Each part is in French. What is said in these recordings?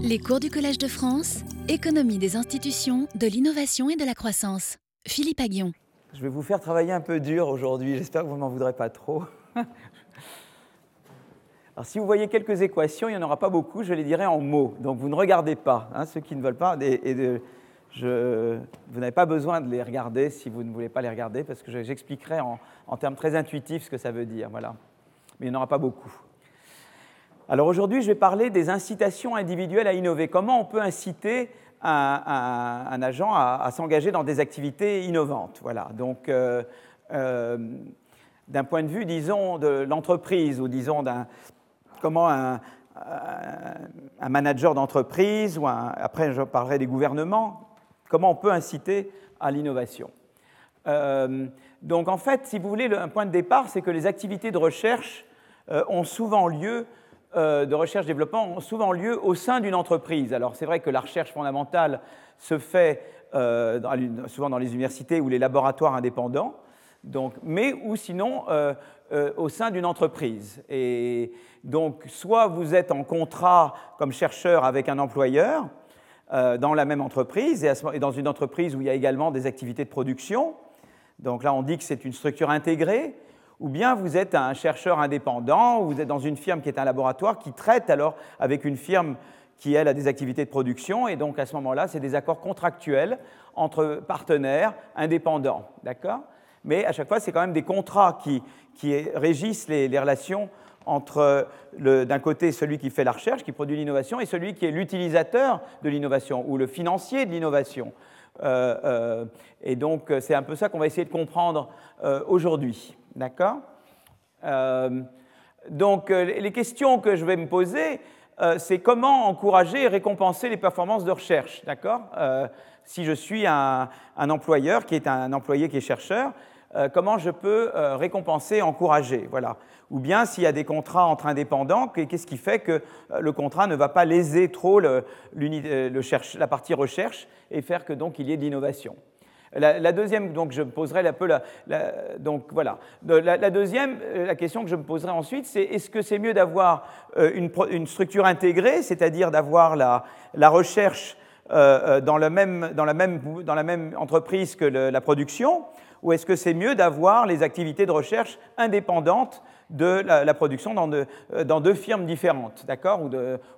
Les cours du Collège de France, économie des institutions, de l'innovation et de la croissance. Philippe Aguillon. Je vais vous faire travailler un peu dur aujourd'hui, j'espère que vous ne m'en voudrez pas trop. Alors si vous voyez quelques équations, il n'y en aura pas beaucoup, je les dirai en mots. Donc vous ne regardez pas, hein, ceux qui ne veulent pas, et, vous n'avez pas besoin de les regarder si vous ne voulez pas les regarder, parce que j'expliquerai en, en termes très intuitifs ce que ça veut dire. Voilà. Mais il n'y en aura pas beaucoup. Alors aujourd'hui, je vais parler des incitations individuelles à innover. Comment on peut inciter un, agent à, s'engager dans des activités innovantes Voilà. Donc, euh, euh, d'un point de vue, disons, de l'entreprise ou disons d'un comment un, manager d'entreprise ou après je parlerai des gouvernements, comment on peut inciter à l'innovation. Euh, donc en fait, si vous voulez, un point de départ, c'est que les activités de recherche ont souvent lieu de recherche-développement ont souvent lieu au sein d'une entreprise. Alors c'est vrai que la recherche fondamentale se fait euh, souvent dans les universités ou les laboratoires indépendants, donc, mais ou sinon euh, au sein d'une entreprise. Et donc soit vous êtes en contrat comme chercheur avec un employeur dans la même entreprise et, dans une entreprise où il y a également des activités de production. Donc là on dit que c'est une structure intégrée ou bien vous êtes un chercheur indépendant, ou vous êtes dans une firme qui est un laboratoire qui traite alors avec une firme qui, elle, a des activités de production, et donc à ce moment-là, c'est des accords contractuels entre partenaires indépendants, d'accord? Mais à chaque fois, c'est quand même des contrats qui, régissent les, relations entre, d'un côté, celui qui fait la recherche, qui produit l'innovation, et celui qui est l'utilisateur de l'innovation, ou le financier de l'innovation. Euh, euh, et donc, c'est un peu ça qu'on va essayer de comprendre euh, aujourd'hui. D'accord euh, Donc, euh, les questions que je vais me poser, euh, c'est comment encourager et récompenser les performances de recherche. D'accord Si je suis un, employeur qui est un employé qui est chercheur, comment je peux récompenser, encourager Voilà. Ou bien s'il y a des contrats entre indépendants, qu'est-ce qui fait que le contrat ne va pas léser trop la partie recherche et faire que donc il y ait de l'innovation? La, deuxième, donc je poserai un peu la, donc voilà. La, deuxième, euh, la question que je me poserai ensuite, c'est est-ce que c'est mieux d'avoir euh, une, structure intégrée, c'est-à-dire d'avoir la, recherche euh, dans, la même, entreprise que la production, ou est-ce que c'est mieux d'avoir les activités de recherche indépendantes de la, production dans, dans, deux firmes différentes, d'accord ou,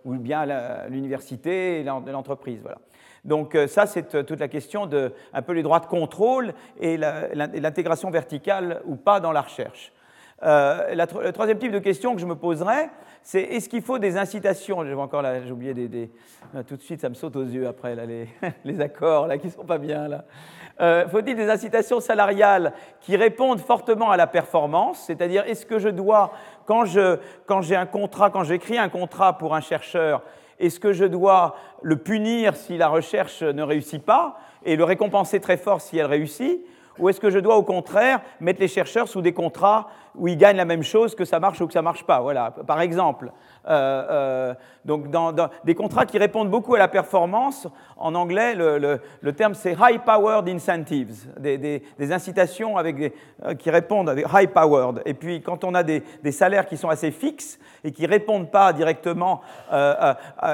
ou, bien l'université et l'entreprise, voilà. Donc euh, ça, c'est euh, toute la question de un peu les droits de contrôle et l'intégration verticale ou pas dans la recherche. Euh, le troisième type de question que je me poserais, c'est est-ce qu'il faut des incitations? J'ai oublié des, tout de suite, ça me saute aux yeux après les, accords là qui sont pas bien là. Faut-il des incitations salariales qui répondent fortement à la performance? C'est-à-dire, est-ce que je dois, quand j'ai un contrat, quand j'écris un contrat pour un chercheur, est-ce que je dois le punir si la recherche ne réussit pas et le récompenser très fort si elle réussit Ou est-ce que je dois au contraire mettre les chercheurs sous des contrats où ils gagnent la même chose que ça marche ou que ça marche pas? Voilà, par exemple. Euh, euh, donc dans, des contrats qui répondent beaucoup à la performance. En anglais, le, terme c'est high powered incentives, des, incitations avec euh, qui répondent avec high powered. Et puis quand on a des, salaires qui sont assez fixes et qui répondent pas directement,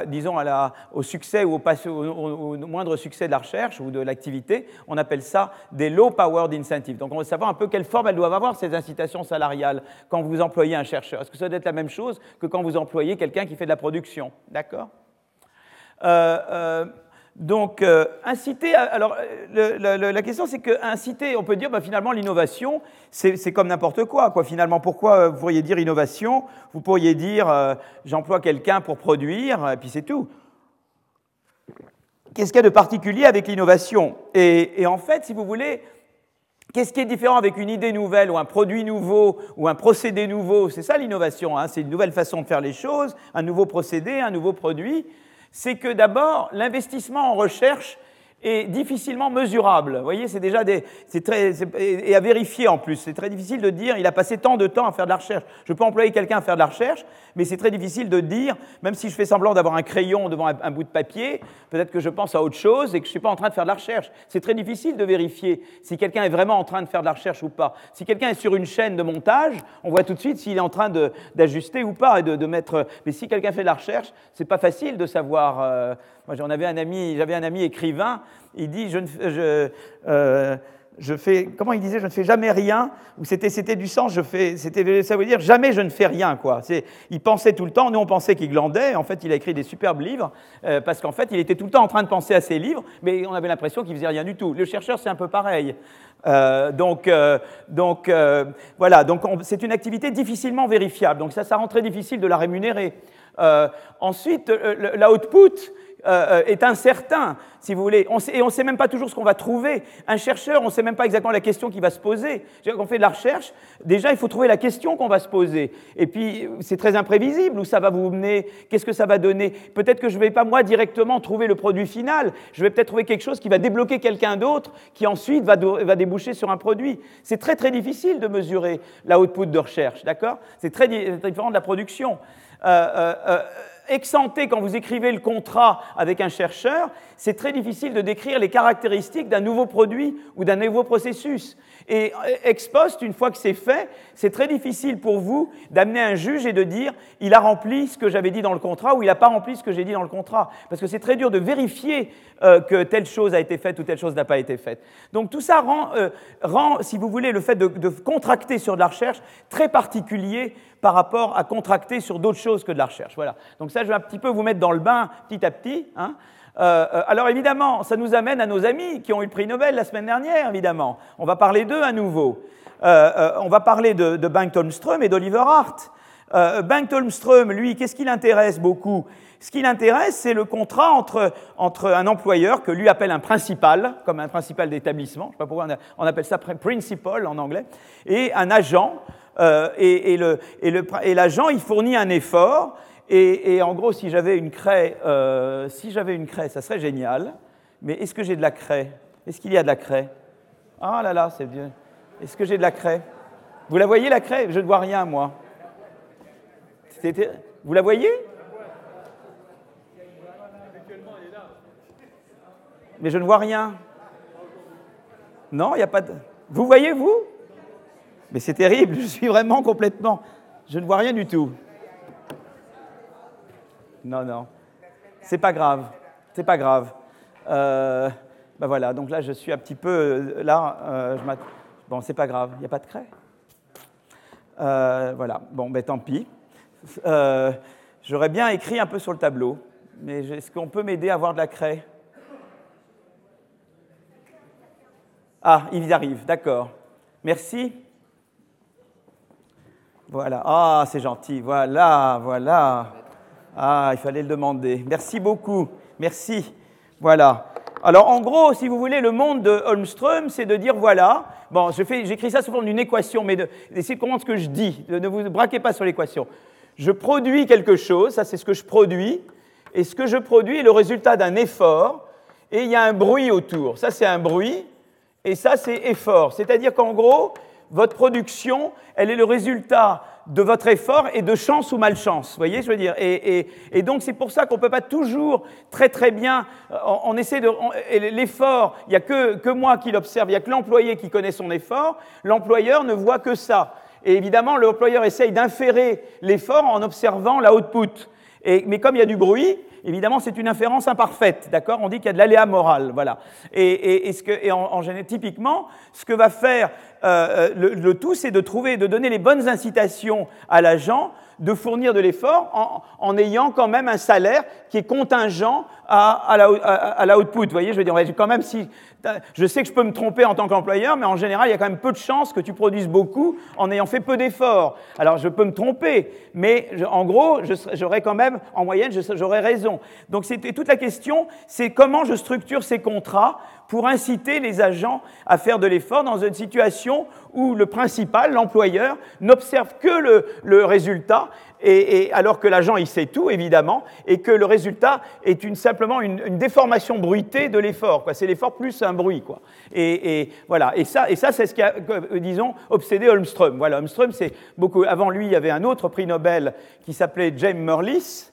disons à au succès ou au, au, moindre succès de la recherche ou de l'activité, on appelle ça des low powered incentives. Donc on veut savoir un peu quelle forme elles doivent avoir ces incitations salariales quand vous employez un chercheur. Est-ce que ça doit être la même chose que quand vous employez quelqu'un qui fait de la production. D'accord euh, euh, donc, euh, inciter. Alors, la question, c'est que inciter, on peut dire, bah, finalement, l'innovation, c'est comme n'importe quoi, quoi. Finalement, pourquoi vous pourriez dire innovation? Vous pourriez dire, j'emploie quelqu'un pour produire, et puis c'est tout. Qu'est-ce qu'il y a de particulier avec l'innovation? Et, en fait, si vous voulez, Qu'est-ce qui est différent avec une idée nouvelle ou un produit nouveau ou un procédé nouveau? C'est ça l'innovation, hein. c'est une nouvelle façon de faire les choses, un nouveau procédé, un nouveau produit. C'est que d'abord, l'investissement en recherche et difficilement mesurable. Vous voyez, c'est déjà des, c'est très, et à vérifier en plus. C'est très difficile de dire, il a passé tant de temps à faire de la recherche. Je peux employer quelqu'un à faire de la recherche, mais c'est très difficile de dire, même si je fais semblant d'avoir un crayon devant un, bout de papier, peut-être que je pense à autre chose et que je ne suis pas en train de faire de la recherche. C'est très difficile de vérifier si quelqu'un est vraiment en train de faire de la recherche ou pas. Si quelqu'un est sur une chaîne de montage, on voit tout de suite s'il est en train d'ajuster ou pas et de, mettre. Mais si quelqu'un fait de la recherche, c'est pas facile de savoir. Euh, moi, j'en un ami, j'avais un ami écrivain. Il dit, je, je, euh, je fais, comment il disait, je ne fais jamais rien. Ou c'était, c'était du sens, je fais, c'était, ça veut dire jamais je ne fais rien, quoi. Il pensait tout le temps. Nous, on pensait qu'il glandait. En fait, il a écrit des superbes livres euh, parce qu'en fait, il était tout le temps en train de penser à ses livres, mais on avait l'impression qu'il faisait rien du tout. Le chercheur, c'est un peu pareil. Euh, donc, donc voilà. Donc, c'est une activité difficilement vérifiable. Donc ça, ça rend très difficile de la rémunérer. ensuite, la output euh, euh, est incertain, si vous voulez. et on ne sait même pas toujours ce qu'on va trouver. Un chercheur, on ne sait même pas exactement la question qui va se poser. Quand on fait de la recherche, déjà, il faut trouver la question qu'on va se poser. Et puis, c'est très imprévisible où ça va vous mener, qu'est-ce que ça va donner? Peut-être que je ne vais pas, moi, directement trouver le produit final. Je vais peut-être trouver quelque chose qui va débloquer quelqu'un d'autre, qui ensuite va, déboucher sur un produit. C'est très, très difficile de mesurer la output de recherche, d'accord? C'est très, différent de la production. Euh exempté quand vous écrivez le contrat avec un chercheur, c'est très difficile de décrire les caractéristiques d'un nouveau produit ou d'un nouveau processus. Et ex post, une fois que c'est fait, c'est très difficile pour vous d'amener un juge et de dire il a rempli ce que j'avais dit dans le contrat ou il n'a pas rempli ce que j'ai dit dans le contrat. Parce que c'est très dur de vérifier euh, que telle chose a été faite ou telle chose n'a pas été faite. Donc tout ça rend, euh, rend si vous voulez, le fait de, contracter sur de la recherche très particulier par rapport à contracter sur d'autres choses que de la recherche. Voilà. Donc ça, je vais un petit peu vous mettre dans le bain petit à petit. Hein. Euh, euh, alors évidemment, ça nous amène à nos amis qui ont eu le prix Nobel la semaine dernière, évidemment. On va parler d'eux à nouveau. Euh, on va parler de, de Bengt Holmström et d'Oliver Hart. Bengt Holmström, lui, qu'est-ce qui l'intéresse beaucoup? Ce qui l'intéresse, c'est le contrat entre, entre, un employeur que lui appelle un principal, comme un principal d'établissement, je ne sais pas pourquoi on, appelle ça principal en anglais, et un agent. et l'agent, il fournit un effort et, en gros, si j'avais une craie, euh, si j'avais une craie, ça serait génial. Mais est-ce que j'ai de la craie? Est-ce qu'il y a de la craie? Ah là là, c'est bien. Est-ce que j'ai de la craie? Vous la voyez la craie? Je ne vois rien, moi. Vous la voyez? Mais je ne vois rien. Non, il n'y a pas de. Vous voyez, vous? Mais c'est terrible, je suis vraiment complètement. Je ne vois rien du tout. Non, non. C'est pas grave. C'est pas grave. Euh, ben voilà, donc là, je suis un petit peu. Euh, là, euh, bon, c'est pas grave, il n'y a pas de craie. Voilà, bon, ben tant pis. J'aurais bien écrit un peu sur le tableau, mais est-ce qu'on peut m'aider à avoir de la craie? Ah, il y arrive, d'accord. Merci. Voilà, ah, c'est gentil, voilà, voilà. Ah, il fallait le demander. Merci beaucoup. Merci. Voilà. Alors, en gros, si vous voulez, le monde de Holmström, c'est de dire voilà. Bon, j'écris ça sous forme d'une équation, mais d'essayer de, comprendre ce que je dis. Ne vous braquez pas sur l'équation. Je produis quelque chose, ça c'est ce que je produis, et ce que je produis est le résultat d'un effort, et il y a un bruit autour. Ça c'est un bruit, et ça c'est effort. C'est-à-dire qu'en gros, votre production, elle est le résultat de votre effort et de chance ou malchance. Vous voyez, je veux dire? Et, donc, c'est pour ça qu'on ne peut pas toujours très très bien. Euh, on, essaie de. L'effort, il n'y a que, que moi qui l'observe, il n'y a que l'employé qui connaît son effort. L'employeur ne voit que ça. Et évidemment, l'employeur essaye d'inférer l'effort en observant la output. Et, mais comme il y a du bruit, évidemment, c'est une inférence imparfaite, d'accord? On dit qu'il y a de l'aléa moral, voilà. Et, et, ce que, et en, en, typiquement, ce que va faire euh, euh, le, tout, c'est de trouver, de donner les bonnes incitations à l'agent de fournir de l'effort en, ayant quand même un salaire qui est contingent à, la, à, la, output. Vous voyez, je veux dire, quand même, si, je sais que je peux me tromper en tant qu'employeur, mais en général, il y a quand même peu de chances que tu produises beaucoup en ayant fait peu d'efforts. Alors, je peux me tromper, mais en gros, j'aurais quand même, en moyenne, j'aurais raison. Donc, c'était toute la question, c'est comment je structure ces contrats pour inciter les agents à faire de l'effort dans une situation où le principal, l'employeur, n'observe que le, résultat, et, alors que l'agent il sait tout évidemment, et que le résultat est une, simplement une, déformation bruitée de l'effort. C'est l'effort plus un bruit. Quoi. Et, voilà. Et ça, c'est ce qui a, disons, obsédé Holmström. Voilà, Holmström, c'est beaucoup. Avant lui, il y avait un autre prix Nobel qui s'appelait James Merlis,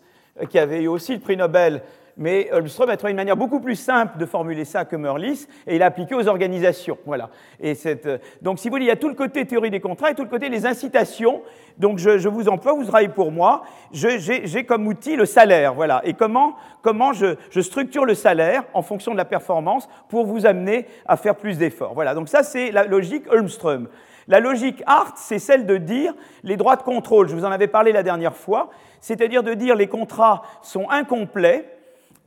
qui avait eu aussi le prix Nobel mais Holmström a trouvé une manière beaucoup plus simple de formuler ça que Merlis, et il a appliqué aux organisations. Voilà. Et euh, donc, si vous voulez, il y a tout le côté théorie des contrats et tout le côté des incitations. Donc, je, vous emploie, vous travaillez pour moi. J'ai comme outil le salaire. Voilà. Et comment, comment je, je, structure le salaire en fonction de la performance pour vous amener à faire plus d'efforts. Voilà. Donc, ça, c'est la logique Holmström. La logique Hart, c'est celle de dire les droits de contrôle. Je vous en avais parlé la dernière fois. C'est-à-dire de dire les contrats sont incomplets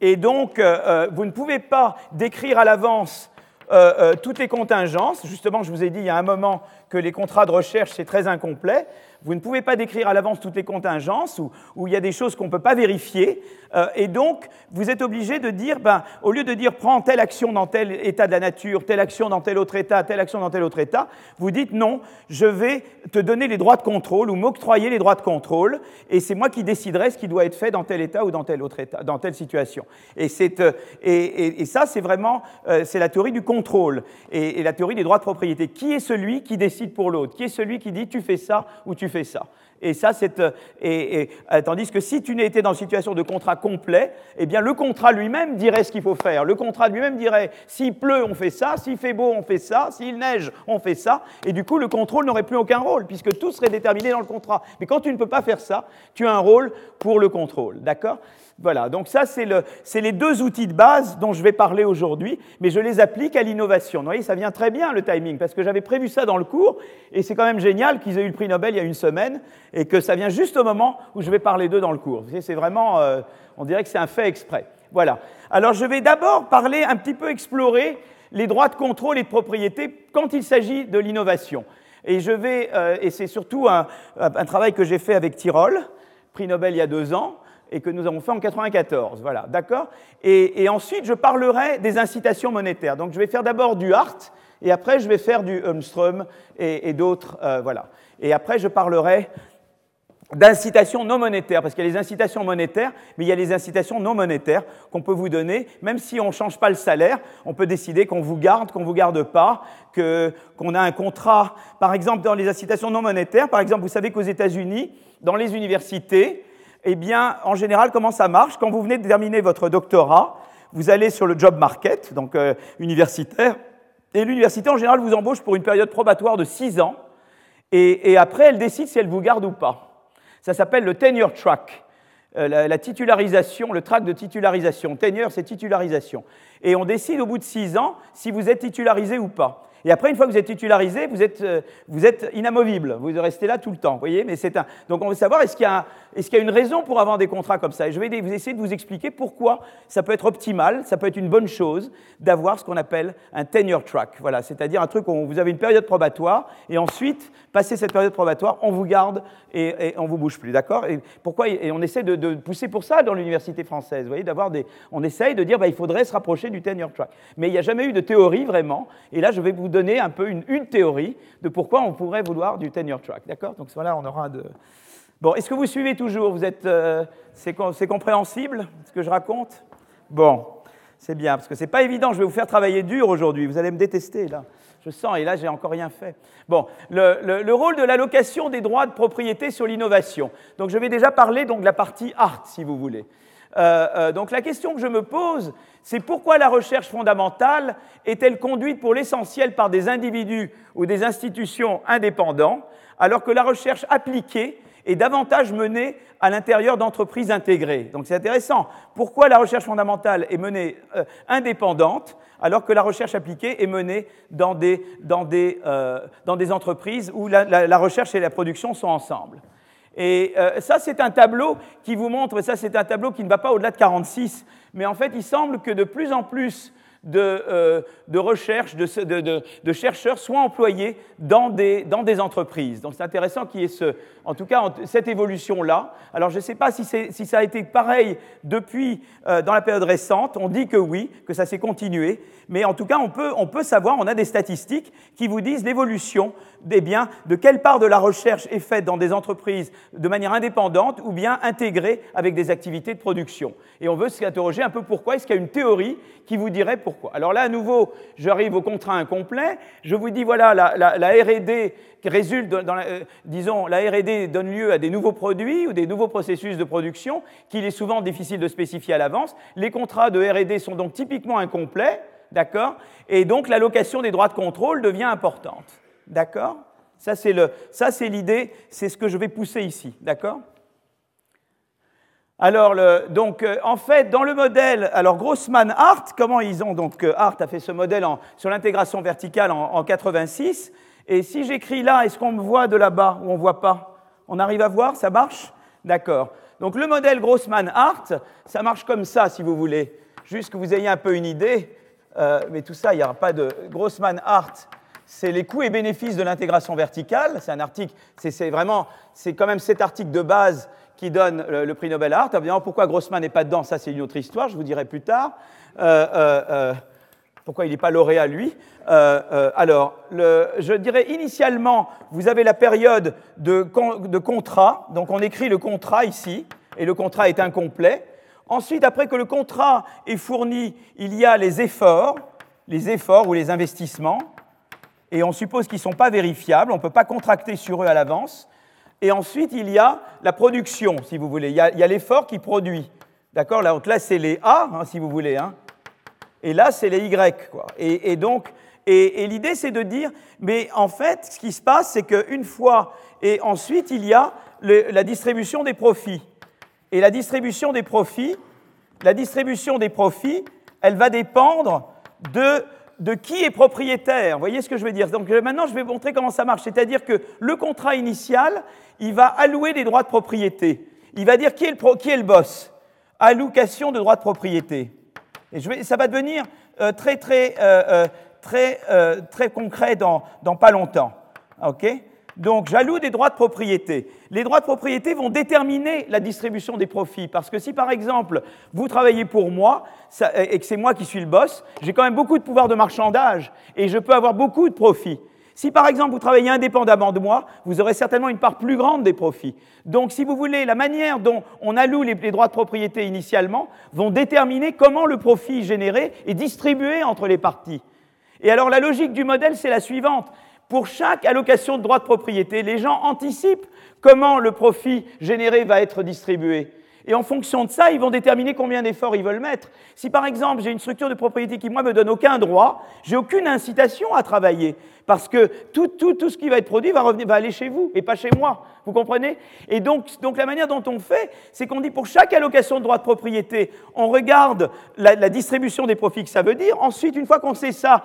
et donc, euh, euh, vous ne pouvez pas décrire à l'avance euh, toutes les contingences. Justement, je vous ai dit il y a un moment que les contrats de recherche, c'est très incomplet. Vous ne pouvez pas décrire à l'avance toutes les contingences où, il y a des choses qu'on ne peut pas vérifier. Euh, et donc, vous êtes obligé de dire, ben, au lieu de dire prends telle action dans tel état de la nature, telle action dans tel autre état, telle action dans tel autre état, vous dites non, je vais te donner les droits de contrôle ou m'octroyer les droits de contrôle, et c'est moi qui déciderai ce qui doit être fait dans tel état ou dans tel autre état, dans telle situation. Et, euh, et, et ça, c'est vraiment euh, c'est la théorie du contrôle et, la théorie des droits de propriété. Qui est celui qui décide pour l'autre? Qui est celui qui dit tu fais ça ou tu fais ça et ça, c'est, euh, euh, tandis que si tu n'étais dans une situation de contrat complet, eh bien le contrat lui-même dirait ce qu'il faut faire. Le contrat lui-même dirait s'il pleut, on fait ça, s'il fait beau, on fait ça, s'il neige, on fait ça. Et du coup, le contrôle n'aurait plus aucun rôle, puisque tout serait déterminé dans le contrat. Mais quand tu ne peux pas faire ça, tu as un rôle pour le contrôle. D'accord? Voilà, donc ça, c'est les deux outils de base dont je vais parler aujourd'hui, mais je les applique à l'innovation. Vous voyez, ça vient très bien le timing, parce que j'avais prévu ça dans le cours, et c'est quand même génial qu'ils aient eu le prix Nobel il y a une semaine, et que ça vient juste au moment où je vais parler d'eux dans le cours. C'est vraiment, euh, on dirait que c'est un fait exprès. Voilà. Alors je vais d'abord parler, un petit peu explorer les droits de contrôle et de propriété quand il s'agit de l'innovation. Et je vais, euh, et c'est surtout un, un travail que j'ai fait avec Tyrol, prix Nobel il y a deux ans, et que nous avons fait en 94. Voilà, d'accord? Et, ensuite, je parlerai des incitations monétaires. Donc, je vais faire d'abord du Hart, et après, je vais faire du Holmström et, d'autres. Euh, voilà. Et après, je parlerai d'incitations non monétaires, parce qu'il y a les incitations monétaires, mais il y a les incitations non monétaires qu'on peut vous donner, même si on ne change pas le salaire, on peut décider qu'on vous garde, qu'on ne vous garde pas, qu'on a un contrat, par exemple dans les incitations non monétaires, par exemple, vous savez qu'aux États-Unis, dans les universités, eh bien, en général, comment ça marche? Quand vous venez de terminer votre doctorat, vous allez sur le job market, donc euh, universitaire, et l'université, en général, vous embauche pour une période probatoire de 6 ans, et, après, elle décide si elle vous garde ou pas. Ça s'appelle le tenure track, euh, la, titularisation, le track de titularisation. Tenure, c'est titularisation. Et on décide au bout de 6 ans si vous êtes titularisé ou pas. Et après, une fois que vous êtes titularisé, vous êtes, euh, vous inamovible. Vous restez là tout le temps. voyez Mais c'est un... Donc on veut savoir, est-ce qu'il y, a est qu'il y a une raison pour avoir des contrats comme ça? Et je vais vous essayer de vous expliquer pourquoi ça peut être optimal, ça peut être une bonne chose d'avoir ce qu'on appelle un tenure track. Voilà, c'est-à-dire un truc où vous avez une période probatoire et ensuite, passé cette période probatoire, on vous garde et, et on vous bouge plus. D'accord? Et pourquoi on essaie de, pousser pour ça dans l'université française. Vous voyez, d'avoir des... On essaye de dire, bah, il faudrait se rapprocher du tenure track. Mais il n'y a jamais eu de théorie vraiment. Et là, je vais vous donner un peu une, théorie de pourquoi on pourrait vouloir du tenure track. D'accord? Donc voilà, on aura de. Bon, est-ce que vous suivez toujours? Vous êtes, euh, c'est, compréhensible ce que je raconte? Bon, c'est bien parce que c'est pas évident. Je vais vous faire travailler dur aujourd'hui. Vous allez me détester là. Je sens, et là, j'ai encore rien fait. Bon, le, rôle de l'allocation des droits de propriété sur l'innovation. Donc, je vais déjà parler donc, de la partie art, si vous voulez. Euh, euh, donc la question que je me pose, c'est pourquoi la recherche fondamentale est-elle conduite pour l'essentiel par des individus ou des institutions indépendants, alors que la recherche appliquée est davantage menée à l'intérieur d'entreprises intégrées. Donc c'est intéressant. Pourquoi la recherche fondamentale est menée euh, indépendante alors que la recherche appliquée est menée dans des, dans des, des entreprises où la recherche et la production sont ensemble? Et euh, ça, c'est un tableau qui vous montre, ça, c'est un tableau qui ne va pas au-delà de 46, mais en fait, il semble que de plus en plus de, euh, de recherche, de, chercheurs soient employés dans des, entreprises. Donc c'est intéressant qu'il y ait ce, en tout cas cette évolution-là. Alors je ne sais pas si, si, ça a été pareil depuis, euh, dans la période récente, on dit que oui, que ça s'est continué, mais en tout cas on peut, on peut savoir, on a des statistiques qui vous disent l'évolution des biens, de quelle part de la recherche est faite dans des entreprises de manière indépendante ou bien intégrée avec des activités de production. Et on veut s'interroger un peu pourquoi, est-ce qu'il y a une théorie qui vous dirait pourquoi? Alors là, à nouveau, j'arrive au contrat incomplet. Je vous dis, voilà, la, R&D résulte, dans la, euh, disons, la R&D donne lieu à des nouveaux produits ou des nouveaux processus de production qu'il est souvent difficile de spécifier à l'avance. Les contrats de R&D sont donc typiquement incomplets, d'accord? Et donc l'allocation des droits de contrôle devient importante, d'accord? Ça, c'est l'idée, c'est ce que je vais pousser ici, d'accord? Alors, donc, euh, en fait, dans le modèle, alors Grossman-Hart, comment ils ont donc euh, Hart a fait ce modèle sur l'intégration verticale en, en, 86. Et si j'écris là, est-ce qu'on me voit de là-bas ou on ne voit pas? On arrive à voir? Ça marche? D'accord. Donc, le modèle Grossman-Hart, ça marche comme ça, si vous voulez. Juste que vous ayez un peu une idée. Euh, mais tout ça, il n'y aura pas de Grossman-Hart. C'est les coûts et bénéfices de l'intégration verticale. C'est un article, c'est vraiment, c'est quand même cet article de base qui donne le, prix Nobel Art. Évidemment, pourquoi Grossman n'est pas dedans, ça c'est une autre histoire, je vous dirai plus tard. Euh, euh, euh, pourquoi il n'est pas lauréat, lui Alors, je dirais initialement, vous avez la période de, de contrat, donc on écrit le contrat ici, et le contrat est incomplet. Ensuite, après que le contrat est fourni, il y a les efforts, les efforts ou les investissements, et on suppose qu'ils ne sont pas vérifiables, on ne peut pas contracter sur eux à l'avance. Et ensuite, il y a la production, si vous voulez. Il y a, l'effort qui produit. D'accord? Là, c'est les A, hein, si vous voulez. Hein. Et là, c'est les Y. Quoi. Et, donc, et, l'idée, c'est de dire, mais en fait, ce qui se passe, c'est qu'une fois, et ensuite, il y a la distribution des profits. Et la distribution des profits, la distribution des profits, elle va dépendre de de qui est propriétaire. Vous voyez ce que je veux dire Donc maintenant, je vais montrer comment ça marche. C'est-à-dire que le contrat initial, il va allouer des droits de propriété. Il va dire qui est le, boss. Allocation de droits de propriété. Et ça va devenir euh, très, très, euh, euh, très, très concret dans, dans pas longtemps. OK? Donc j'alloue des droits de propriété. Les droits de propriété vont déterminer la distribution des profits. Parce que si par exemple vous travaillez pour moi et que c'est moi qui suis le boss, j'ai quand même beaucoup de pouvoir de marchandage et je peux avoir beaucoup de profits. Si par exemple vous travaillez indépendamment de moi, vous aurez certainement une part plus grande des profits. Donc si vous voulez, la manière dont on alloue les, droits de propriété initialement vont déterminer comment le profit généré est distribué entre les parties. Et alors la logique du modèle, c'est la suivante pour chaque allocation de droits de propriété, les gens anticipent comment le profit généré va être distribué. Et en fonction de ça, ils vont déterminer combien d'efforts ils veulent mettre. Si par exemple j'ai une structure de propriété qui, moi, me donne aucun droit, j'ai aucune incitation à travailler. Parce que tout, ce qui va être produit va, revenir, va aller chez vous et pas chez moi. Vous comprenez? Et donc, donc, la manière dont on fait, c'est qu'on dit pour chaque allocation de droit de propriété, on regarde la, distribution des profits que ça veut dire. Ensuite, une fois qu'on sait ça,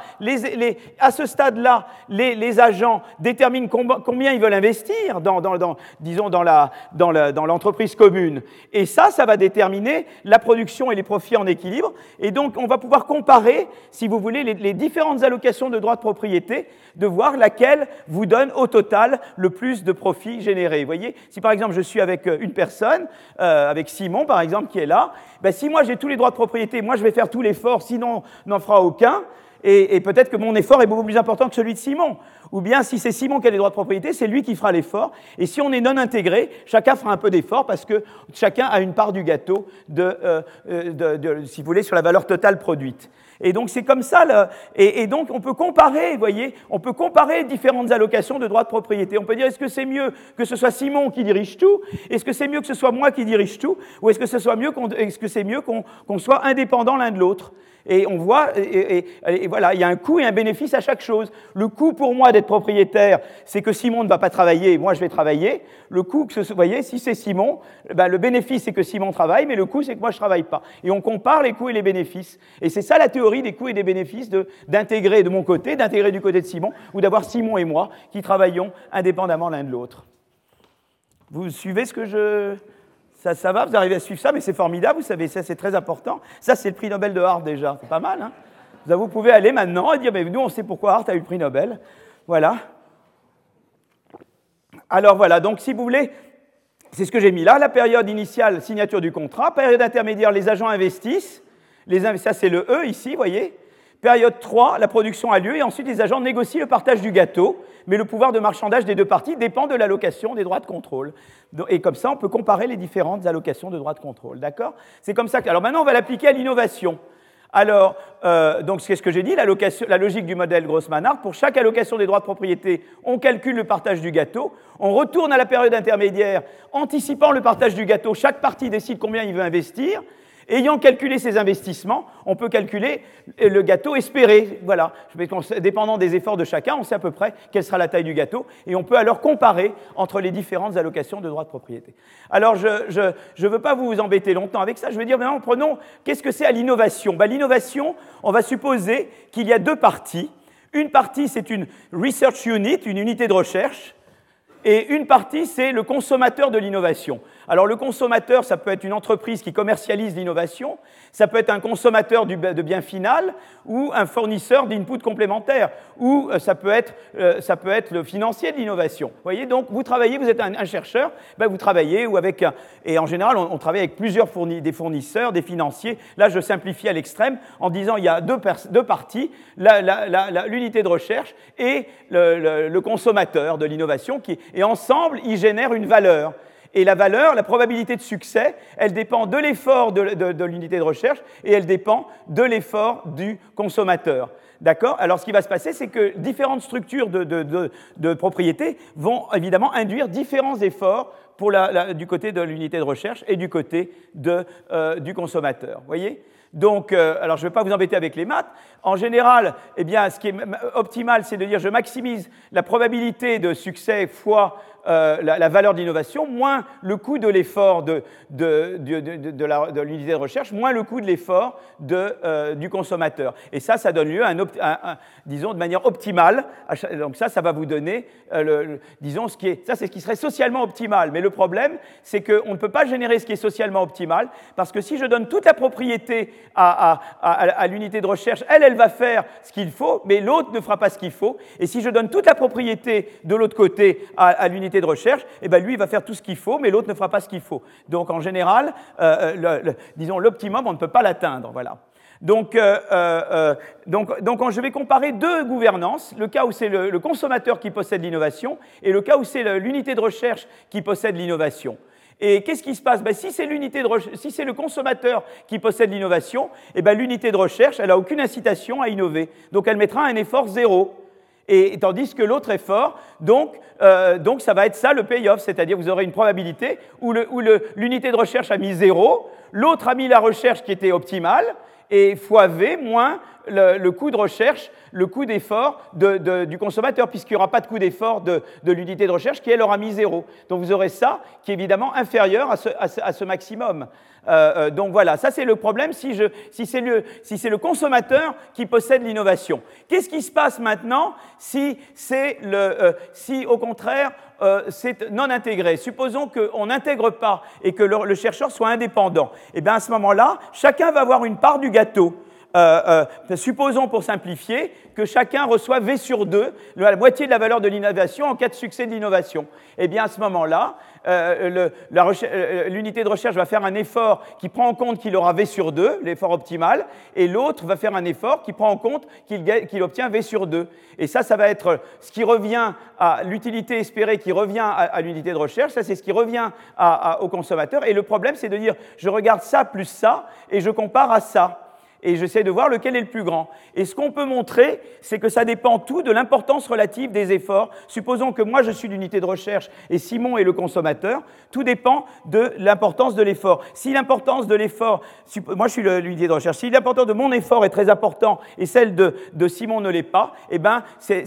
à ce stade-là, les, agents déterminent combien ils veulent investir dans, dans, dans l'entreprise la, dans commune. Et ça, ça va déterminer la production et les profits en équilibre. Et donc, on va pouvoir comparer, si vous voulez, les, les différentes allocations de droits de propriété de voir laquelle vous donne au total le plus de profit Vous voyez, si par exemple je suis avec euh, une personne, euh, avec Simon par exemple qui est là, ben, si moi j'ai tous les droits de propriété, moi je vais faire tout l'effort, sinon n'en fera aucun. Et, peut-être que mon effort est beaucoup plus important que celui de Simon. Ou bien si c'est Simon qui a les droits de propriété, c'est lui qui fera l'effort. Et si on est non intégré, chacun fera un peu d'effort parce que chacun a une part du gâteau, de, euh, si vous voulez, sur la valeur totale produite. Et donc c'est comme ça, et, donc on peut comparer, vous voyez, on peut comparer différentes allocations de droits de propriété. On peut dire est-ce que c'est mieux que ce soit Simon qui dirige tout, est-ce que c'est mieux que ce soit moi qui dirige tout, ou est-ce que ce soit mieux est-ce que c'est mieux qu'on soit indépendant l'un de l'autre? Et on voit, et, voilà, il y a un coût et un bénéfice à chaque chose. Le coût pour moi d'être propriétaire, c'est que Simon ne va pas travailler, moi je vais travailler. Le coût, que vous voyez, si c'est Simon, ben, le bénéfice c'est que Simon travaille, mais le coût c'est que moi je travaille pas. Et on compare les coûts et les bénéfices. Et c'est ça la théorie des coûts et des bénéfices d'intégrer de, mon côté, d'intégrer du côté de Simon, ou d'avoir Simon et moi qui travaillons indépendamment l'un de l'autre. Vous suivez ce que je... Ça, ça, va, vous arrivez à suivre ça, mais c'est formidable, vous savez, ça c'est très important. Ça c'est le prix Nobel de Harvard déjà, c'est pas mal. Hein vous pouvez aller maintenant et dire, mais nous, on sait pourquoi Hart a eu le prix Nobel. Voilà. Alors voilà, donc si vous voulez, c'est ce que j'ai mis là, la période initiale, signature du contrat, période intermédiaire, les agents investissent, les, ça c'est le E ici, vous voyez. Période 3, la production a lieu et ensuite les agents négocient le partage du gâteau, mais le pouvoir de marchandage des deux parties dépend de l'allocation des droits de contrôle. Et comme ça, on peut comparer les différentes allocations de droits de contrôle. D'accord? C'est comme ça que. Alors maintenant, on va l'appliquer à l'innovation. Alors, euh, donc c'est ce que j'ai dit, la, logique du modèle Grossman-Hart. Pour chaque allocation des droits de propriété, on calcule le partage du gâteau, on retourne à la période intermédiaire, anticipant le partage du gâteau, chaque partie décide combien il veut investir, Ayant calculé ces investissements, on peut calculer le gâteau espéré. Voilà, dépendant des efforts de chacun, on sait à peu près quelle sera la taille du gâteau, et on peut alors comparer entre les différentes allocations de droits de propriété. Alors, je ne veux pas vous embêter longtemps avec ça, je veux dire, maintenant, prenons, qu'est-ce que c'est à l'innovation? Ben, L'innovation, on va supposer qu'il y a deux parties. Une partie, c'est une research unit, une unité de recherche, et une partie, c'est le consommateur de l'innovation. Alors le consommateur, ça peut être une entreprise qui commercialise l'innovation, ça peut être un consommateur de bien final ou un fournisseur d'input complémentaires, ou euh, ça peut, être, euh, ça peut être le financier de l'innovation. Vous voyez, donc vous travaillez, vous êtes un, chercheur, ben vous travaillez ou avec et en général on, travaille avec plusieurs des fournisseurs, des financiers. Là, je simplifie à l'extrême en disant il y a deux, deux parties, l'unité de recherche et le, le consommateur de l'innovation, et ensemble ils génèrent une valeur. Et la valeur, la probabilité de succès, elle dépend de l'effort de, l'unité de recherche et elle dépend de l'effort du consommateur. D'accord? Alors ce qui va se passer, c'est que différentes structures de, propriété vont évidemment induire différents efforts pour du côté de l'unité de recherche et du côté euh, du consommateur. voyez? Donc, euh, alors je ne vais pas vous embêter avec les maths. En général, eh bien, ce qui est optimal, c'est de dire je maximise la probabilité de succès fois euh, la, valeur d'innovation, moins le coût de l'effort de, l'unité de recherche, moins le coût de l'effort euh, du consommateur. Et ça, ça donne lieu à, un, disons, de manière optimale. Donc ça, ça va vous donner, euh, disons, ce qui est, ça, c'est ce qui serait socialement optimal. Mais le problème, c'est qu'on ne peut pas générer ce qui est socialement optimal, parce que si je donne toute la propriété à, à l'unité de recherche, elle, elle va faire ce qu'il faut, mais l'autre ne fera pas ce qu'il faut. Et si je donne toute la propriété de l'autre côté à, l'unité de recherche, eh ben lui, va faire tout ce qu'il faut, mais l'autre ne fera pas ce qu'il faut. Donc, en général, euh, euh, disons, l'optimum, on ne peut pas l'atteindre. Voilà. Donc, euh, je vais comparer deux gouvernances, le cas où c'est le, consommateur qui possède l'innovation et le cas où c'est l'unité de recherche qui possède l'innovation. Et qu'est-ce qui se passe? Ben, Si c'est l'unité de si c'est le consommateur qui possède l'innovation, eh ben, l'unité de recherche, elle n'a aucune incitation à innover. Donc elle mettra un effort zéro et tandis que l'autre est fort. Donc, euh, donc ça va être ça le payoff, c'est-à-dire vous aurez une probabilité où l'unité de recherche a mis zéro, l'autre a mis la recherche qui était optimale, et fois V moins le, coût de recherche, le coût d'effort du consommateur, puisqu'il n'y aura pas de coût d'effort de, l'unité de recherche qui, elle, aura mis zéro. Donc vous aurez ça qui est évidemment inférieur à ce maximum. Euh, euh, donc voilà, ça c'est le problème si, c'est le, consommateur qui possède l'innovation. Qu'est-ce qui se passe maintenant si, euh, si au contraire c'est non intégré? Supposons qu'on n'intègre pas et que le, chercheur soit indépendant. Et eh bien à ce moment-là, chacun va avoir une part du gâteau. Supposons pour simplifier que chacun reçoit V sur 2, la moitié de la valeur de l'innovation en cas de succès de l'innovation. Eh bien à ce moment-là, euh, euh, l'unité de recherche va faire un effort qui prend en compte qu'il aura V sur 2, l'effort optimal, et l'autre va faire un effort qui prend en compte qu'il obtient V sur 2. Et ça, ça va être ce qui revient à l'utilité espérée qui revient à, l'unité de recherche, ça c'est ce qui revient au consommateur. Et le problème, c'est de dire, je regarde ça plus ça, et je compare à ça et j'essaie de voir lequel est le plus grand. Et ce qu'on peut montrer, c'est que ça dépend tout de l'importance relative des efforts. Supposons que moi je suis l'unité de recherche et Simon est le consommateur, tout dépend de l'importance de l'effort. Si l'importance de l'effort, moi je suis l'unité de recherche, si l'importance de mon effort est très important et celle de, Simon ne l'est pas, eh ben c'est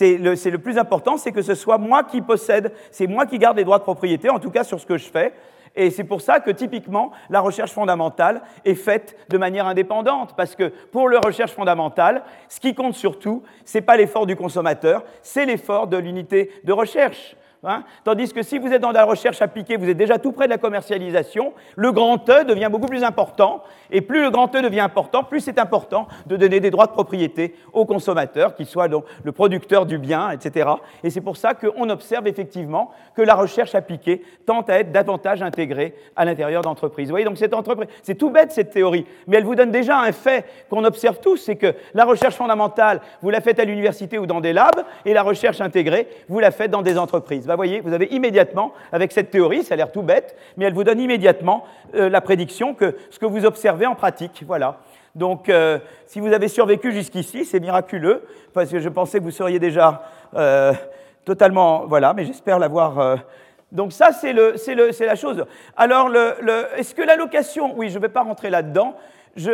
le, le plus important, c'est que ce soit moi qui possède, c'est moi qui garde les droits de propriété, en tout cas sur ce que je fais. Et c'est pour ça que typiquement, la recherche fondamentale est faite de manière indépendante, parce que pour la recherche fondamentale, ce qui compte surtout, ce n'est pas l'effort du consommateur, c'est l'effort de l'unité de recherche. Hein. Tandis que si vous êtes dans la recherche appliquée, vous êtes déjà tout près de la commercialisation, le grand E devient beaucoup plus important. Et plus le grand E devient important, plus c'est important de donner des droits de propriété aux consommateurs, qu'ils soient donc le producteur du bien, etc. Et c'est pour ça qu'on observe effectivement que la recherche appliquée tente à être davantage intégrée à l'intérieur d'entreprises. Vous voyez, donc cette entreprise, c'est tout bête cette théorie, mais elle vous donne déjà un fait qu'on observe tous, c'est que la recherche fondamentale, vous la faites à l'université ou dans des labs, et la recherche intégrée, vous la faites dans des entreprises. Vous voyez, vous avez immédiatement, avec cette théorie, ça a l'air tout bête, mais elle vous donne immédiatement euh, la prédiction que ce que vous observez en pratique, voilà. Donc, euh, si vous avez survécu jusqu'ici, c'est miraculeux, parce que je pensais que vous seriez déjà euh, totalement, voilà, mais j'espère l'avoir. donc ça, c'est la chose. Alors, est-ce que l'allocation, oui, je ne vais pas rentrer là-dedans,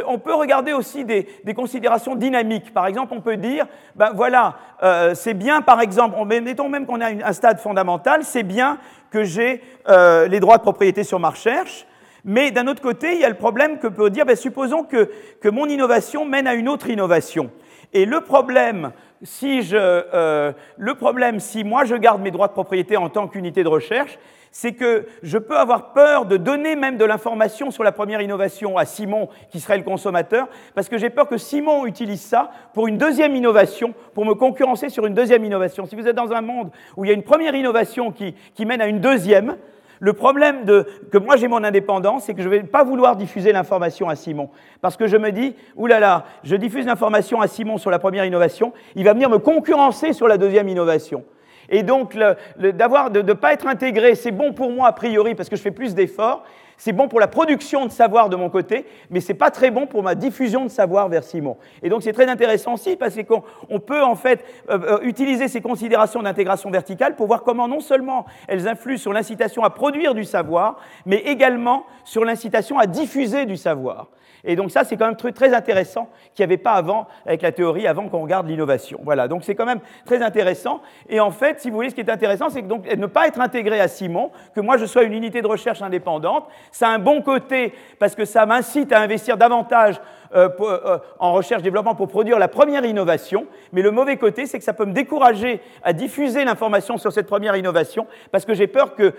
on peut regarder aussi des, considérations dynamiques. Par exemple, on peut dire, ben voilà, euh, c'est bien, par exemple, mettons même qu'on a un stade fondamental, c'est bien que j'ai euh, les droits de propriété sur ma recherche, mais d'un autre côté, il y a le problème que peut dire, ben, supposons que, mon innovation mène à une autre innovation. Et le problème, si je, euh, le problème, si moi je garde mes droits de propriété en tant qu'unité de recherche, c'est que je peux avoir peur de donner même de l'information sur la première innovation à Simon, qui serait le consommateur, parce que j'ai peur que Simon utilise ça pour une deuxième innovation, pour me concurrencer sur une deuxième innovation. Si vous êtes dans un monde où il y a une première innovation qui, mène à une deuxième, le problème de, que moi j'ai mon indépendance, c'est que je ne vais pas vouloir diffuser l'information à Simon. Parce que je me dis, oulala, je diffuse l'information à Simon sur la première innovation, il va venir me concurrencer sur la deuxième innovation. Et donc, d'avoir, de ne pas être intégré, c'est bon pour moi a priori parce que je fais plus d'efforts. C'est bon pour la production de savoir de mon côté, mais ce n'est pas très bon pour ma diffusion de savoir vers Simon. Et donc c'est très intéressant aussi parce qu'on peut en fait euh, euh, utiliser ces considérations d'intégration verticale pour voir comment non seulement elles influent sur l'incitation à produire du savoir, mais également sur l'incitation à diffuser du savoir. Et donc ça, c'est quand même très, très intéressant qu'il n'y avait pas avant avec la théorie, avant qu'on regarde l'innovation. Voilà, donc c'est quand même très intéressant. Et en fait, si vous voulez, ce qui est intéressant, c'est donc ne pas être intégré à Simon, que moi je sois une unité de recherche indépendante, ça a un bon côté parce que ça m'incite à investir davantage euh, euh, en recherche-développement pour produire la première innovation, mais le mauvais côté, c'est que ça peut me décourager à diffuser l'information sur cette première innovation, parce que j'ai peur que,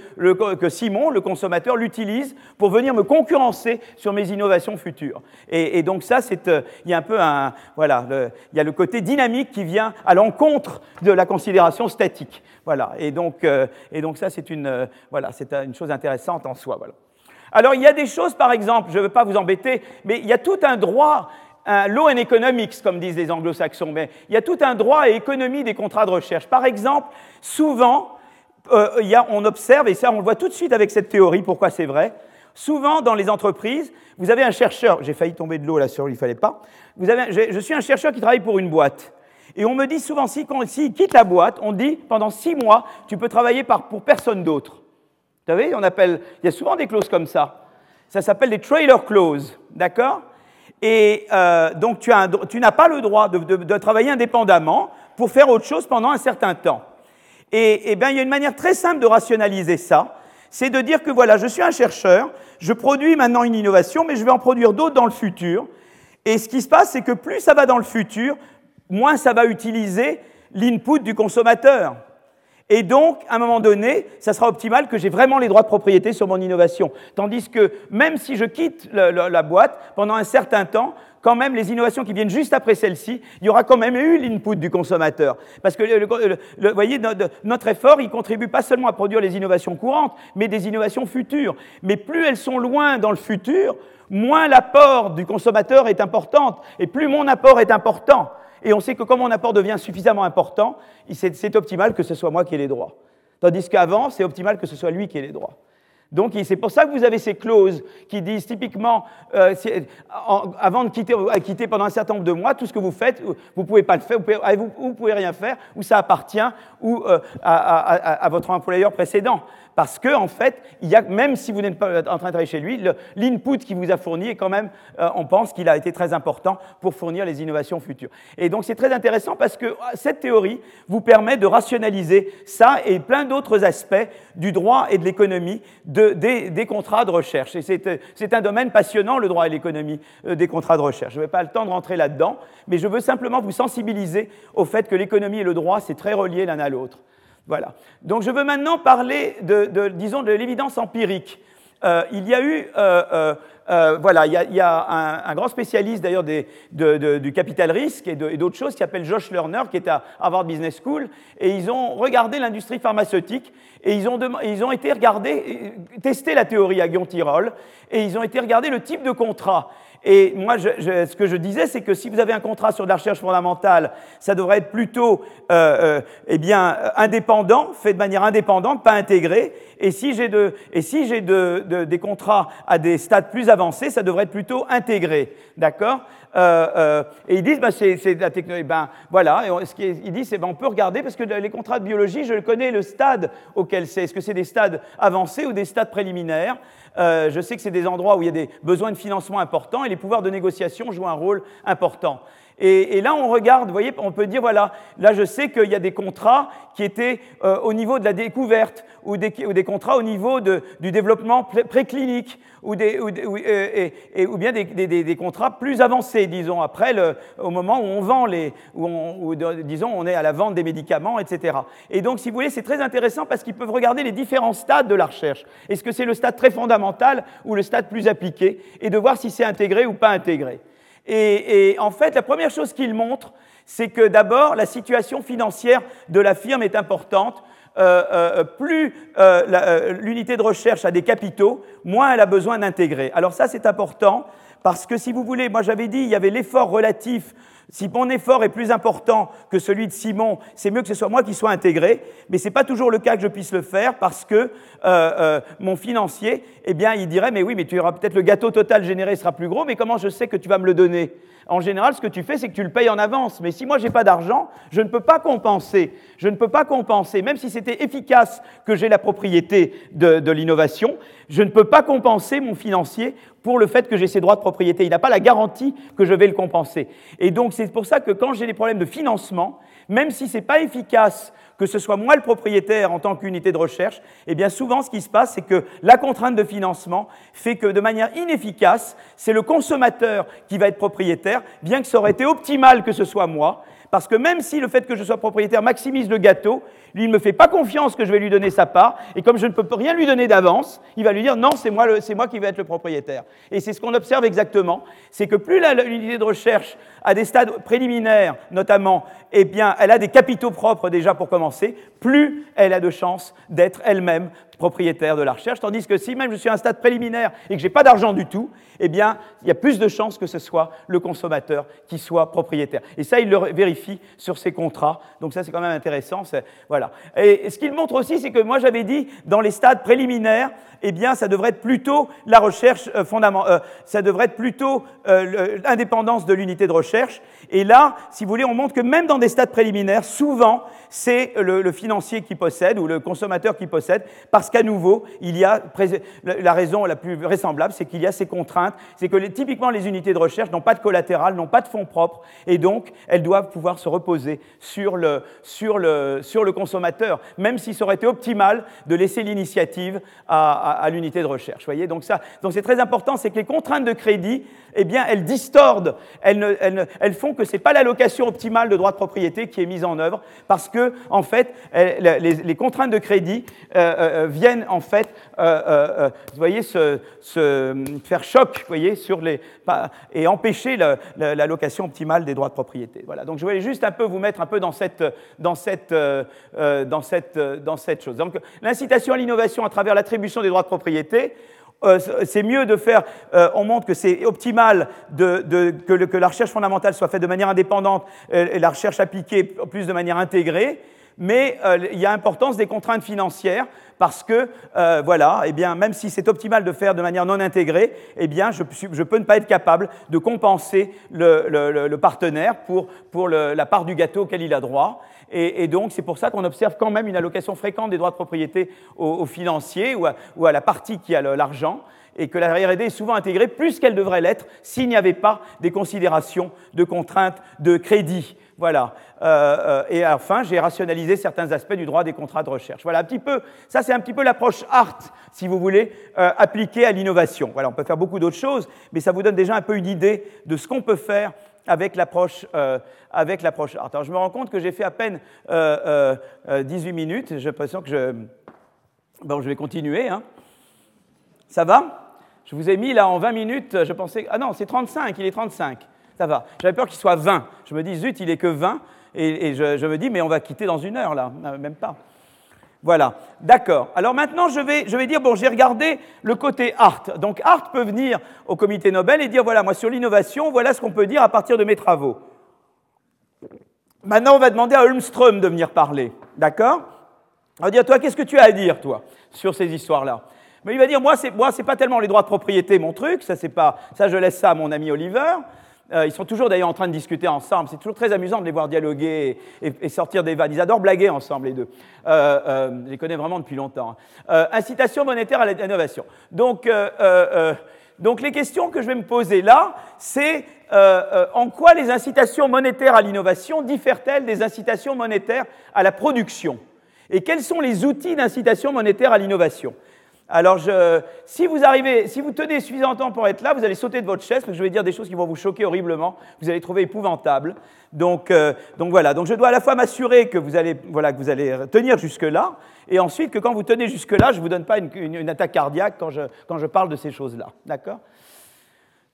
Simon, le consommateur, l'utilise pour venir me concurrencer sur mes innovations futures. Et, donc ça, euh, il y a un peu un, voilà, il y a le côté dynamique qui vient à l'encontre de la considération statique. Voilà. Et donc, ça, c'est une, voilà, une chose intéressante en soi. Voilà. Alors il y a des choses, par exemple, je ne veux pas vous embêter, mais il y a tout un droit, un law and economics, comme disent les anglo-saxons, mais il y a tout un droit et économie des contrats de recherche. Par exemple, souvent, euh, on observe, et ça on le voit tout de suite avec cette théorie, pourquoi c'est vrai, souvent dans les entreprises, vous avez un chercheur, j'ai failli tomber de l'eau là sur, il ne fallait pas, je, suis un chercheur qui travaille pour une boîte. Et on me dit souvent, s'il si, quitte la boîte, on dit, pendant six mois, tu peux travailler pour personne d'autre. Vous savez, on appelle, il y a souvent des clauses comme ça. Ça s'appelle les trailer clauses, d'accord? Et euh, donc tu, n'as pas le droit de, travailler indépendamment pour faire autre chose pendant un certain temps. Et, et bien, il y a une manière très simple de rationaliser ça, c'est de dire que voilà, je suis un chercheur, je produis maintenant une innovation, mais je vais en produire d'autres dans le futur. Et ce qui se passe, c'est que plus ça va dans le futur, moins ça va utiliser l'input du consommateur. Et donc, à un moment donné, ça sera optimal que j'ai vraiment les droits de propriété sur mon innovation. Tandis que même si je quitte la boîte pendant un certain temps, quand même, les innovations qui viennent juste après celle-ci, il y aura quand même eu l'input du consommateur. Parce que, vous voyez, notre effort, il contribue pas seulement à produire les innovations courantes, mais des innovations futures. Mais plus elles sont loin dans le futur, moins l'apport du consommateur est important, et plus mon apport est important. Et on sait que comme mon apport devient suffisamment important, c'est optimal que ce soit moi qui ai les droits. Tandis qu'avant, c'est optimal que ce soit lui qui ait les droits. Donc c'est pour ça que vous avez ces clauses qui disent typiquement, euh, avant de quitter, quitter, pendant un certain nombre de mois, tout ce que vous faites, vous ne pouvez pas le faire, vous ne pouvez, rien faire, ou ça appartient euh, à, votre employeur précédent. Parce que, en fait, il y a, même si vous n'êtes pas en train de travailler chez lui, l'input qu'il vous a fourni est quand même, euh, on pense qu'il a été très important pour fournir les innovations futures. Et donc, c'est très intéressant parce que ah, cette théorie vous permet de rationaliser ça et plein d'autres aspects du droit et de l'économie de, des, contrats de recherche. Et c'est un domaine passionnant, le droit et l'économie euh, des contrats de recherche. Je n'ai pas le temps de rentrer là-dedans, mais je veux simplement vous sensibiliser au fait que l'économie et le droit, c'est très relié l'un à l'autre. Voilà. Donc je veux maintenant parler de, disons, de l'évidence empirique. Euh, il y a eu, euh, euh, voilà, il y a, un, grand spécialiste d'ailleurs du capital risque et d'autres choses qui s'appelle Josh Lerner, qui est à Harvard Business School, et ils ont regardé l'industrie pharmaceutique et ils ont, ils été regarder, tester la théorie à Guillaume et ils ont été regarder le type de contrat. Et moi, ce que je disais, c'est que si vous avez un contrat sur de la recherche fondamentale, ça devrait être plutôt euh, euh eh bien, indépendant, fait de manière indépendante, pas intégré. Et si j'ai des contrats à des stades plus avancés, ça devrait être plutôt intégré. D'accord? Euh, euh, Et ils disent, bah, c'est, la technologie. Ben voilà. Et ce qu'ils disent, c'est ben, on peut regarder parce que les contrats de biologie, je connais le stade auquel c'est. Est-ce que c'est des stades avancés ou des stades préliminaires? Euh, je sais que c'est des endroits où il y a des besoins de financement importants et les pouvoirs de négociation jouent un rôle important. Et, là, on regarde, vous voyez, on peut dire, voilà, là, je sais qu'il y a des contrats qui étaient euh, au niveau de la découverte, ou des, contrats au niveau du développement préclinique, ou, bien des, contrats plus avancés, disons, après, au moment où on vend les, où, on, disons, on est à la vente des médicaments, etc. Et donc, si vous voulez, c'est très intéressant parce qu'ils peuvent regarder les différents stades de la recherche. Est-ce que c'est le stade très fondamental ou le stade plus appliqué, et de voir si c'est intégré ou pas intégré. Et, en fait, la première chose qu'il montre, c'est que d'abord, la situation financière de la firme est importante. Euh, euh, plus euh, l'unité de recherche a des capitaux, moins elle a besoin d'intégrer. Alors ça, c'est important parce que si vous voulez, moi j'avais dit, il y avait l'effort relatif si mon effort est plus important que celui de Simon, c'est mieux que ce soit moi qui sois intégré, mais ce n'est pas toujours le cas que je puisse le faire parce que euh, euh, mon financier, eh bien, il dirait, mais oui, mais tu auras peut-être le gâteau total généré sera plus gros, mais comment je sais que tu vas me le donner? En général, ce que tu fais, c'est que tu le payes en avance. Mais si moi, j'ai pas d'argent, je ne peux pas compenser. Je ne peux pas compenser, même si c'était efficace que j'ai la propriété de, l'innovation, je ne peux pas compenser mon financier pour le fait que j'ai ces droits de propriété. Il n'a pas la garantie que je vais le compenser. Et donc c'est pour ça que quand j'ai des problèmes de financement, même si ce n'est pas efficace que ce soit moi le propriétaire en tant qu'unité de recherche, eh bien souvent ce qui se passe, c'est que la contrainte de financement fait que de manière inefficace, c'est le consommateur qui va être propriétaire, bien que ça aurait été optimal que ce soit moi, parce que même si le fait que je sois propriétaire maximise le gâteau, lui, il ne me fait pas confiance que je vais lui donner sa part, et comme je ne peux rien lui donner d'avance, il va lui dire non, c'est moi, qui vais être le propriétaire. Et c'est ce qu'on observe exactement, c'est que plus l'unité de recherche à des stades préliminaires, notamment, eh bien, elle a des capitaux propres déjà pour commencer, plus elle a de chances d'être elle-même propriétaire de la recherche, tandis que si même je suis à un stade préliminaire et que je n'ai pas d'argent du tout, eh bien, il y a plus de chances que ce soit le consommateur qui soit propriétaire. Et ça, il le vérifie sur ses contrats. Donc ça, c'est quand même intéressant. Voilà. Et ce qu'il montre aussi, c'est que moi, j'avais dit, dans les stades préliminaires, eh bien, ça devrait être plutôt la recherche euh, fondamentale, euh, ça devrait être plutôt euh, l'indépendance de l'unité de recherche. Et là, si vous voulez, on montre que même dans des stades préliminaires, souvent, c'est le, financier qui possède ou le consommateur qui possède, qu'à nouveau, il y a la raison la plus vraisemblable, c'est qu'il y a ces contraintes, c'est que typiquement les unités de recherche n'ont pas de collatéral, n'ont pas de fonds propres, et donc elles doivent pouvoir se reposer sur le, sur le, sur le consommateur, même s'il aurait été optimal de laisser l'initiative à, l'unité de recherche. Voyez donc ça, donc c'est très important, c'est que les contraintes de crédit, eh bien, elles distordent, elles, elles, elles font que c'est pas l'allocation optimale de droits de propriété qui est mise en œuvre, parce que en fait, les, contraintes de crédit euh, euh, euh, viennent en fait, vous voyez, se, faire choc, vous voyez, sur les et empêcher l'allocation optimale des droits de propriété. Voilà. Donc je voulais juste un peu vous mettre un peu dans cette dans cette dans cette dans cette chose. Donc l'incitation à l'innovation à travers l'attribution des droits de propriété. c'est mieux de faire, on montre que c'est optimal que, que, la recherche fondamentale soit faite de manière indépendante et la recherche appliquée plus de manière intégrée mais euh, il y a importance des contraintes financières parce que, euh, voilà, eh bien, même si c'est optimal de faire de manière non intégrée, eh bien, je, je peux ne pas être capable de compenser le, partenaire pour, pour la part du gâteau auquel il a droit. Et, et donc, c'est pour ça qu'on observe quand même une allocation fréquente des droits de propriété aux, financiers ou à, ou à la partie qui a l'argent et que la R&D est souvent intégrée plus qu'elle devrait l'être s'il n'y avait pas des considérations de contraintes de crédit. Voilà. Euh, euh, et enfin, j'ai rationalisé certains aspects du droit des contrats de recherche. Voilà un petit peu. Ça, c'est un petit peu l'approche art, si vous voulez, euh, appliquée à l'innovation. Voilà, on peut faire beaucoup d'autres choses, mais ça vous donne déjà un peu une idée de ce qu'on peut faire avec l'approche avec l'approche art. Alors je me rends compte que j'ai fait à peine 18 euh, minutes. J'ai l'impression que je bon, je vais continuer. Hein. Ça va? Je vous ai mis là en 20 minutes. Je pensais ah non c'est 35. Il est 35. Ça va. J'avais peur qu'il soit 20. Je me dis zut il est que 20 et, je, me dis mais on va quitter dans une heure là, même pas. Voilà, d'accord. Alors maintenant, je vais, je vais dire, bon, j'ai regardé le côté art. Donc art peut venir au comité Nobel et dire, voilà, moi sur l'innovation, voilà ce qu'on peut dire à partir de mes travaux. Maintenant, on va demander à Holmström de venir parler, d'accord? On va dire, toi, qu'est-ce que tu as à dire, toi, sur ces histoires-là? Mais il va dire, moi, c'est moi, c'est pas tellement les droits de propriété, mon truc, ça, pas, ça, je laisse ça à mon ami Oliver. Euh, ils sont toujours d'ailleurs en train de discuter ensemble. C'est toujours très amusant de les voir dialoguer et, sortir des vannes. Ils adorent blaguer ensemble, les deux. Euh, euh, je les connais vraiment depuis longtemps. Hein. incitation monétaire à l'innovation. Donc, donc, les questions que je vais me poser là, c'est en quoi les incitations monétaires à l'innovation diffèrent-elles des incitations monétaires à la production? Et quels sont les outils d'incitation monétaire à l'innovation? Alors, si vous arrivez, si vous tenez suffisamment de temps pour être là, vous allez sauter de votre chaise parce que je vais dire des choses qui vont vous choquer horriblement, vous allez trouver épouvantable. Donc, euh, donc voilà. Donc, je dois à la fois m'assurer que vous allez, voilà, que vous allez tenir jusque là, et ensuite que quand vous tenez jusque là, je vous donne pas une, attaque cardiaque quand je, quand je parle de ces choses-là. D'accord?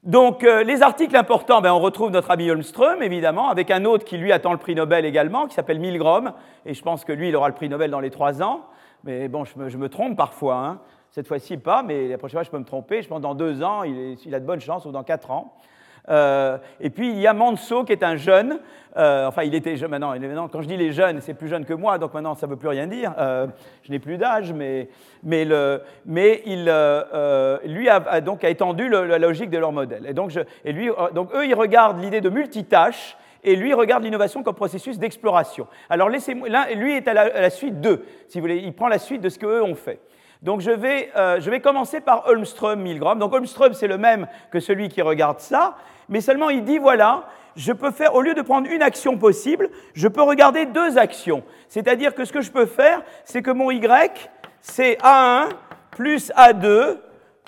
Donc, euh, les articles importants, ben, on retrouve notre ami Holmström, évidemment, avec un autre qui, lui, attend le prix Nobel également, qui s'appelle Milgrom, et je pense que lui, il aura le prix Nobel dans les trois ans. Mais bon, je me, je me trompe parfois. Hein. Cette fois-ci, pas, mais la prochaine fois, je peux me tromper. Je pense dans deux ans, il, a de bonnes chances, ou dans quatre ans. Euh, et puis, il y a Manso, qui est un jeune. Euh, enfin, il était jeune maintenant. Quand je dis les jeunes, c'est plus jeune que moi, donc maintenant, ça ne veut plus rien dire. Euh, je n'ai plus d'âge, mais, mais, il, lui a, donc étendu la logique de leur modèle. Et donc, lui, donc eux, ils regardent l'idée de multitâche et lui regarde l'innovation comme processus d'exploration. Alors laissez-moi, lui est à la, à la suite d'eux, si vous voulez, il prend la suite de ce qu'eux ont fait. Donc je vais, euh, je vais commencer par Holmström Milgram. Donc Holmström, c'est le même que celui qui regarde ça, mais seulement il dit, voilà, je peux faire, au lieu de prendre une action possible, je peux regarder deux actions. C'est-à-dire que ce que je peux faire, c'est que mon Y, c'est A1 plus A2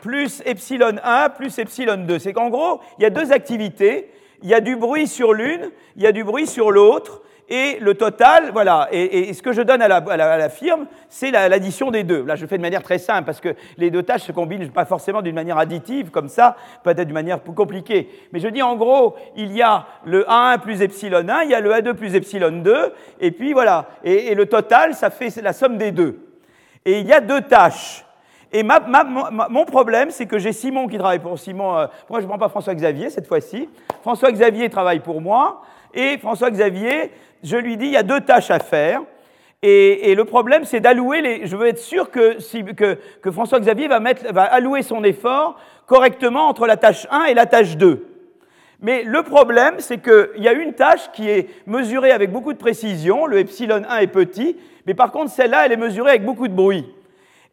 plus epsilon 1 plus epsilon 2. C'est qu'en gros, il y a deux activités. Il y a du bruit sur l'une, il y a du bruit sur l'autre, et le total, voilà, et, ce que je donne à la, firme, c'est l'addition des deux. Là, je fais de manière très simple, parce que les deux tâches se combinent pas forcément d'une manière additive, comme ça, peut-être d'une manière plus compliquée. Mais je dis en gros, il y a le A1 plus epsilon 1, il y a le A2 plus epsilon 2, et puis voilà, et, le total, ça fait la somme des deux. Et il y a deux tâches. Et mon problème, c'est que j'ai Simon qui travaille pour Simon. Euh, pourquoi je ne prends pas François Xavier cette fois-ci François Xavier travaille pour moi. Et François Xavier je lui dis, il y a deux tâches à faire. Et, le problème, c'est d'allouer les. Je veux être sûr que, que, François-Xavier va, va allouer son effort correctement entre la tâche 1 et la tâche 2. Mais le problème, c'est qu'il y a une tâche qui est mesurée avec beaucoup de précision, le epsilon 1 est petit, mais par contre, celle-là, elle est mesurée avec beaucoup de bruit.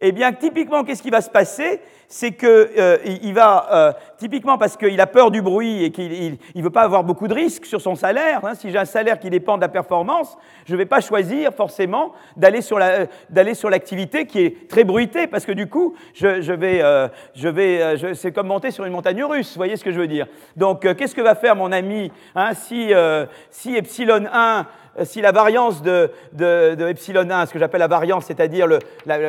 Eh bien, typiquement, qu'est-ce qui va se passer? C'est qu'il euh, va, euh, typiquement parce qu'il a peur du bruit et qu'il ne veut pas avoir beaucoup de risques sur son salaire. Hein. si j'ai un salaire qui dépend de la performance, je ne vais pas choisir forcément d'aller sur l'activité qui est très bruitée, parce que du coup, je, je vais, euh, je vais, je, c'est comme monter sur une montagne russe. Vous voyez ce que je veux dire? Donc, qu'est-ce que va faire mon ami hein, si, si epsilon 1 euh, si la variance de, epsilon 1, ce que j'appelle la variance, c'est-à-dire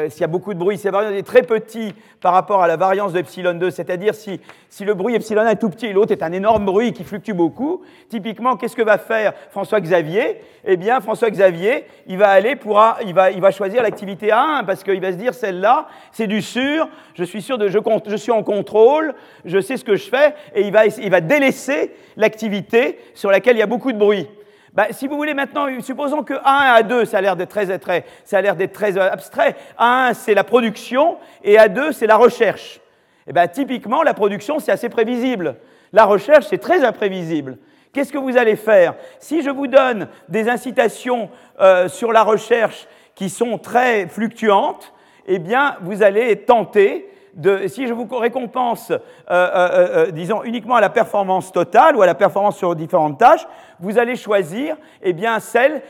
s'il y a beaucoup de bruit, si variance est très petit par rapport à la variance de epsilon 2, c'est-à-dire si, le bruit epsilon 1 est tout petit et l'autre est un énorme bruit qui fluctue beaucoup, typiquement, qu'est-ce que va faire François Xavier Eh bien, François Xavier, il va aller pour, va, il va choisir l'activité A1 parce qu'il va se dire celle-là, c'est du sûr, je suis sûr de, je, je suis en contrôle, je sais ce que je fais, et il va, il va délaisser l'activité sur laquelle il y a beaucoup de bruit. Ben, si vous voulez maintenant, supposons que A1 et A2, ça a l'air d'être très, très, ça euh, abstrait. A1, c'est la production et A2, c'est la recherche. Eh ben, typiquement, la production, c'est assez prévisible. La recherche, c'est très imprévisible. Qu'est-ce que vous allez faire? Si je vous donne des incitations euh, sur la recherche qui sont très fluctuantes, eh bien, vous allez tenter si je vous récompense, euh, euh, euh, disons, uniquement à la performance totale ou à la performance sur différentes tâches, vous allez choisir eh bien, celle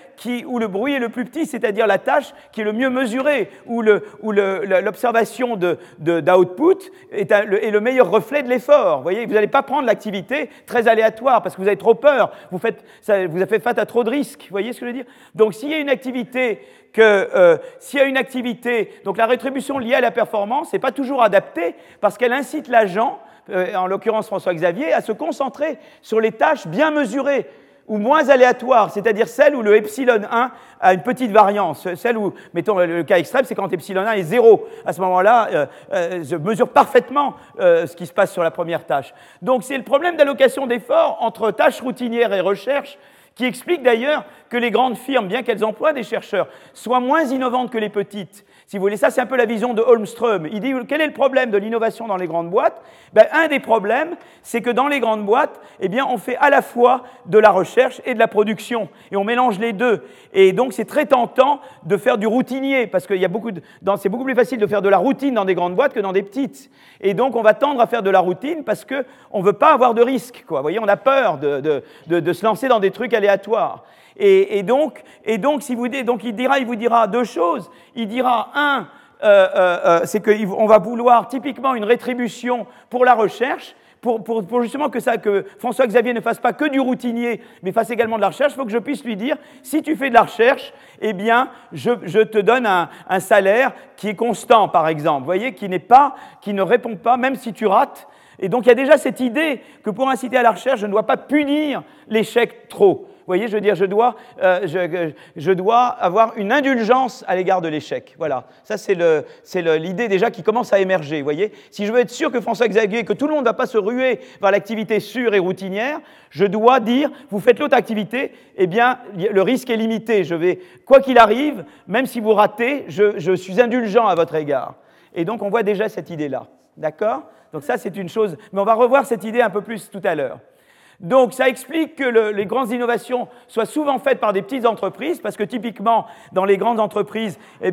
où le bruit est le plus petit, c'est-à-dire la tâche qui est le mieux mesurée, où l'observation d'output est, est, le meilleur reflet de l'effort. Vous voyez, vous n'allez pas prendre l'activité très aléatoire parce que vous avez trop peur, vous, faites, vous avez fait face à trop de risques. Vous voyez ce que je veux dire? Donc s'il y a une activité que euh, s'il y a une activité, donc la rétribution liée à la performance n'est pas toujours adaptée parce qu'elle incite l'agent, euh, en l'occurrence François Xavier, à se concentrer sur les tâches bien mesurées ou moins aléatoires, c'est-à-dire celles où le epsilon 1 a une petite variance. Celle où, mettons le cas extrême, c'est quand epsilon 1 est zéro. À ce moment-là, euh, je mesure parfaitement ce qui se passe sur la première tâche. Donc c'est le problème d'allocation d'efforts entre tâches routinières et recherche qui explique d'ailleurs que les grandes firmes, bien qu'elles emploient des chercheurs, soient moins innovantes que les petites. Si vous voulez, ça c'est un peu la vision de Holmström. Il dit quel est le problème de l'innovation dans les grandes boîtes? Ben, Un des problèmes, c'est que dans les grandes boîtes, eh bien, on fait à la fois de la recherche et de la production, et on mélange les deux. Et donc c'est très tentant de faire du routinier, parce que c'est beaucoup plus facile de faire de la routine dans des grandes boîtes que dans des petites. Et donc on va tendre à faire de la routine parce qu'on ne veut pas avoir de risque. Quoi. Vous voyez, on a peur de, de, de se lancer dans des trucs aléatoires. Et, donc, et donc, si vous, donc, il, dira, il vous dira deux choses. Il dira, un, euh, euh, euh, c'est qu'on va vouloir typiquement une rétribution pour la recherche, pour, justement que, ça, que François Xavier ne fasse pas que du routinier, mais fasse également de la recherche, il faut que je puisse lui dire, si tu fais de la recherche, eh bien, je, te donne un, salaire qui est constant, par exemple, vous voyez, qui pas, qui ne répond pas, même si tu rates. Et donc, il y a déjà cette idée que pour inciter à la recherche, je ne dois pas punir l'échec trop. Voyez, je veux dire, je dois, euh, je, dois avoir une indulgence à l'égard de l'échec. Voilà, ça c'est l'idée déjà qui commence à émerger. Vous voyez, si je veux être sûr que François Xavier, que tout le monde ne va pas se ruer vers l'activité sûre et routinière, je dois dire, vous faites l'autre activité, eh bien, le risque est limité. Je vais, quoi qu'il arrive, même si vous ratez, je, je suis indulgent à votre égard. Et donc, on voit déjà cette idée-là. D'accord? Donc ça, c'est une chose. Mais on va revoir cette idée un peu plus tout à l'heure. Donc ça explique que les grandes innovations soient souvent faites par des petites entreprises, parce que typiquement, dans les grandes entreprises, eh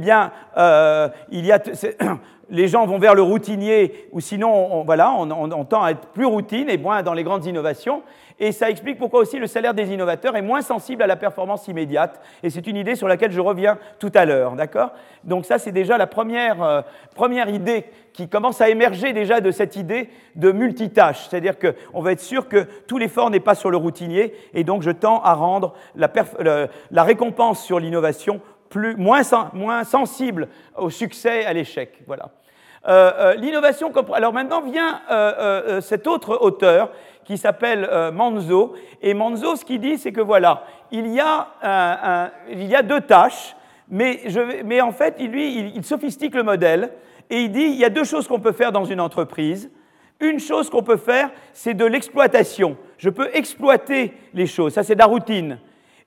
euh, les gens vont vers le routinier, ou sinon, on, voilà, on, tend à être plus routine et moins dans les grandes innovations. Et ça explique pourquoi aussi le salaire des innovateurs est moins sensible à la performance immédiate. Et c'est une idée sur laquelle je reviens tout à l'heure, d'accord? Donc ça, c'est déjà la première, euh, première idée qui commence à émerger déjà de cette idée de multitâche. C'est-à-dire qu'on va être sûr que tout l'effort n'est pas sur le routinier, et donc je tends à rendre la, la récompense sur l'innovation plus, moins, moins sensible au succès, à l'échec. Voilà. Euh, euh, l'innovation. Alors maintenant vient euh, cet autre auteur qui s'appelle Manzo. Et Manzo, ce qu'il dit, c'est que voilà, il y a, deux tâches, mais, en fait, lui, il, il, sophistique le modèle et il dit il y a deux choses qu'on peut faire dans une entreprise. Une chose qu'on peut faire, c'est de l'exploitation. Je peux exploiter les choses, ça c'est de la routine.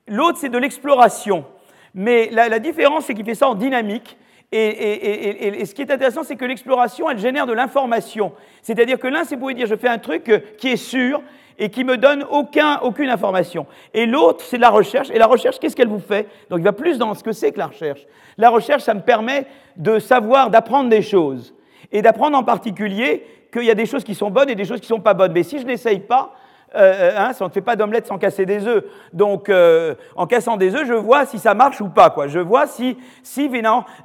L'autre, c'est de l'exploration. Mais la, différence, c'est qu'il fait ça en dynamique. Et, ce qui est intéressant, c'est que l'exploration, elle génère de l'information. C'est-à-dire que l'un, c'est pour dire, je fais un truc euh, qui est sûr et qui me donne aucun, aucune information. Et l'autre, c'est la recherche. Et la recherche, qu'est-ce qu'elle vous fait? Donc il va plus dans ce que c'est que la recherche. La recherche, ça me permet de savoir, d'apprendre des choses. Et d'apprendre en particulier qu'il y a des choses qui sont bonnes et des choses qui ne sont pas bonnes. Mais si je n'essaye pas, euh, hein, on ne fait pas d'omelette sans casser des œufs. Donc, euh, en cassant des œufs, je vois si ça marche ou pas. Je vois si, si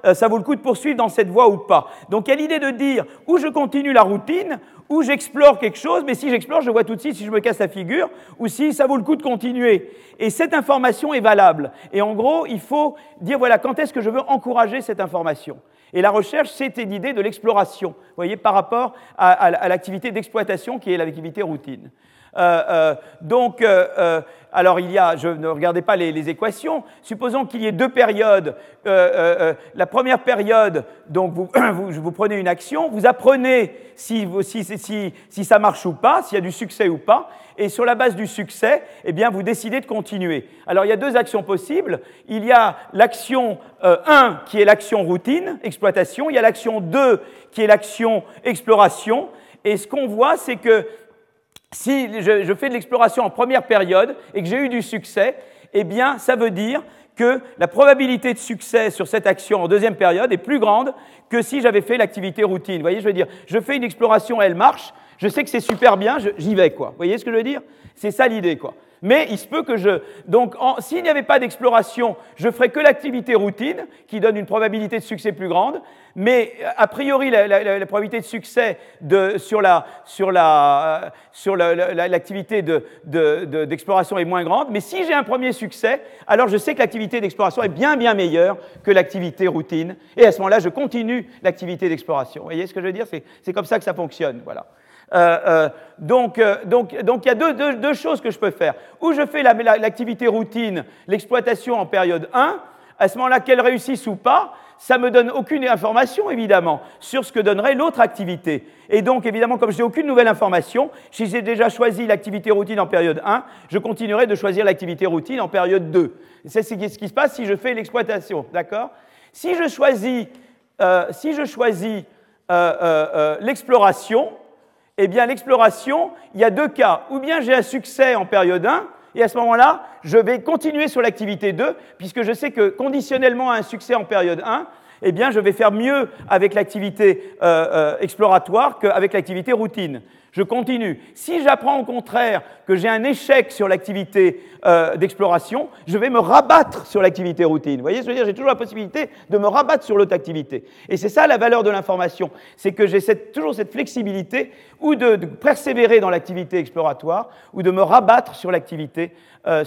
euh, ça vaut le coup de poursuivre dans cette voie ou pas. Donc, il y a l'idée de dire où je continue la routine, ou j'explore quelque chose, mais si j'explore, je vois tout de suite si je me casse la figure, ou si ça vaut le coup de continuer. Et cette information est valable. Et en gros, il faut dire, voilà, quand est-ce que je veux encourager cette information? Et la recherche, c'était l'idée de l'exploration, voyez, par rapport à l'activité d'exploitation qui est l'activité routine. Euh, euh, donc, euh, alors il y a, je ne regardez pas les, équations, supposons qu'il y ait deux périodes. la première période, donc vous, vous, prenez une action, vous apprenez si, si, si, si ça marche ou pas, s'il y a du succès ou pas, et sur la base du succès, eh bien, vous décidez de continuer. Alors, il y a deux actions possibles. Il y a l'action 1 qui est l'action routine, exploitation. Il y a l'action 2 qui est l'action exploration. Et ce qu'on voit, c'est que si je, fais de l'exploration en première période et que j'ai eu du succès, eh bien, ça veut dire que la probabilité de succès sur cette action en deuxième période est plus grande que si j'avais fait l'activité routine. Vous voyez, je veux dire, je fais une exploration, elle marche, je sais que c'est super bien, j'y vais, quoi. Vous voyez ce que je veux dire? C'est ça l'idée, quoi. Mais il se peut que je... Donc, s'il n'y avait pas d'exploration, je ferais que l'activité routine, qui donne une probabilité de succès plus grande. Mais a priori, la, probabilité de succès de, sur l'activité d'exploration est moins grande. Mais si j'ai un premier succès, alors je sais que l'activité d'exploration est bien, bien meilleure que l'activité routine. Et à ce moment-là, je continue l'activité d'exploration. Vous voyez ce que je veux dire? C'est comme ça que ça fonctionne. Voilà. Euh, euh, donc, euh, donc, donc, il y a deux, choses que je peux faire. Ou je fais l'activité routine, l'exploitation en période 1, à ce moment-là, qu'elle réussisse ou pas, ça me donne aucune information, évidemment, sur ce que donnerait l'autre activité. Et donc, évidemment, comme je n'ai aucune nouvelle information, si j'ai déjà choisi l'activité routine en période 1, je continuerai de choisir l'activité routine en période 2. C'est ce qui se passe si je fais l'exploitation, d'accord? Si je choisis, si je choisis l'exploration, eh bien, l'exploration, il y a deux cas. Ou bien j'ai un succès en période 1, et à ce moment-là, je vais continuer sur l'activité 2, puisque je sais que conditionnellement à un succès en période 1, eh bien, je vais faire mieux avec l'activité euh, euh, exploratoire qu'avec l'activité routine je continue. Si j'apprends au contraire que j'ai un échec sur l'activité euh, d'exploration, je vais me rabattre sur l'activité routine. Vous voyez ce je veux dire? J'ai toujours la possibilité de me rabattre sur l'autre activité. Et c'est ça la valeur de l'information, c'est que j'ai toujours cette flexibilité ou de, persévérer dans l'activité exploratoire ou de me rabattre sur l'activité euh,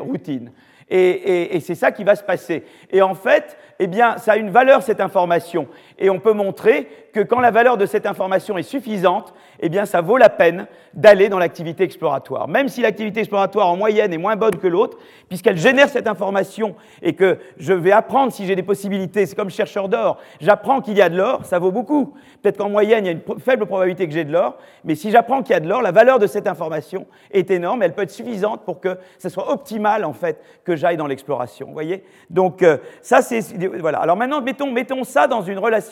routine. Et, et c'est ça qui va se passer. Et en fait, eh bien, ça a une valeur cette information. Et on peut montrer que quand la valeur de cette information est suffisante, eh bien, ça vaut la peine d'aller dans l'activité exploratoire. Même si l'activité exploratoire en moyenne est moins bonne que l'autre, puisqu'elle génère cette information et que je vais apprendre si j'ai des possibilités, c'est comme chercheur d'or, j'apprends qu'il y a de l'or, ça vaut beaucoup. Peut-être qu'en moyenne, il y a une faible probabilité que j'ai de l'or, mais si j'apprends qu'il y a de l'or, la valeur de cette information est énorme, elle peut être suffisante pour que ce soit optimal, en fait, que j'aille dans l'exploration. Vous voyez? Donc, euh, ça, c'est. Voilà. Alors maintenant, mettons, mettons ça dans une relation,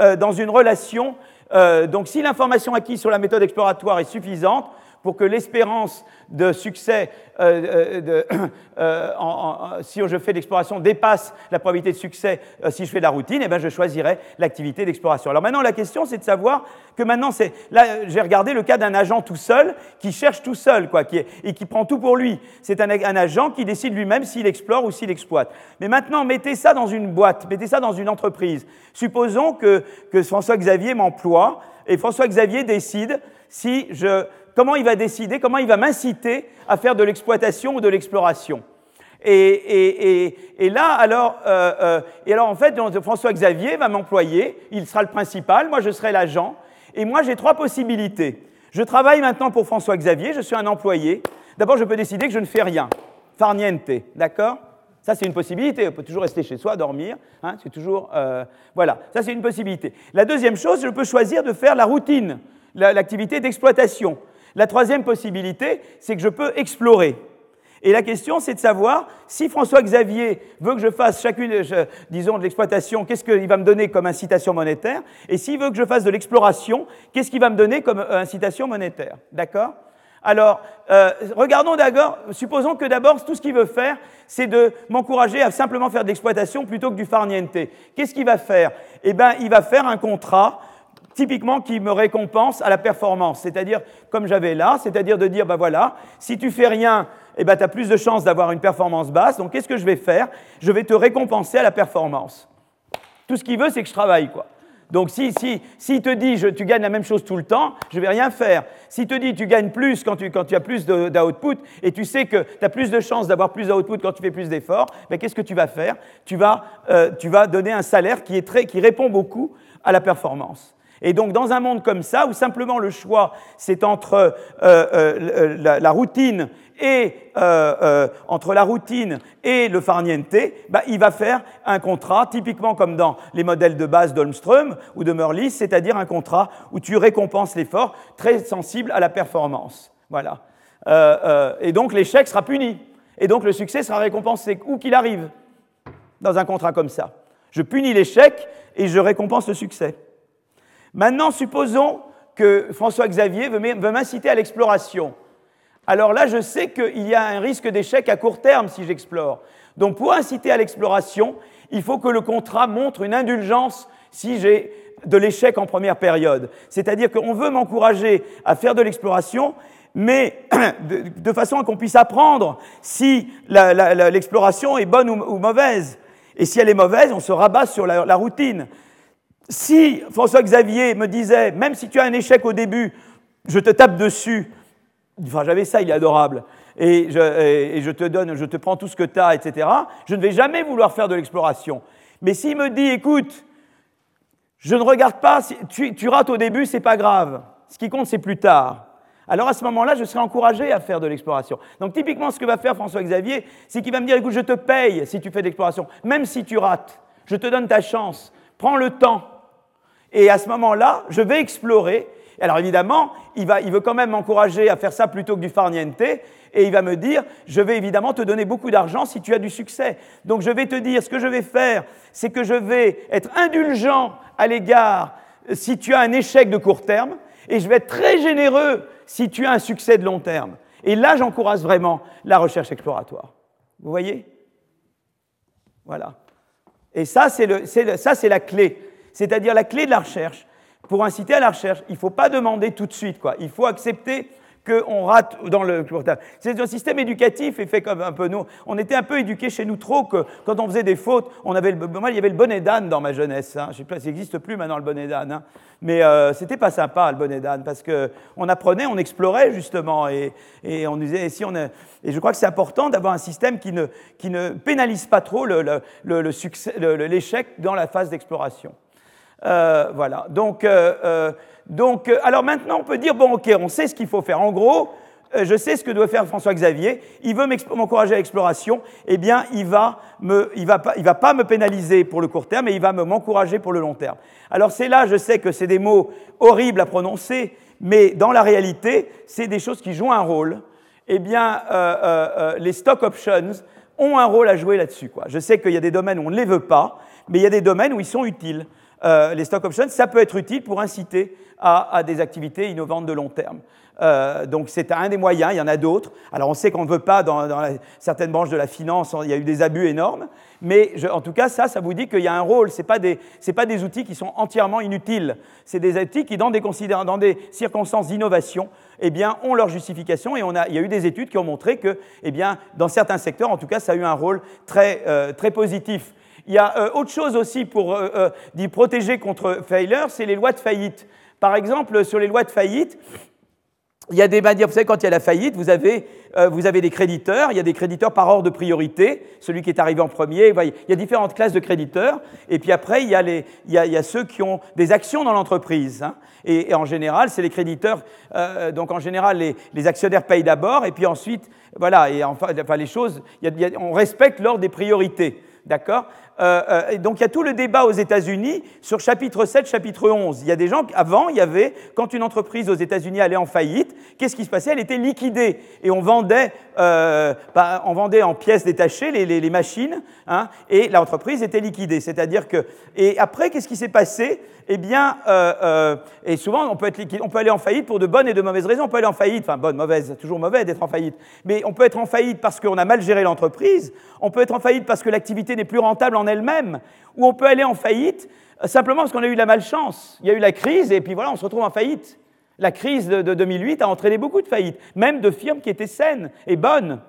euh, dans une relation euh, donc si l'information acquise sur la méthode exploratoire est suffisante pour que l'espérance de succès, euh, euh, euh, si je fais l'exploration, dépasse la probabilité de succès si je fais la routine, eh bien je choisirai l'activité d'exploration. Alors maintenant, la question, c'est de savoir que maintenant, là, j'ai regardé le cas d'un agent tout seul qui cherche tout seul, et qui prend tout pour lui. C'est un, agent qui décide lui-même s'il explore ou s'il exploite. Mais maintenant, mettez ça dans une boîte, mettez ça dans une entreprise. Supposons que François-Xavier m'emploie et François-Xavier décide si je comment il va décider, comment il va m'inciter à faire de l'exploitation ou de l'exploration. Et, là, alors, euh, euh, et alors, en fait, François Xavier va m'employer, il sera le principal, moi je serai l'agent, et moi j'ai trois possibilités. Je travaille maintenant pour François Xavier, je suis un employé. D'abord, je peux décider que je ne fais rien, farniente, d'accord? Ça, c'est une possibilité. On peut toujours rester chez soi, dormir. Hein, c'est toujours. Euh, voilà, ça, c'est une possibilité. La deuxième chose, je peux choisir de faire la routine, l'activité d'exploitation. La troisième possibilité, c'est que je peux explorer. Et la question, c'est de savoir si François Xavier veut que je fasse chacune, disons, de l'exploitation, qu'est-ce qu'il va me donner comme incitation monétaire Et s'il veut que je fasse de l'exploration, qu'est-ce qu'il va me donner comme euh, incitation monétaire D'accord? Alors, euh, regardons d'abord, supposons que d'abord, tout ce qu'il veut faire, c'est de m'encourager à simplement faire de l'exploitation plutôt que du farniente. Qu'est-ce qu'il va faire? Eh bien, il va faire un contrat typiquement qui me récompense à la performance, c'est-à-dire comme j'avais là, c'est-à-dire de dire, ben voilà, si tu fais rien, eh ben, tu as plus de chances d'avoir une performance basse, donc qu'est-ce que je vais faire? Je vais te récompenser à la performance. Tout ce qu'il veut, c'est que je travaille, quoi. Donc si, si, si te dit tu gagnes la même chose tout le temps, je vais rien faire. Si te dit tu gagnes plus quand tu, quand tu as plus d'output et tu sais que tu as plus de chances d'avoir plus d'output quand tu fais plus d'efforts, ben, qu'est-ce que tu vas faire? Tu vas, euh, tu vas donner un salaire qui, est très, qui répond beaucoup à la performance. Et donc, dans un monde comme ça, où simplement le choix, c'est entre euh, euh, la, routine et euh, le farniente, bah, il va faire un contrat, typiquement comme dans les modèles de base d'Olmström ou de Merlis, c'est-à-dire un contrat où tu récompenses l'effort, très sensible à la performance. Voilà. et donc, l'échec sera puni. Et donc, le succès sera récompensé, où qu'il arrive, dans un contrat comme ça. Je punis l'échec et je récompense le succès. Maintenant, supposons que François Xavier veut m'inciter à l'exploration. alors là, je sais qu'il y a un risque d'échec à court terme si j'explore. Donc pour inciter à l'exploration, il faut que le contrat montre une indulgence si j'ai de l'échec en première période. C'est-à-dire qu'on veut m'encourager à faire de l'exploration, mais de, façon à qu'on puisse apprendre si l'exploration est bonne ou, mauvaise. Et si elle est mauvaise, on se rabat sur la routine. Si François Xavier me disait, même si tu as un échec au début, je te tape dessus, enfin j'avais ça, il est adorable, et je, te donne, je te prends tout ce que tu as, etc., je ne vais jamais vouloir faire de l'exploration. Mais s'il me dit, écoute, je ne regarde pas, tu, rates au début, c'est pas grave, ce qui compte c'est plus tard. Alors à ce moment-là, je serai encouragé à faire de l'exploration. Donc typiquement, ce que va faire François Xavier, c'est qu'il va me dire, écoute, je te paye si tu fais de l'exploration, même si tu rates, je te donne ta chance, prends le temps. Et à ce moment-là, je vais explorer alors évidemment, il, va, il veut quand même m'encourager à faire ça plutôt que du farniente, et il va me dire, je vais évidemment te donner beaucoup d'argent si tu as du succès. Donc je vais te dire, ce que je vais faire, c'est que je vais être indulgent à l'égard euh, si tu as un échec de court terme, et je vais être très généreux si tu as un succès de long terme. Et là, j'encourage vraiment la recherche exploratoire. Vous voyez? Voilà. Et ça, c'est la clé. C'est-à-dire la clé de la recherche, pour inciter à la recherche, il ne faut pas demander tout de suite. Il faut accepter qu'on rate dans le C'est un système éducatif et fait comme un peu nous. On était un peu éduqués chez nous trop que quand on faisait des fautes, on avait le, moi il y avait le bonnet d'âne dans ma jeunesse. Hein. Je sais pas, ça n'existe plus maintenant le bonnet d'âne. Hein. Mais euh, c'était pas sympa le bonnet d'âne parce que on apprenait, on explorait justement et, on disait et je crois que c'est important d'avoir un système qui ne, pénalise pas trop l'échec dans la phase d'exploration. Euh, voilà. Donc, euh, euh, donc, alors maintenant, on peut dire bon, ok, on sait ce qu'il faut faire. En gros, je sais ce que doit faire François Xavier. Il veut m'encourager à l'exploration. Eh bien, il va me, il va pas, il va pas me pénaliser pour le court terme, mais il va m'encourager pour le long terme. Alors c'est là, je sais que c'est des mots horribles à prononcer, mais dans la réalité, c'est des choses qui jouent un rôle. Eh bien, les stock options ont un rôle à jouer là-dessus. Je sais qu'il y a des domaines où on ne les veut pas, mais il y a des domaines où ils sont utiles. Euh, les stock options, ça peut être utile pour inciter à, des activités innovantes de long terme. Euh, donc c'est un des moyens, il y en a d'autres. Alors on sait qu'on ne veut pas, dans, certaines branches de la finance, il y a eu des abus énormes, mais en tout cas ça, ça vous dit qu'il y a un rôle, ce pas, des, pas des outils qui sont entièrement inutiles, c'est des outils qui, dans des, dans des circonstances d'innovation, eh bien, ont leur justification et on a, il y a eu des études qui ont montré que, eh bien, dans certains secteurs, en tout cas, ça a eu un rôle très, euh, très positif. Il y a euh, autre chose aussi pour euh, euh, d'y protéger contre failure, c'est les lois de faillite. Par exemple, sur les lois de faillite, il y a des manières, vous savez, quand il y a la faillite, vous avez, vous avez des créditeurs, il y a des créditeurs par ordre de priorité, celui qui est arrivé en premier, il y a différentes classes de créditeurs, et puis après, il y a, les, il y a, il y a ceux qui ont des actions dans l'entreprise. Hein. et, en général, c'est les créditeurs, donc en général, les, les actionnaires payent d'abord, et puis ensuite, voilà, et enfin, enfin les choses, on respecte l'ordre des priorités. D'accord? Euh, euh, donc il y a tout le débat aux États-Unis sur chapitre 7, chapitre 11. Il y a des gens, avant, il y avait, quand une entreprise aux États-Unis allait en faillite, qu'est-ce qui se passait? Elle était liquidée et on vendait, euh, bah, on vendait en pièces détachées les, machines hein, et l'entreprise était liquidée. C'est-à-dire que. Et après, qu'est-ce qui s'est passé? Eh bien, et souvent, on peut, être on peut aller en faillite pour de bonnes et de mauvaises raisons. On peut aller en faillite, enfin, bonne, mauvaise, toujours mauvais d'être en faillite. Mais on peut être en faillite parce qu'on a mal géré l'entreprise. On peut être en faillite parce que l'activité n'est plus rentable en elle-même. Ou on peut aller en faillite euh, simplement parce qu'on a eu la malchance. Il y a eu la crise et puis voilà, on se retrouve en faillite. La crise de, de 2008 a entraîné beaucoup de faillites, même de firmes qui étaient saines et bonnes.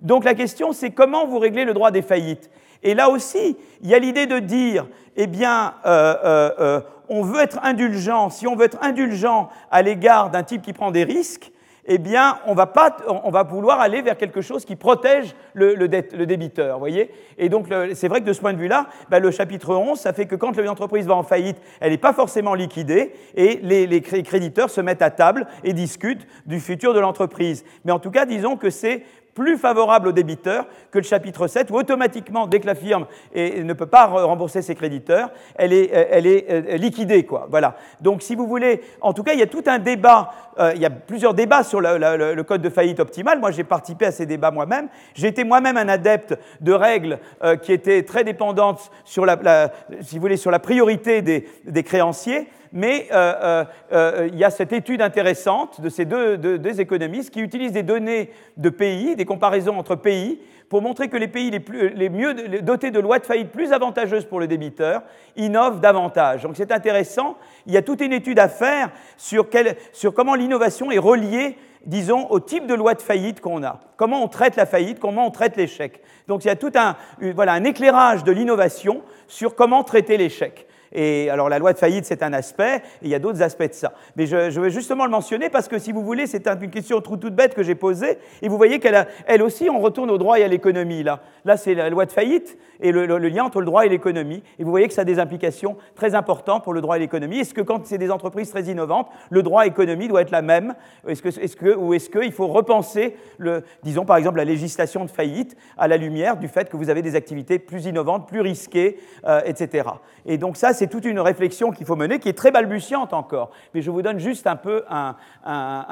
Donc la question, c'est comment vous réglez le droit des faillites Et là aussi, il y a l'idée de dire, eh bien, euh, euh, on veut être indulgent. Si on veut être indulgent à l'égard d'un type qui prend des risques, eh bien, on va, pas, on va vouloir aller vers quelque chose qui protège le, débiteur, voyez Et donc, c'est vrai que de ce point de vue-là, ben, le chapitre 11, ça fait que quand l'entreprise va en faillite, elle n'est pas forcément liquidée, et les, les, créditeurs se mettent à table et discutent du futur de l'entreprise. Mais en tout cas, disons que c'est plus favorable aux débiteurs que le chapitre 7, où automatiquement, dès que la firme ne peut pas rembourser ses créditeurs, elle est, elle est liquidée. Quoi. Voilà. Donc, si vous voulez, en tout cas, il y a tout un débat, il y a plusieurs débats sur le, code de faillite optimal. Moi, j'ai participé à ces débats moi-même. J'ai été moi-même un adepte de règles qui étaient très dépendantes sur la, si vous voulez, sur la priorité des, créanciers mais euh, euh, euh, il y a cette étude intéressante de ces deux, deux, économistes qui utilisent des données de pays, des comparaisons entre pays, pour montrer que les pays les, plus, les mieux dotés de lois de faillite plus avantageuses pour le débiteur innovent davantage. Donc c'est intéressant. Il y a toute une étude à faire sur, sur comment l'innovation est reliée disons, au type de loi de faillite qu'on a. Comment on traite la faillite, comment on traite l'échec. Donc il y a tout un, voilà, un éclairage de l'innovation sur comment traiter l'échec. Et alors la loi de faillite, c'est un aspect, et il y a d'autres aspects de ça. Mais je, je, veux justement le mentionner parce que si vous voulez, c'est une question toute bête que j'ai posée, et vous voyez qu'elle elle aussi, on retourne au droit et à l'économie. Là, là c'est la loi de faillite et le, lien entre le droit et l'économie. Et vous voyez que ça a des implications très importantes pour le droit et l'économie. Est-ce que quand c'est des entreprises très innovantes, le droit et l'économie doit être la même? Est-ce que, est-ce que, Ou est-ce qu'il faut repenser, le, disons par exemple, la législation de faillite à la lumière du fait que vous avez des activités plus innovantes, plus risquées, euh, etc. Et donc ça, c'est toute une réflexion qu'il faut mener, qui est très balbutiante encore. Mais je vous donne juste un peu un,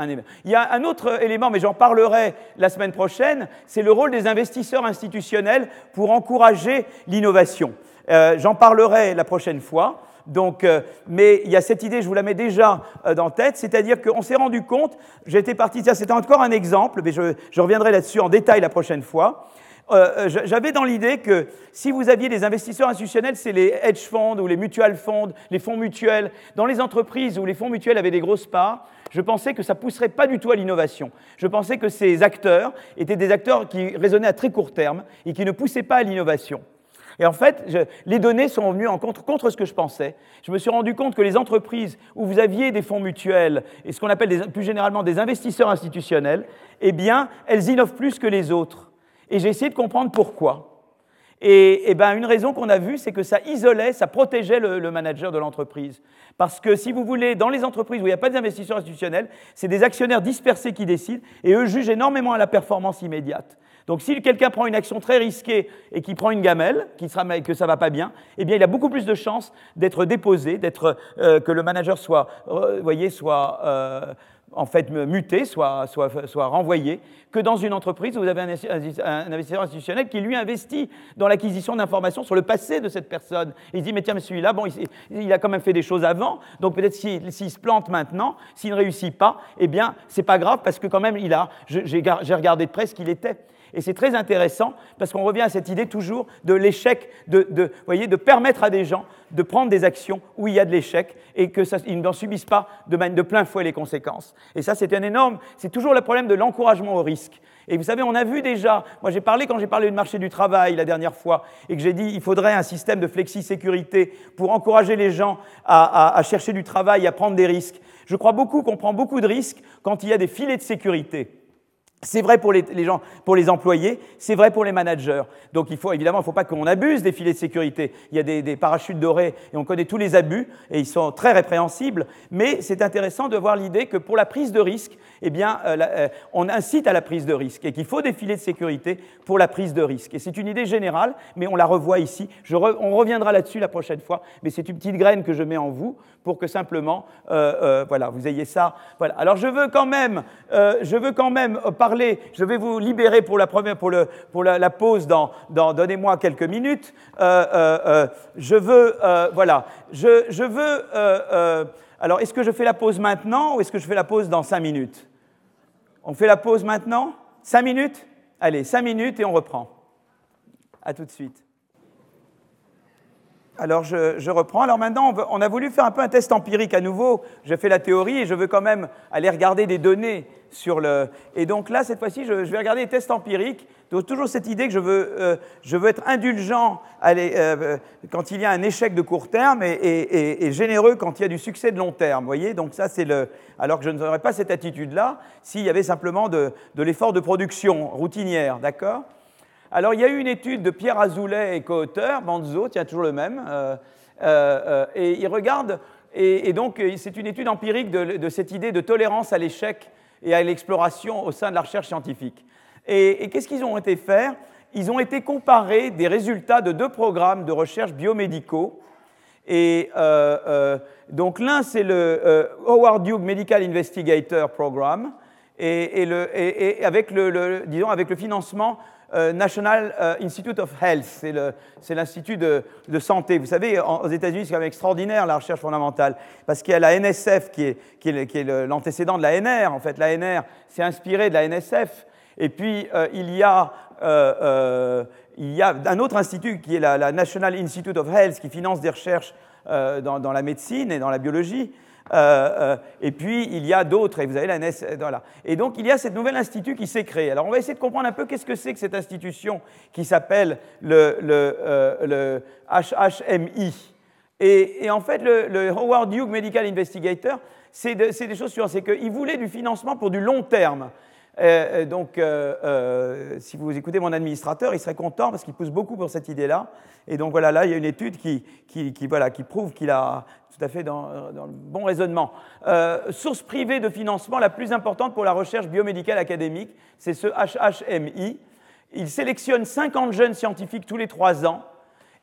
élément. Il y a un autre élément, mais j'en parlerai la semaine prochaine, c'est le rôle des investisseurs institutionnels pour encourager l'innovation. Euh, j'en parlerai la prochaine fois. Donc, euh, mais il y a cette idée, je vous la mets déjà euh, dans tête, c'est-à-dire qu'on s'est rendu compte, j'étais parti, c'était encore un exemple, mais je, reviendrai là-dessus en détail la prochaine fois. Euh, j'avais dans l'idée que si vous aviez des investisseurs institutionnels, c'est les hedge funds ou les mutual funds, les fonds mutuels, dans les entreprises où les fonds mutuels avaient des grosses parts, je pensais que ça pousserait pas du tout à l'innovation. Je pensais que ces acteurs étaient des acteurs qui raisonnaient à très court terme et qui ne poussaient pas à l'innovation. Et en fait, les données sont venues en contre, ce que je pensais. Je me suis rendu compte que les entreprises où vous aviez des fonds mutuels et ce qu'on appelle plus généralement des investisseurs institutionnels, eh bien, elles innovent plus que les autres. Et j'ai essayé de comprendre pourquoi. Et, ben, une raison qu'on a vue, c'est que ça isolait, ça protégeait le, manager de l'entreprise. Parce que si vous voulez, dans les entreprises où il n'y a pas d'investisseurs institutionnels, c'est des actionnaires dispersés qui décident et eux jugent énormément à la performance immédiate. Donc si quelqu'un prend une action très risquée et qui prend une gamelle, sera, que ça va pas bien, eh bien il a beaucoup plus de chances d'être déposé, euh, que le manager soit, voyez, soit euh, en fait muté, soit, soit, soit, renvoyé, que dans une entreprise où vous avez un, investisseur institutionnel qui lui investit dans l'acquisition d'informations sur le passé de cette personne. il dit, mais tiens, mais celui-là, bon, il, a quand même fait des choses avant, donc peut-être s'il se plante maintenant, s'il ne réussit pas, eh bien, c'est pas grave parce que quand même, il a, j'ai regardé de près ce qu'il était. Et c'est très intéressant parce qu'on revient à cette idée toujours de l'échec, de, voyez, de permettre à des gens de prendre des actions où il y a de l'échec et qu'ils n'en subissent pas de, de plein fouet les conséquences. Et ça, c'est un énorme, c'est toujours le problème de l'encouragement au risque. Et vous savez, on a vu déjà, moi j'ai parlé quand j'ai parlé du marché du travail la dernière fois, et que j'ai dit il faudrait un système de flexi-sécurité pour encourager les gens à, à chercher du travail, à prendre des risques. Je crois beaucoup qu'on prend beaucoup de risques quand il y a des filets de sécurité. C'est vrai pour les, gens, pour les employés, c'est vrai pour les managers. Donc il faut évidemment, il ne faut pas qu'on abuse des filets de sécurité. Il y a des, parachutes dorés et on connaît tous les abus et ils sont très répréhensibles. Mais c'est intéressant de voir l'idée que pour la prise de risque, eh bien, euh, euh, on incite à la prise de risque et qu'il faut des filets de sécurité pour la prise de risque. Et c'est une idée générale, mais on la revoit ici. on reviendra là-dessus la prochaine fois. Mais c'est une petite graine que je mets en vous pour que simplement, euh, voilà, vous ayez ça. Voilà. Alors je veux quand même, je veux quand même parler je vais vous libérer pour la, première, pour le, pour la, pause dans, donnez-moi quelques minutes. Euh, euh, euh, je veux, voilà, je, je veux, alors est-ce que je fais la pause maintenant ou est-ce que je fais la pause dans cinq minutes? On fait la pause maintenant? Cinq minutes? Allez, cinq minutes et on reprend. À tout de suite. Alors je, reprends. Alors maintenant, on, a voulu faire un peu un test empirique à nouveau. Je fais la théorie et je veux quand même aller regarder des données sur le. Et donc là, cette fois-ci, je, vais regarder les tests empiriques. Donc toujours cette idée que je veux, euh, je veux être indulgent euh, quand il y a un échec de court terme et, généreux quand il y a du succès de long terme. Voyez, donc ça c'est le. Alors que je n'aurais pas cette attitude-là s'il y avait simplement de l'effort de production routinière, d'accord? Alors, il y a eu une étude de Pierre Azoulay et co-auteur, Banzo, tiens, toujours le même, euh, euh, euh, et il regarde, et, donc c'est une étude empirique de, cette idée de tolérance à l'échec et à l'exploration au sein de la recherche scientifique. Et, qu'est-ce qu'ils ont été faire? Ils ont été comparer des résultats de deux programmes de recherche biomédicaux. Et donc l'un, c'est le Howard Hughes Medical Investigator Program, et, et, avec, le, disons, avec le financement euh, National euh, Institute of Health, c'est l'Institut de, santé. Vous savez, aux États-Unis, c'est quand même extraordinaire la recherche fondamentale, parce qu'il y a la NSF qui est, l'antécédent de la NR. En fait, la NR s'est inspirée de la NSF. Et puis, euh, il, y a, un autre institut qui est la, National Institute of Health, qui finance des recherches dans, la médecine et dans la biologie. Euh, euh, et puis, il y a d'autres, et vous avez la NES. Euh, voilà. Et donc, il y a cette nouvel institut qui s'est créé. Alors, on va essayer de comprendre un peu qu'est-ce que c'est que cette institution qui s'appelle le, le, HHMI. Et, en fait, le, Howard Hughes Medical Investigator, c'est des choses suivantes. C'est qu'il voulait du financement pour du long terme. Donc, si vous écoutez mon administrateur, il serait content parce qu'il pousse beaucoup pour cette idée-là. Et donc voilà, là, il y a une étude qui, qui, voilà, qui prouve qu'il a tout à fait dans, le bon raisonnement. Euh, source privée de financement la plus importante pour la recherche biomédicale académique, c'est ce HHMI. Il sélectionne 50 jeunes scientifiques tous les trois ans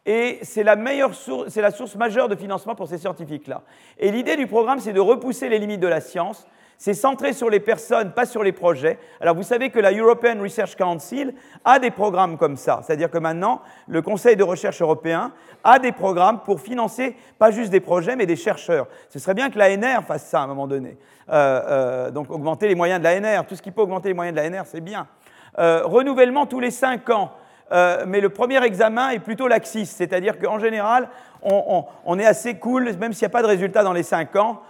et c'est la, meilleure source, c'est la source majeure de financement pour ces scientifiques-là. Et l'idée du programme, c'est de repousser les limites de la science c'est centré sur les personnes, pas sur les projets. Alors vous savez que la European Research Council a des programmes comme ça, c'est-à-dire que maintenant, le Conseil de recherche européen a des programmes pour financer pas juste des projets, mais des chercheurs. Ce serait bien que l'ANR fasse ça à un moment donné. Euh, euh, donc augmenter les moyens de l'ANR, tout ce qui peut augmenter les moyens de l'ANR, c'est bien. Euh, renouvellement tous les cinq ans. mais le premier examen est plutôt laxiste, c'est-à-dire qu'en général, on, on, est assez cool, même s'il n'y a pas de résultat dans les cinq ans,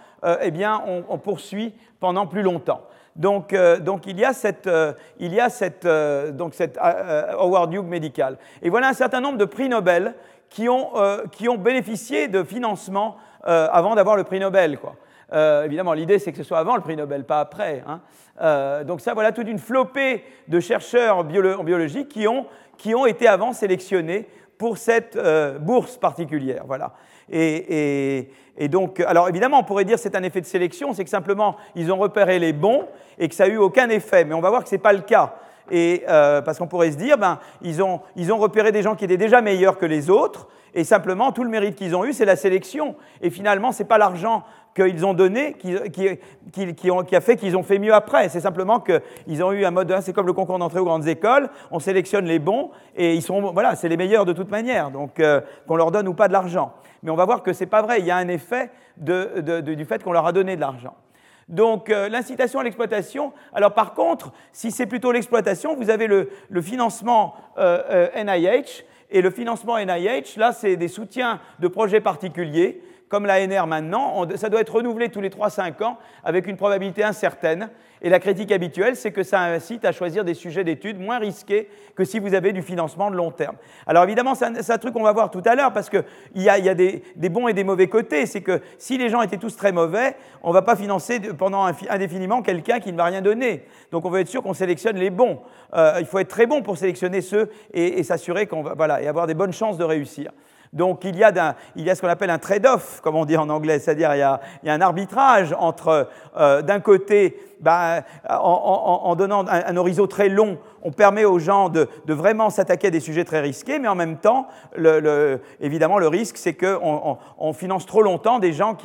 eh bien, on, poursuit pendant plus longtemps. Donc, euh, donc il y a cette, euh, il y a cette, euh, donc cette Howard Hughes médical. Et voilà un certain nombre de prix Nobel qui ont, qui ont bénéficié de financement avant d'avoir le prix Nobel. Quoi. évidemment, l'idée, c'est que ce soit avant le prix Nobel, pas après. Hein. donc ça, voilà toute une flopée de chercheurs en, biologie qui ont, qui ont été avant sélectionnés pour cette bourse particulière. Voilà. Et, donc, alors évidemment, on pourrait dire que c'est un effet de sélection, c'est que simplement ils ont repéré les bons et que ça n'a eu aucun effet. Mais on va voir que ce n'est pas le cas. Et, euh, parce qu'on pourrait se dire, ben, ils, ont, ils ont repéré des gens qui étaient déjà meilleurs que les autres, et simplement tout le mérite qu'ils ont eu, c'est la sélection. Et finalement, ce n'est pas l'argent qu'ils ont donné qui, a fait qu'ils ont fait mieux après. C'est simplement qu'ils ont eu un mode, c'est comme le concours d'entrée aux grandes écoles, on sélectionne les bons et ils sont, voilà, c'est les meilleurs de toute manière, donc euh, qu'on leur donne ou pas de l'argent. Mais on va voir que ce n'est pas vrai, il y a un effet du fait qu'on leur a donné de l'argent. Donc euh, l'incitation à l'exploitation. Alors par contre, si c'est plutôt l'exploitation, vous avez le, financement NIH. Euh, et le financement NIH, là, c'est des soutiens de projets particuliers comme l'ANR maintenant, ça doit être renouvelé tous les 3-5 ans avec une probabilité incertaine. Et la critique habituelle, c'est que ça incite à choisir des sujets d'études moins risqués que si vous avez du financement de long terme. Alors évidemment, c'est un, truc qu'on va voir tout à l'heure, parce qu'il y a, y a des, bons et des mauvais côtés. C'est que si les gens étaient tous très mauvais, on ne va pas financer pendant indéfiniment quelqu'un qui ne va rien donner. Donc on veut être sûr qu'on sélectionne les bons. Euh, il faut être très bon pour sélectionner ceux et, et s'assurer qu'on va, voilà, et avoir des bonnes chances de réussir. Donc il y a, ce qu'on appelle un trade-off, comme on dit en anglais, c'est-à-dire il, il, y a un arbitrage entre, euh, d'un côté, ben, en, donnant un, horizon très long, on permet aux gens de, vraiment s'attaquer à des sujets très risqués, mais en même temps, évidemment, le risque, c'est qu'on on, finance trop longtemps des gens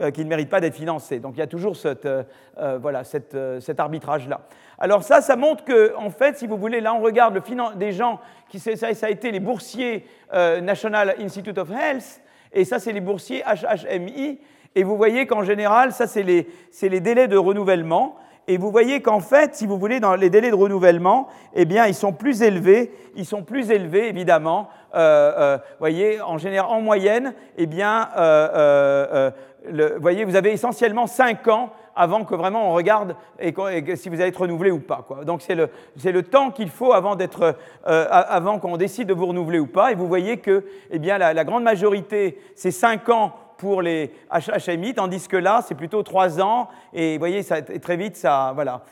euh, qui ne méritent pas d'être financés. Donc il y a toujours cette, euh, voilà, cette, cet arbitrage-là. Alors ça, ça montre que, en fait, si vous voulez, là on regarde le des gens qui ça, a été les boursiers euh, National Institute of Health, et ça c'est les boursiers HHMI, et vous voyez qu'en général, ça c'est les, les, délais de renouvellement, et vous voyez qu'en fait, si vous voulez, dans les délais de renouvellement, eh bien, ils sont plus élevés, ils sont plus élevés évidemment. Euh, euh, voyez, en général, en moyenne, eh bien, le, vous voyez, vous avez essentiellement 5 ans avant que vraiment on regarde et, si vous allez être renouvelé ou pas. Quoi. Donc c'est le, le, temps qu'il faut avant, d'être, euh, avant qu'on décide de vous renouveler ou pas. Et vous voyez que eh bien, la, grande majorité, c'est 5 ans pour les HHMI, tandis que là, c'est plutôt 3 ans, et vous voyez, très vite, ça, voilà.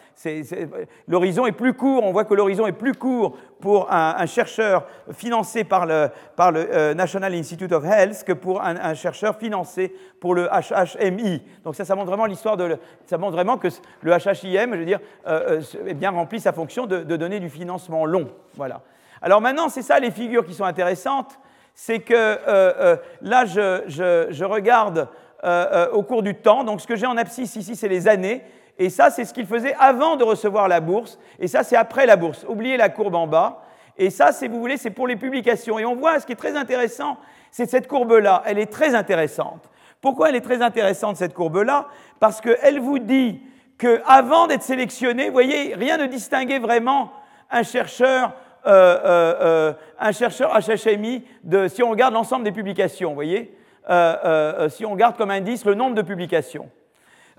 L'horizon est plus court, on voit que l'horizon est plus court pour un, chercheur financé par le, euh, National Institute of Health que pour un, chercheur financé pour le HHMI. Donc ça, ça montre vraiment l'histoire de... ça montre vraiment que le HHIM, je veux dire, euh, euh bien rempli sa fonction de, de donner du financement long. Voilà. Alors maintenant, c'est ça les figures qui sont intéressantes c'est que euh, euh, là, je, regarde euh, au cours du temps. Donc, ce que j'ai en abscisse ici, c'est les années. Et ça, c'est ce qu'il faisait avant de recevoir la bourse. Et ça, c'est après la bourse. Oubliez la courbe en bas. Et ça, si vous voulez, c'est pour les publications. Et on voit, ce qui est très intéressant, c'est cette courbe-là. Elle est très intéressante. Pourquoi elle est très intéressante, cette courbe-là? Parce qu'elle vous dit qu'avant d'être sélectionné, vous voyez, rien ne distinguait vraiment un chercheur un chercheur HHMI, si on regarde l'ensemble des publications, vous voyez, si on regarde comme indice le nombre de publications.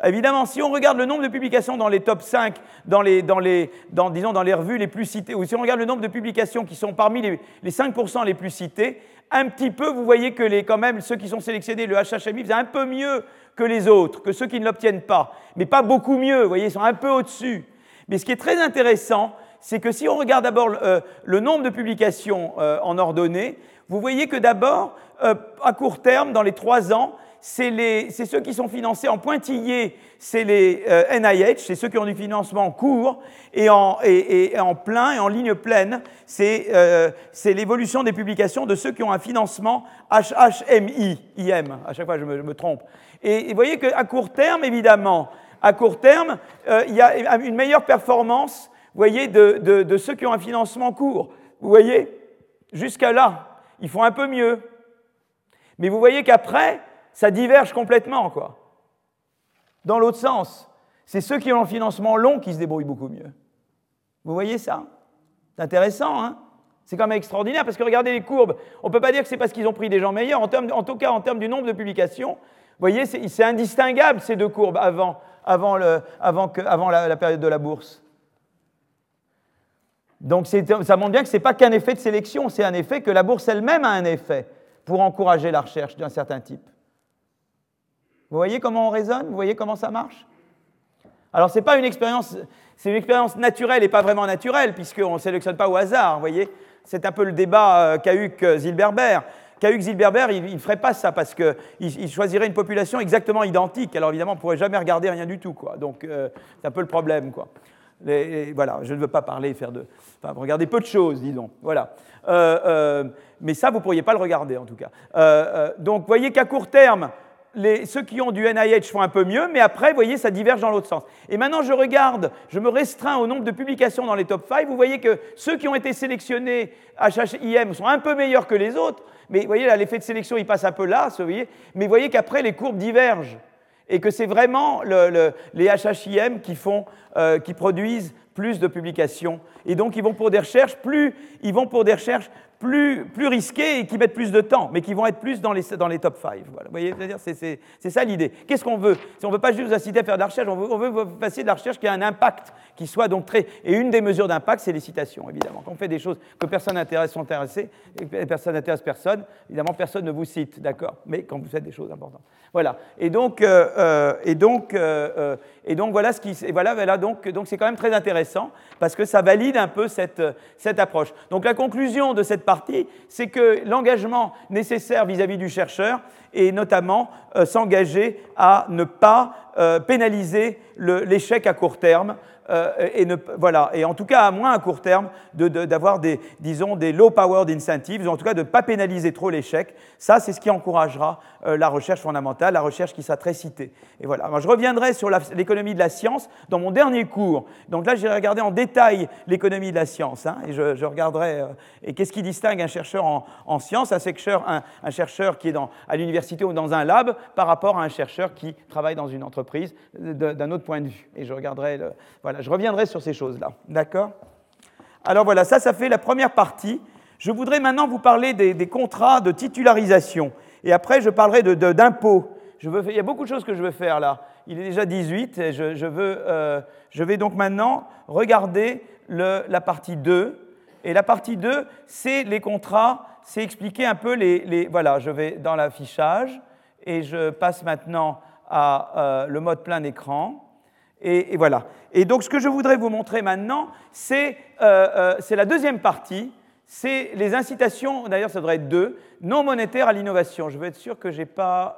Évidemment, si on regarde le nombre de publications dans les top 5, dans les, dans les, disons, dans les revues les plus citées, ou si on regarde le nombre de publications qui sont parmi les, les 5% les plus citées, un petit peu, vous voyez que les, quand même, ceux qui sont sélectionnés, le HHMI, faisaient un peu mieux que les autres, que ceux qui ne l'obtiennent pas. Mais pas beaucoup mieux, vous voyez, ils sont un peu au-dessus. Mais ce qui est très intéressant, c'est que si on regarde d'abord euh, le, nombre de publications euh, en ordonnée, vous voyez que d'abord, euh, à court terme, dans les trois ans, c'est ceux qui sont financés en pointillé, c'est les NIH, c'est ceux qui ont du financement court, et en, et, en plein, et en ligne pleine, c'est l'évolution des publications de ceux qui ont un financement HHMI, IM, à chaque fois je me, je me trompe. Et, vous voyez qu'à court terme, évidemment, à court terme, il y a une meilleure performance vous voyez, de, ceux qui ont un financement court. Vous voyez, jusqu'à là, ils font un peu mieux. Mais vous voyez qu'après, ça diverge complètement, quoi. Dans l'autre sens, c'est ceux qui ont un financement long qui se débrouillent beaucoup mieux. Vous voyez ça? C'est intéressant, hein? C'est quand même extraordinaire parce que regardez les courbes. On ne peut pas dire que c'est parce qu'ils ont pris des gens meilleurs. En, tout cas, en termes du nombre de publications, vous voyez, c'est indistinguable ces deux courbes avant la période de la bourse. Donc ça montre bien que ce n'est pas qu'un effet de sélection, c'est un effet que la bourse elle-même a un effet pour encourager la recherche d'un certain type. Vous voyez comment on raisonne? Vous voyez comment ça marche? Alors ce n'est pas une expérience, c'est une expérience naturelle et pas vraiment naturelle, puisqu'on ne sélectionne pas au hasard, vous voyez? C'est un peu le débat qu'a eu Zilberber. Qu'a Zilberber, il ne ferait pas ça parce qu'il choisirait une population exactement identique. Alors évidemment, on ne pourrait jamais regarder rien du tout. Quoi. Donc euh, c'est un peu le problème. Quoi voilà, je ne veux pas parler, faire de, enfin, regarder peu de choses, disons. Voilà. Euh, euh, mais ça, vous ne pourriez pas le regarder, en tout cas. Euh, donc, vous voyez qu'à court terme, les, ceux qui ont du NIH font un peu mieux, mais après, vous voyez, ça diverge dans l'autre sens. Et maintenant, je regarde, je me restreins au nombre de publications dans les top 5. Vous voyez que ceux qui ont été sélectionnés HHIM sont un peu meilleurs que les autres, mais vous voyez, là, l'effet de sélection, il passe un peu là, voyez. Mais vous voyez qu'après, les courbes divergent et que c'est vraiment les HHIM qui, font, euh, qui produisent plus de publications. Et donc, ils vont pour des recherches plus, ils vont pour des recherches plus, plus risqués et qui mettent plus de temps, mais qui vont être plus dans les, dans les top 5. Voilà. Vous voyez, c'est ça l'idée. Qu'est-ce qu'on veut? Si on ne veut pas juste vous inciter à faire de la recherche, on veut, on veut passer de la recherche qui a un impact, qui soit donc très... Et une des mesures d'impact, c'est les citations, évidemment. Quand on fait des choses que personne n'intéresse, sont intéressés, et personne n'intéresse personne, évidemment, personne ne vous cite, d'accord? Mais quand vous faites des choses importantes. Voilà. Et donc, euh, euh, et donc, euh, et donc voilà ce qui... Voilà, voilà donc c'est quand même très intéressant, parce que ça valide un peu cette, cette approche. Donc la conclusion de cette partie, c'est que l'engagement nécessaire vis-à-vis du chercheur est notamment euh, s'engager à ne pas euh, pénaliser l'échec à court terme, euh, et, voilà, et en tout cas à moins à court terme d'avoir des, disons, des low-powered incentives, ou en tout cas de ne pas pénaliser trop l'échec. Ça, c'est ce qui encouragera euh, la recherche fondamentale, la recherche qui sera très citée. Et voilà. je reviendrai sur l'économie de la science dans mon dernier cours. Donc là, j'ai regardé en détail l'économie de la science, hein, et je, regarderai euh, et qu'est-ce qui distingue un chercheur en, sciences, un chercheur, un, chercheur qui est dans, à l'université ou dans un lab, par rapport à un chercheur qui travaille dans une entreprise d'un autre point de vue. Et je regarderai, voilà, je reviendrai sur ces choses-là. D'accord? Alors voilà, ça, ça fait la première partie. Je voudrais maintenant vous parler des, contrats de titularisation. Et après, je parlerai d'impôts. De, il y a beaucoup de choses que je veux faire là. Il est déjà 18 et je, veux, euh, je vais donc maintenant regarder la partie 2. Et la partie 2, c'est les contrats, c'est expliquer un peu les, les, Voilà, je vais dans l'affichage et je passe maintenant à le mode plein écran. Et, voilà. Et donc ce que je voudrais vous montrer maintenant, c'est la deuxième partie, c'est les incitations, d'ailleurs ça devrait être deux, non monétaires à l'innovation. Je veux être sûr que j'ai pas...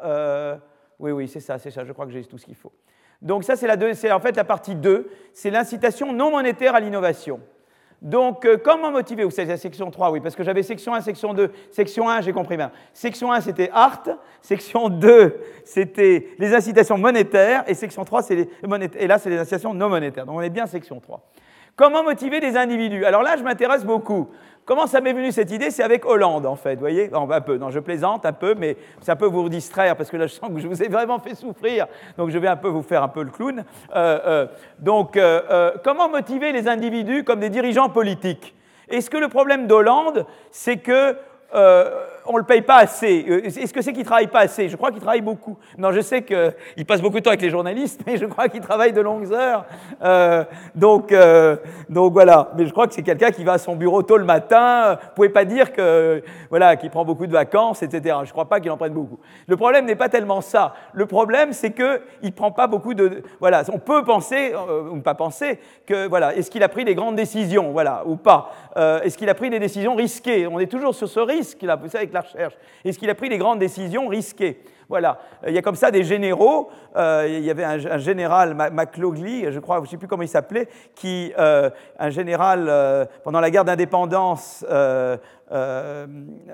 oui, oui, c'est ça, c'est ça, je crois que j'ai tout ce qu'il faut. Donc ça, c'est en fait la partie 2, c'est l'incitation non monétaire à l'innovation. Donc, euh, comment motiver? Vous savez, la section 3, oui, parce que j'avais section 1, section 2. Section 1, j'ai compris bien. Section 1, c'était art. Section 2, c'était les incitations monétaires. Et section 3, c'est les monétaires. Et là, c'est les incitations non monétaires. Donc, on est bien section 3. Comment motiver des individus? Alors là, je m'intéresse beaucoup. Comment ça m'est venu cette idée? C'est avec Hollande, en fait, vous voyez? Un peu, non, je plaisante un peu, mais ça peut vous distraire, parce que là, je sens que je vous ai vraiment fait souffrir, donc je vais un peu vous faire un peu le clown. Euh, euh, donc, euh, comment motiver les individus comme des dirigeants politiques? Est-ce que le problème d'Hollande, c'est que on ne le paye pas assez. Euh, est-ce que c'est qu'il ne travaille pas assez? Je crois qu'il travaille beaucoup. Non, je sais qu'il passe beaucoup de temps avec les journalistes, mais je crois qu'il travaille de longues heures. Euh, donc, euh, donc voilà. Mais je crois que c'est quelqu'un qui va à son bureau tôt le matin. Vous ne pouvez pas dire que voilà qu'il prend beaucoup de vacances, etc. Je ne crois pas qu'il en prenne beaucoup. Le problème n'est pas tellement ça. Le problème, c'est qu'il ne prend pas beaucoup de. Voilà, on peut penser, ou pas penser, que voilà, est-ce qu'il a pris des grandes décisions, voilà, ou pas Est-ce qu'il a pris des décisions risquées? On est toujours sur ce risque là. Vous savez, la recherche Est-ce qu'il a pris des grandes décisions risquées Voilà. Il y a comme ça des généraux. Euh, il y avait un, général, McLaughlin, je crois, je ne sais plus comment il s'appelait, qui, euh, un général euh, pendant la guerre d'indépendance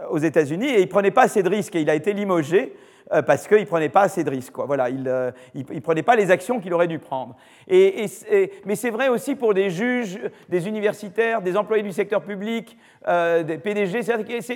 aux États-Unis, et il prenait pas assez de risques, et il a été limogé. Euh, parce qu'il ne prenait pas assez de risques. Voilà, il ne euh, prenait pas les actions qu'il aurait dû prendre. Et, mais c'est vrai aussi pour des juges, des universitaires, des employés du secteur public, euh, des PDG.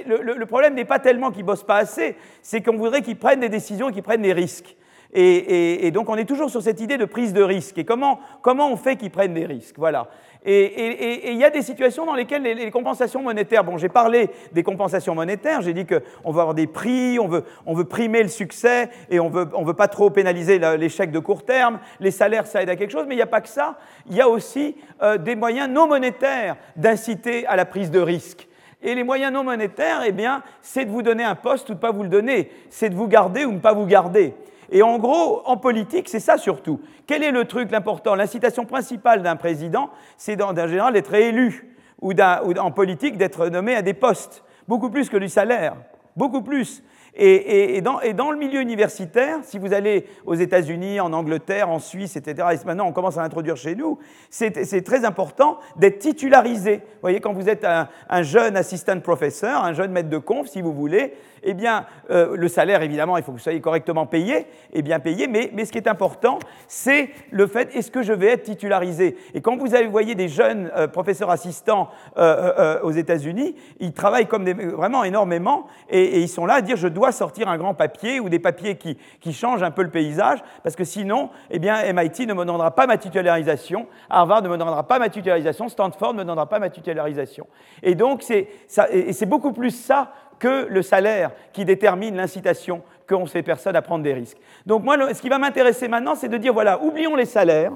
Le, le, problème n'est pas tellement qu'ils ne bossent pas assez, c'est qu'on voudrait qu'ils prennent des décisions et qu'ils prennent des risques. Et, et, donc on est toujours sur cette idée de prise de risque. Et comment, comment on fait qu'ils prennent des risques Voilà. Et il y a des situations dans lesquelles les, compensations monétaires, bon, j'ai parlé des compensations monétaires, j'ai dit qu'on veut avoir des prix, on veut, on veut primer le succès et on veut, on veut pas trop pénaliser l'échec de court terme, les salaires, ça aide à quelque chose, mais il n'y a pas que ça, il y a aussi euh, des moyens non monétaires d'inciter à la prise de risque. Et les moyens non monétaires, eh bien, c'est de vous donner un poste ou de ne pas vous le donner, c'est de vous garder ou de ne pas vous garder. Et en gros, en politique, c'est ça surtout. Quel est le truc, l'important? L'incitation principale d'un président, c'est en général d'être élu, ou, en politique d'être nommé à des postes, beaucoup plus que du salaire, beaucoup plus. Et, dans, le milieu universitaire, si vous allez aux États-Unis, en Angleterre, en Suisse, etc., et maintenant on commence à l'introduire chez nous, c'est très important d'être titularisé. Vous voyez, quand vous êtes un, un jeune assistant professeur, un jeune maître de conf, si vous voulez, eh bien, euh, le salaire, évidemment, il faut que vous soyez correctement payé et bien payé, mais, mais ce qui est important, c'est le fait, est-ce que je vais être titularisé? Et quand vous voyez des jeunes euh, professeurs assistants euh, aux États-Unis, ils travaillent comme des, vraiment énormément et, ils sont là à dire, je dois sortir un grand papier ou des papiers qui, qui changent un peu le paysage, parce que sinon, eh bien, MIT ne me donnera pas ma titularisation, Harvard ne me donnera pas ma titularisation, Stanford ne me donnera pas ma titularisation. Et donc, c'est beaucoup plus ça que le salaire qui détermine l'incitation qu'ont ces personnes à prendre des risques. Donc moi, ce qui va m'intéresser maintenant, c'est de dire, voilà, oublions les salaires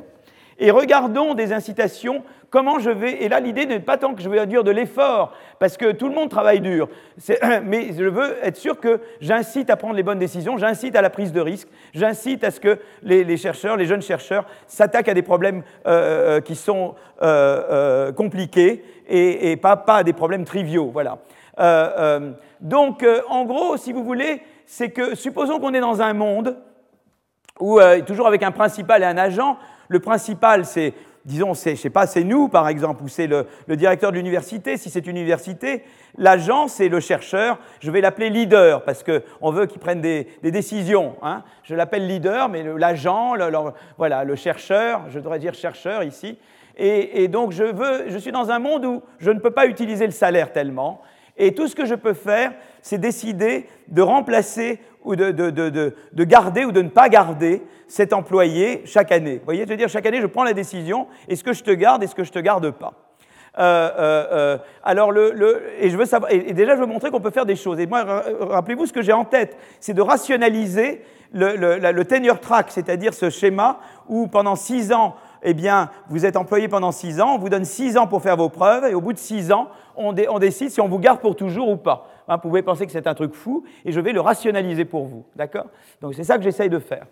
et regardons des incitations, comment je vais... Et là, l'idée n'est pas tant que je vais dire de l'effort, parce que tout le monde travaille dur, mais je veux être sûr que j'incite à prendre les bonnes décisions, j'incite à la prise de risque, j'incite à ce que les, chercheurs, les jeunes chercheurs, s'attaquent à des problèmes euh, euh, qui sont euh, compliqués et, pas, pas à des problèmes triviaux. Voilà. Euh, euh, donc, euh, en gros, si vous voulez, c'est que supposons qu'on est dans un monde où, toujours avec un principal et un agent, le principal, c'est, disons, c'est, je sais pas, c'est nous, par exemple, ou c'est le, directeur de l'université, si c'est une université. L'agent, c'est le chercheur. Je vais l'appeler leader, parce qu'on veut qu'il prenne des, décisions. Hein. Je l'appelle leader, mais l'agent, le, voilà, le chercheur, je devrais dire chercheur ici. Et, et donc, je, veux, je suis dans un monde où je ne peux pas utiliser le salaire tellement. Et tout ce que je peux faire, c'est décider de remplacer ou de, garder ou de ne pas garder cet employé chaque année. Vous voyez, je veux dire, chaque année, je prends la décision, est-ce que je te garde, est-ce que je te garde pas? Euh, euh, euh, alors, le, et, je veux savoir, et, déjà, je veux montrer qu'on peut faire des choses. Et moi, rappelez-vous, ce que j'ai en tête, c'est de rationaliser le, le tenure track, c'est-à-dire ce schéma où pendant six ans, eh bien, vous êtes employé pendant six ans, on vous donne six ans pour faire vos preuves, et au bout de six ans, on, décide si on vous garde pour toujours ou pas. Hein, vous pouvez penser que c'est un truc fou, et je vais le rationaliser pour vous. D'accord? Donc c'est ça que j'essaye de faire.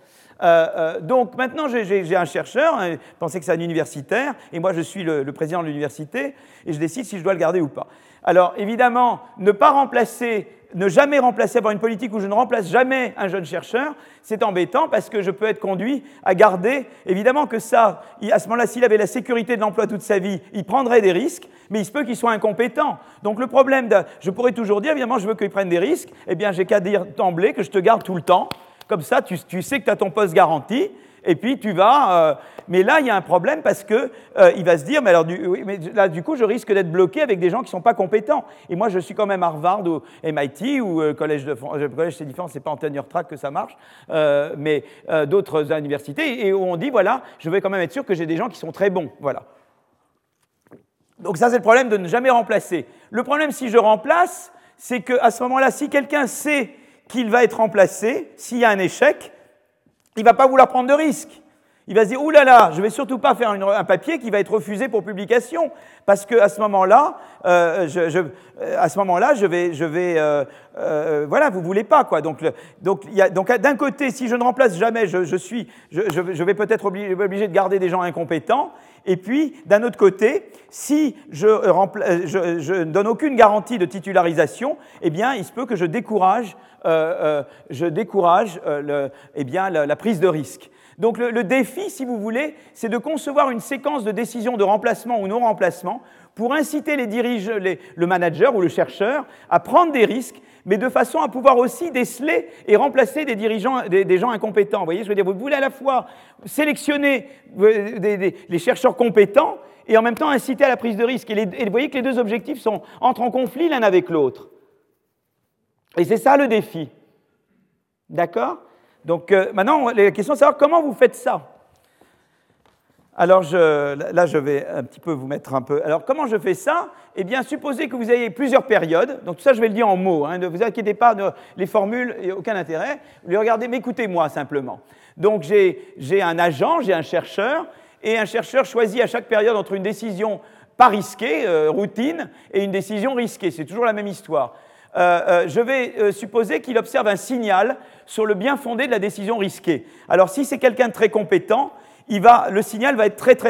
Euh, euh, donc maintenant, j'ai un chercheur, hein, pensez que c'est un universitaire, et moi je suis le, le président de l'université, et je décide si je dois le garder ou pas. Alors évidemment, ne pas remplacer ne jamais remplacer, avoir une politique où je ne remplace jamais un jeune chercheur, c'est embêtant parce que je peux être conduit à garder, évidemment que ça, à ce moment-là, s'il avait la sécurité de l'emploi toute sa vie, il prendrait des risques, mais il se peut qu'il soit incompétent. Donc le problème, je pourrais toujours dire, évidemment, je veux qu'il prenne des risques, eh bien j'ai qu'à dire d'emblée que je te garde tout le temps, comme ça tu, tu sais que tu as ton poste garanti, et puis tu vas. Euh, mais là, il y a un problème parce que euh, il va se dire, mais alors, oui, mais là, du coup, je risque d'être bloqué avec des gens qui sont pas compétents. Et moi, je suis quand même Harvard ou MIT ou euh, Collège de France. Collège, c'est différent, c'est pas en tenure track que ça marche, mais d'autres universités, et où on dit, voilà, je vais quand même être sûr que j'ai des gens qui sont très bons. Voilà. Donc ça, c'est le problème de ne jamais remplacer. Le problème, si je remplace, c'est qu'à ce moment-là, si quelqu'un sait qu'il va être remplacé, s'il y a un échec, il ne va pas vouloir prendre de risques. Il va se dire, oulala, là là, je vais surtout pas faire un papier qui va être refusé pour publication, parce qu'à ce moment-là, euh, je, je, euh, à ce moment-là, je vais, je vais, euh, euh voilà, vous voulez pas quoi. Donc, donc, donc d'un côté, si je ne remplace jamais, je, suis, je, vais peut-être obligé, de garder des gens incompétents. Et puis, d'un autre côté, si je, je, je, ne donne aucune garantie de titularisation, eh bien, il se peut que je décourage, euh, je décourage le, eh bien, la prise de risque. Donc le, défi, si vous voulez, c'est de concevoir une séquence de décisions de remplacement ou non remplacement pour inciter les dirigeants, le manager ou le chercheur à prendre des risques, mais de façon à pouvoir aussi déceler et remplacer des dirigeants, des, gens incompétents. Vous voyez, je veux dire, vous voulez à la fois sélectionner euh, les chercheurs compétents et en même temps inciter à la prise de risque. Et, vous voyez que les deux objectifs sont, entrent en conflit l'un avec l'autre. Et c'est ça le défi. D'accord? Donc euh, maintenant, la question est de savoir comment vous faites ça. Alors là, je vais un petit peu vous mettre un peu. Alors comment je fais ça? Eh bien, supposez que vous ayez plusieurs périodes. Donc tout ça, je vais le dire en mots. Hein, ne vous inquiétez pas, les formules, il aucun intérêt. Les regardez, mais écoutez-moi simplement. Donc j'ai un agent, j'ai un chercheur, et un chercheur choisit à chaque période entre une décision pas risquée, euh, routine, et une décision risquée. C'est toujours la même histoire. Euh, euh, je vais euh, supposer qu'il observe un signal sur le bien fondé de la décision risquée. Alors si c'est quelqu'un de très compétent, il va, le signal va être très,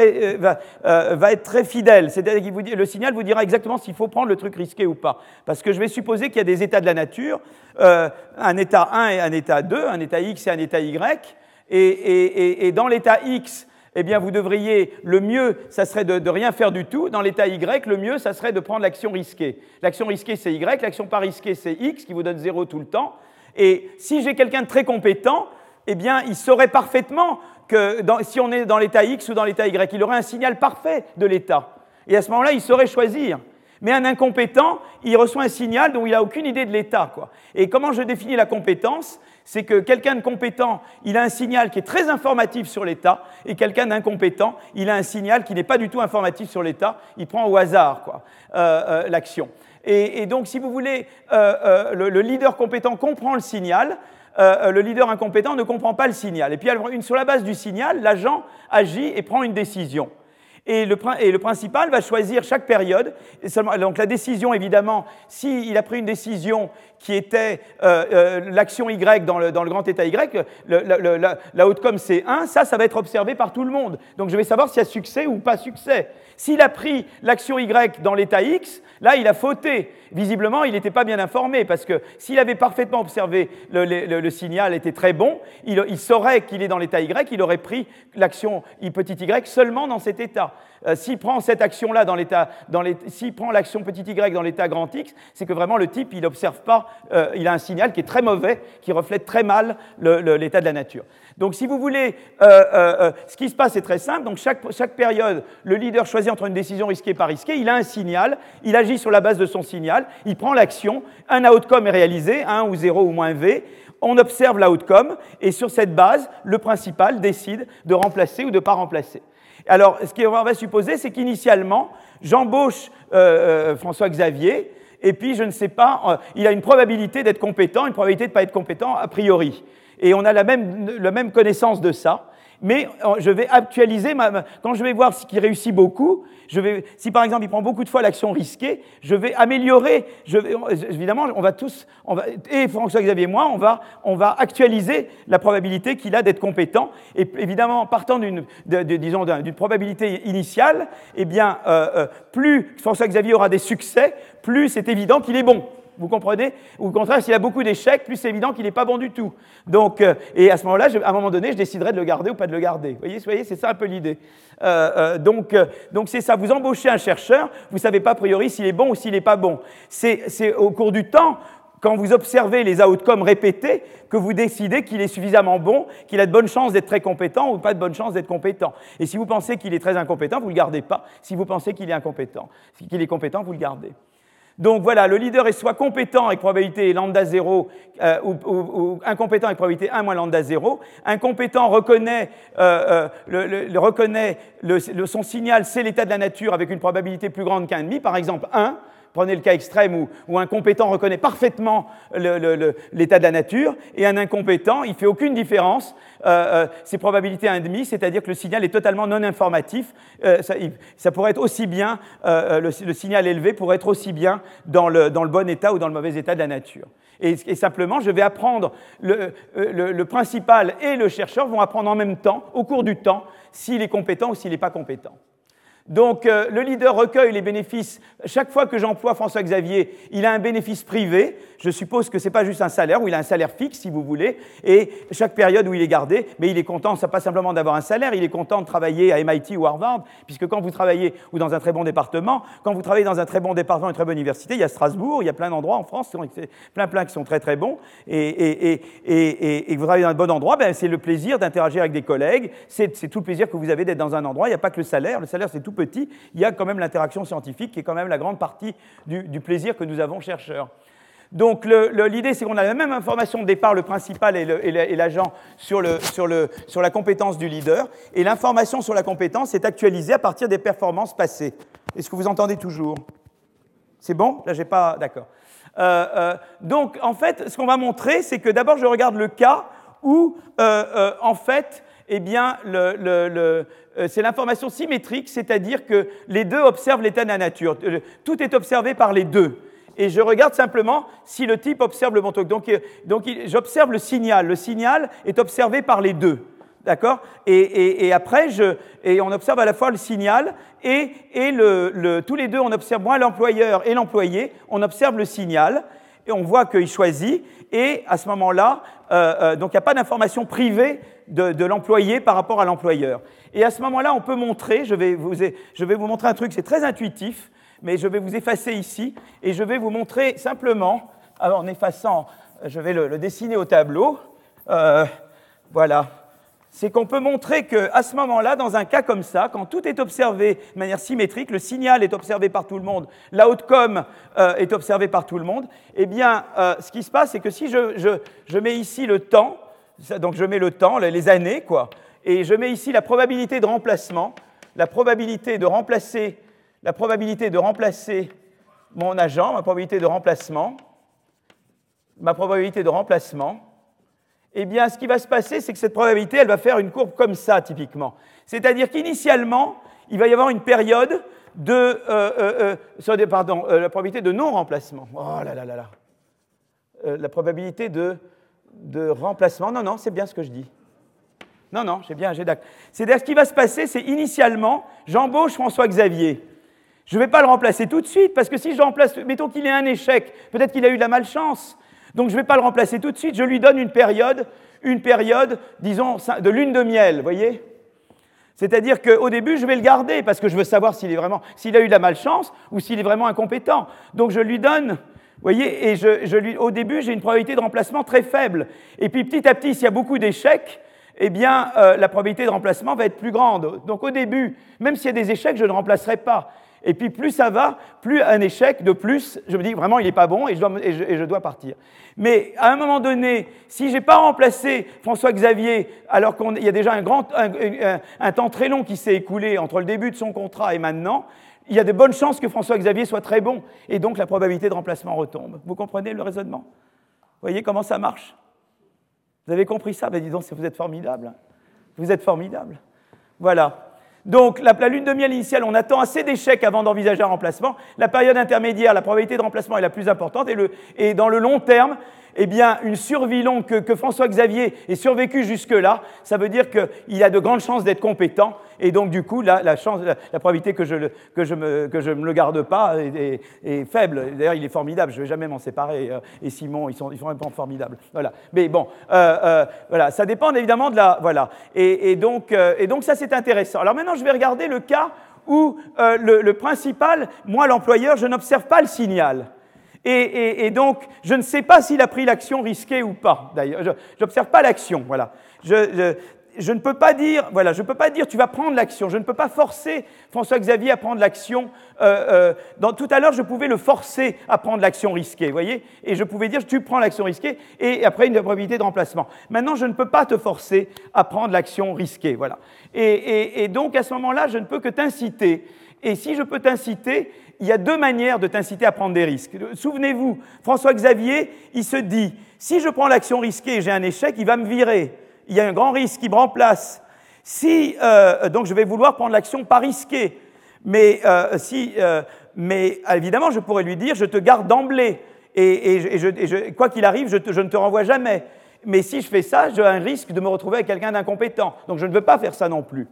fidèle. C'est-à-dire que le signal vous dira exactement s'il faut prendre le truc risqué ou pas. Parce que je vais supposer qu'il y a des états de la nature, un état 1 et un état 2, un état X et un état Y. Et dans l'état X, eh bien, vous devriez, le mieux, ça serait de, rien faire du tout. Dans l'état Y, le mieux, ça serait de prendre l'action risquée. L'action risquée, c'est Y, l'action pas risquée, c'est X, qui vous donne zéro tout le temps. Et si j'ai quelqu'un de très compétent, eh bien, il saurait parfaitement que si on est dans l'état X ou dans l'état Y, il aurait un signal parfait de l'état. Et à ce moment-là, il saurait choisir. Mais un incompétent, il reçoit un signal dont il n'a aucune idée de l'état. Et comment je définis la compétence? C'est que quelqu'un de compétent, il a un signal qui est très informatif sur l'État, et quelqu'un d'incompétent, il a un signal qui n'est pas du tout informatif sur l'État, il prend au hasard quoi, euh, euh, l'action. Et, donc, si vous voulez, euh, le, leader compétent comprend le signal, le leader incompétent ne comprend pas le signal. Et puis, sur la base du signal, l'agent agit et prend une décision. Et le, et le, principal va choisir chaque période. donc la décision, évidemment, s'il a pris une décision qui était euh, euh, l'action Y dans le, le, grand état Y, le, la, la outcome c'est 1, ça, ça va être observé par tout le monde. Donc je vais savoir s'il y a succès ou pas succès. S'il a pris l'action Y dans l'état X, là, il a fauté. Visiblement, il n'était pas bien informé, parce que s'il avait parfaitement observé le, le, signal était très bon, il, il saurait qu'il est dans l'état Y, il aurait pris l'action petit y seulement dans cet état. Euh, s'il prend cette action-là dans l'état, prend l'action petit y dans l'état grand X, c'est que vraiment le type, il n'observe pas, euh, il a un signal qui est très mauvais, qui reflète très mal l'état de la nature. Donc, si vous voulez, euh, ce qui se passe est très simple. Donc, chaque, chaque période, le leader choisit entre une décision risquée et pas risquée. Il a un signal, il agit sur la base de son signal, il prend l'action, un outcome est réalisé, 1 ou 0 ou moins V on observe l'outcome et sur cette base, le principal décide de remplacer ou de ne pas remplacer. Alors, ce qu'on va supposer, c'est qu'initialement, j'embauche euh, euh, François Xavier, et puis je ne sais pas, euh, il a une probabilité d'être compétent, une probabilité de ne pas être compétent a priori. Et on a la même, la même connaissance de ça. Mais euh, je vais actualiser quand je vais voir ce qui réussit beaucoup, je vais, si par exemple il prend beaucoup de fois l'action risquée, je vais améliorer, je vais, évidemment, on va tous, on va, et François-Xavier et moi, on va, on va actualiser la probabilité qu'il a d'être compétent, et évidemment, partant d'une, disons, d'une probabilité initiale, eh bien, euh, euh, plus François-Xavier aura des succès, plus c'est évident qu'il est bon. Vous comprenez? Ou au contraire, s'il a beaucoup d'échecs, plus c'est évident qu'il n'est pas bon du tout. Donc, euh, et à ce moment-là, à un moment donné, je déciderai de le garder ou pas de le garder. Vous voyez, c'est ça un peu l'idée. Euh, euh, donc, donc c'est ça. Vous embauchez un chercheur, vous ne savez pas a priori s'il est bon ou s'il n'est pas bon. C'est au cours du temps, quand vous observez les outcomes répétés, que vous décidez qu'il est suffisamment bon, qu'il a de bonnes chances d'être très compétent ou pas de bonnes chances d'être compétent. Et si vous pensez qu'il est très incompétent, vous ne le gardez pas. Si vous pensez qu'il est incompétent, qu'il est compétent, vous le gardez. Donc voilà, le leader est soit compétent avec probabilité lambda 0 euh, ou, incompétent avec probabilité 1 moins lambda 0. Incompétent reconnaît, euh, euh, reconnaît son signal, c'est l'état de la nature avec une probabilité plus grande qu'un demi, par exemple 1. Prenez le cas extrême où, un compétent reconnaît parfaitement l'état de la nature, et un incompétent, il fait aucune différence. Euh, euh, c'est probabilité 1,5, c'est-à-dire que le signal est totalement non informatif. Euh, ça, pourrait être aussi bien, le, signal élevé pourrait être aussi bien dans le, bon état ou dans le mauvais état de la nature. Et, simplement, je vais apprendre, le, principal et le chercheur vont apprendre en même temps, au cours du temps, s'il est compétent ou s'il n'est pas compétent. Donc euh, le leader recueille les bénéfices. Chaque fois que j'emploie François Xavier, il a un bénéfice privé. Je suppose que ce n'est pas juste un salaire, ou il a un salaire fixe, si vous voulez, et chaque période où il est gardé, mais il est content, ça pas simplement d'avoir un salaire, il est content de travailler à MIT ou Harvard, puisque quand vous travaillez, ou dans un très bon département, quand vous travaillez dans un très bon département, une très bonne université, il y a Strasbourg, il y a plein d'endroits en France, plein plein qui sont très très bons, et, et, et, et vous travaillez dans un bon endroit, ben, c'est le plaisir d'interagir avec des collègues, c'est tout le plaisir que vous avez d'être dans un endroit, il n'y a pas que le salaire, le salaire c'est tout petit, il y a quand même l'interaction scientifique qui est quand même la grande partie du, plaisir que nous avons chercheurs. Donc l'idée, c'est qu'on a la même information de départ, le principal et l'agent, sur, la compétence du leader, et l'information sur la compétence est actualisée à partir des performances passées. Est-ce que vous entendez toujours? C'est bon? Là, j'ai pas... D'accord. Euh, euh, donc, en fait, ce qu'on va montrer, c'est que d'abord, je regarde le cas où, euh, en fait, eh bien, euh, c'est l'information symétrique, c'est-à-dire que les deux observent l'état de la nature. Euh, tout est observé par les deux. Et je regarde simplement si le type observe le bon truc. Donc, euh, j'observe le signal. Le signal est observé par les deux. D'accord? Et, après, et on observe à la fois le signal et, tous les deux, on observe, moi l'employeur et l'employé, on observe le signal et on voit qu'il choisit. Et à ce moment-là, donc il n'y a pas d'information privée de l'employé par rapport à l'employeur. Et à ce moment-là, on peut montrer, je vais vous, je vais vous montrer un truc, c'est très intuitif, mais je vais vous effacer ici, et je vais vous montrer simplement, en effaçant, je vais le, dessiner au tableau, euh, voilà, c'est qu'on peut montrer qu'à ce moment-là, dans un cas comme ça, quand tout est observé de manière symétrique, le signal est observé par tout le monde, la euh, est observée par tout le monde, eh bien, euh, ce qui se passe, c'est que si je, je, je, mets ici le temps, donc je mets le temps, les années, quoi, et je mets ici la probabilité de remplacement, la probabilité de remplacer, la probabilité de remplacer mon agent, ma probabilité de remplacement, ma probabilité de remplacement, eh bien, ce qui va se passer, c'est que cette probabilité, elle va faire une courbe comme ça, typiquement. C'est-à-dire qu'initialement, il va y avoir une période de, euh, euh, euh, pardon, la probabilité de non-remplacement. Oh là là là là. la probabilité de, de remplacement. Non, non, c'est bien ce que je dis. Non, non, j'ai bien, j'ai d'accord. C'est-à-dire, ce qui va se passer, c'est initialement, j'embauche François-Xavier. Je ne vais pas le remplacer tout de suite, parce que si je remplace, mettons qu'il ait un échec, peut-être qu'il a eu de la malchance. Donc je ne vais pas le remplacer tout de suite, je lui donne une période, une période, disons, de lune de miel, voyez? C'est-à-dire qu'au début, je vais le garder, parce que je veux savoir s'il s'il a eu de la malchance ou s'il est vraiment incompétent. Donc je lui donne, voyez, et je, lui, au début, j'ai une probabilité de remplacement très faible. Et puis petit à petit, s'il y a beaucoup d'échecs, eh bien, euh, la probabilité de remplacement va être plus grande. Donc au début, même s'il y a des échecs, je ne remplacerai pas. Et puis plus ça va, plus un échec de plus, je me dis vraiment il n'est pas bon et je, dois, partir. Mais à un moment donné, si je n'ai pas remplacé François Xavier, alors qu'il y a déjà un, temps très long qui s'est écoulé entre le début de son contrat et maintenant, il y a de bonnes chances que François Xavier soit très bon. Et donc la probabilité de remplacement retombe. Vous comprenez le raisonnement? Vous voyez comment ça marche? Vous avez compris ça? Ben dis donc, vous êtes formidable. Vous êtes formidable. Voilà. Donc la, lune de miel initiale, on attend assez d'échecs avant d'envisager un remplacement. La période intermédiaire, la probabilité de remplacement est la plus importante. et dans le long terme, eh bien, une survie longue que, François Xavier ait survécu jusque-là, ça veut dire qu'il a de grandes chances d'être compétent. Et donc, du coup, la, la, probabilité que je ne me, le garde pas est, faible. D'ailleurs, il est formidable. Je ne vais jamais m'en séparer. Euh, et Simon, ils sont, vraiment formidables. Voilà. Mais bon, euh, euh, voilà, ça dépend évidemment de la. Voilà. Et, donc, ça, c'est intéressant. Alors maintenant, je vais regarder le cas où le principal, moi, l'employeur, je n'observe pas le signal. Et, donc, je ne sais pas s'il a pris l'action risquée ou pas, d'ailleurs. Je n'observe pas l'action, voilà. Je, ne peux pas dire, voilà, je peux pas dire tu vas prendre l'action. Je ne peux pas forcer François-Xavier à prendre l'action. Euh, euh, tout à l'heure, je pouvais le forcer à prendre l'action risquée, voyez Et je pouvais dire tu prends l'action risquée et après une probabilité de remplacement. Maintenant, je ne peux pas te forcer à prendre l'action risquée, voilà. et donc, à ce moment-là, je ne peux que t'inciter. Et si je peux t'inciter, il y a deux manières de t'inciter à prendre des risques. Souvenez-vous, François Xavier, il se dit, si je prends l'action risquée et j'ai un échec, il va me virer. Il y a un grand risque, il me remplace. Si, euh, donc je vais vouloir prendre l'action pas risquée. Mais, euh, si, euh, mais évidemment, je pourrais lui dire, je te garde d'emblée. Et, quoi qu'il arrive, je, ne te renvoie jamais. Mais si je fais ça, j'ai un risque de me retrouver avec quelqu'un d'incompétent. Donc je ne veux pas faire ça non plus.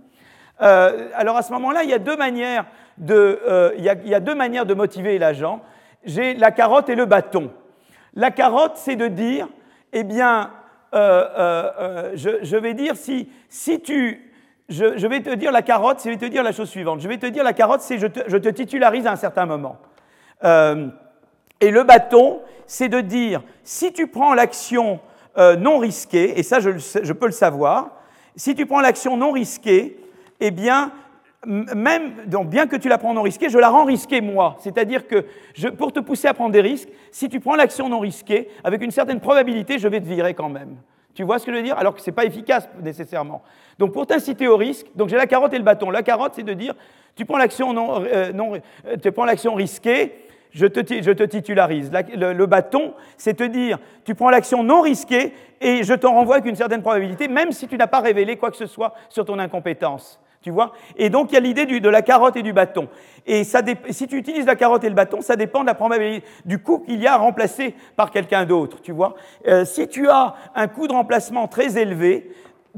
Alors à ce moment-là, il y a deux manières euh, il, y a, deux manières de motiver l'agent. J'ai la carotte et le bâton. La carotte, c'est de dire, eh bien, euh, je, vais dire si, si tu, je, vais te dire la carotte, je vais te dire la chose suivante. Je vais te dire la carotte, c'est je, je te, titularise à un certain moment. et le bâton, c'est de dire si tu prends l'action non risquée, et ça je, je peux le savoir, si tu prends l'action non risquée, eh bien, même, bien que tu la prends non risquée, je la rends risquée moi. C'est-à-dire que pour te pousser à prendre des risques, si tu prends l'action non risquée, avec une certaine probabilité, je vais te virer quand même. Tu vois ce que je veux dire? Alors que ce n'est pas efficace nécessairement. Donc pour t'inciter au risque, donc j'ai la carotte et le bâton. La carotte, c'est de dire, tu prends l'action non, euh, euh, risquée, je te, je te titularise. le, le, bâton, c'est te dire, tu prends l'action non risquée et je t'en renvoie avec une certaine probabilité, même si tu n'as pas révélé quoi que ce soit sur ton incompétence. Tu vois Et donc, il y a l'idée de la carotte et du bâton. Et ça, si tu utilises la carotte et le bâton, ça dépend de la probabilité du coût qu'il y a à remplacer par quelqu'un d'autre. Tu vois euh, Si tu as un coût de remplacement très élevé,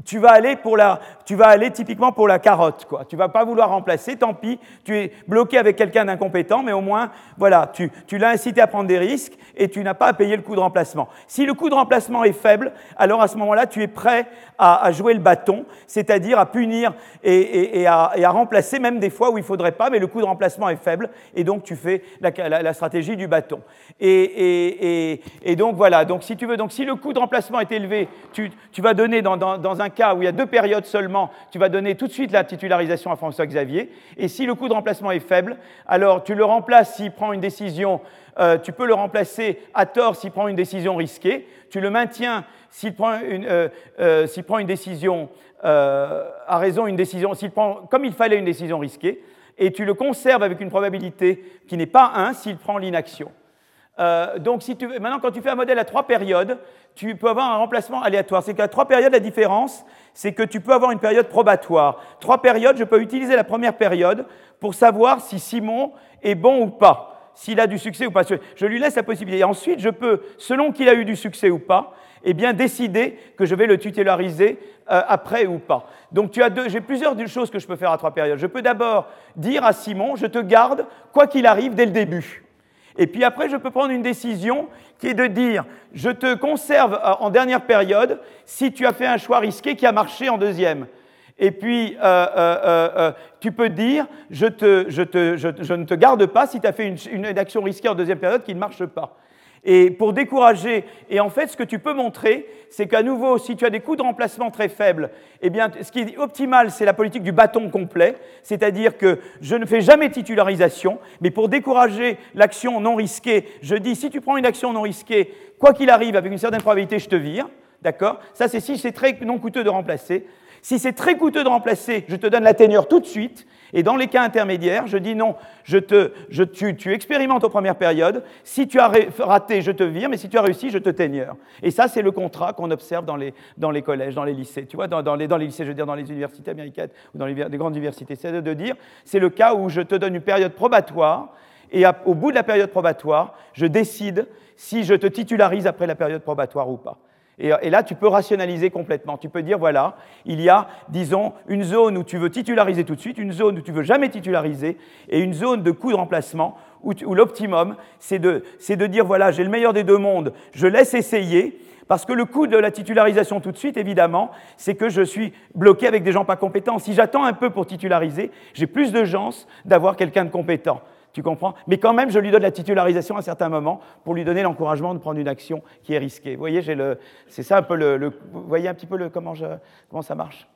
tu vas aller pour la, tu vas aller typiquement pour la carotte, quoi. Tu vas pas vouloir remplacer, tant pis, tu es bloqué avec quelqu'un d'incompétent, mais au moins, voilà, tu, tu l'as incité à prendre des risques et tu n'as pas à payer le coût de remplacement. Si le coût de remplacement est faible, alors à ce moment-là, tu es prêt à, jouer le bâton, c'est-à-dire à punir et, à, remplacer, même des fois où il faudrait pas, mais le coût de remplacement est faible, et donc tu fais la, stratégie du bâton. Et, donc voilà, donc si tu veux, donc si le coût de remplacement est élevé, tu, tu vas donner dans un cas où il y a deux périodes seulement, tu vas donner tout de suite la titularisation à François Xavier. Et si le coût de remplacement est faible, alors tu le remplaces s'il prend une décision, euh, tu peux le remplacer à tort s'il prend une décision risquée. Tu le maintiens s'il prend une, euh, euh, décision à raison, une décision, s'il prend comme il fallait une décision risquée. Et tu le conserves avec une probabilité qui n'est pas 1 s'il prend l'inaction. Donc, si maintenant, quand tu fais un modèle à trois périodes, tu peux avoir un remplacement aléatoire. C'est qu'à trois périodes, la différence, c'est que tu peux avoir une période probatoire. Trois périodes, je peux utiliser la première période pour savoir si Simon est bon ou pas, s'il a du succès ou pas. Je lui laisse la possibilité. Et ensuite, je peux, selon qu'il a eu du succès ou pas, eh bien, décider que je vais le tutélariser euh, après ou pas. Donc, j'ai plusieurs choses que je peux faire à trois périodes. Je peux d'abord dire à Simon, je te garde, quoi qu'il arrive, dès le début. Et puis après, je peux prendre une décision qui est de dire, je te conserve euh, en dernière période si tu as fait un choix risqué qui a marché en deuxième. Et puis, euh, euh, tu peux dire, je, ne te garde pas si tu as fait une action risquée en deuxième période qui ne marche pas. Et pour décourager, et en fait, ce que tu peux montrer, c'est qu'à nouveau, si tu as des coûts de remplacement très faibles, eh bien, ce qui est optimal, c'est la politique du bâton complet, c'est-à-dire que je ne fais jamais titularisation, mais pour décourager l'action non risquée, je dis, si tu prends une action non risquée, quoi qu'il arrive, avec une certaine probabilité, je te vire, d'accord? Ça, c'est si c'est très non coûteux de remplacer. Si c'est très coûteux de remplacer, je te donne la tenure tout de suite. Et dans les cas intermédiaires, je dis non, je te, je, tu, tu, expérimentes aux premières périodes. Si tu as raté, je te vire, mais si tu as réussi, je te tenure. Et ça, c'est le contrat qu'on observe dans les, dans les collèges, dans les lycées. Tu vois, dans, les, dans les lycées, je veux dire, dans les universités américaines ou dans les, les grandes universités. C'est de dire, c'est le cas où je te donne une période probatoire et au bout de la période probatoire, je décide si je te titularise après la période probatoire ou pas. Et, là, tu peux rationaliser complètement. Tu peux dire, voilà, il y a, disons, une zone où tu veux titulariser tout de suite, une zone où tu veux jamais titulariser, et une zone de coût de remplacement où, l'optimum, c'est de, de dire, voilà, j'ai le meilleur des deux mondes, je laisse essayer, parce que le coût de la titularisation tout de suite, évidemment, c'est que je suis bloqué avec des gens pas compétents. Si j'attends un peu pour titulariser, j'ai plus de chances d'avoir quelqu'un de compétent. Tu comprends? Mais quand même, je lui donne la titularisation à un certain moment pour lui donner l'encouragement de prendre une action qui est risquée. Vous voyez, c'est ça un peu le, Vous voyez un petit peu le, comment, comment ça marche?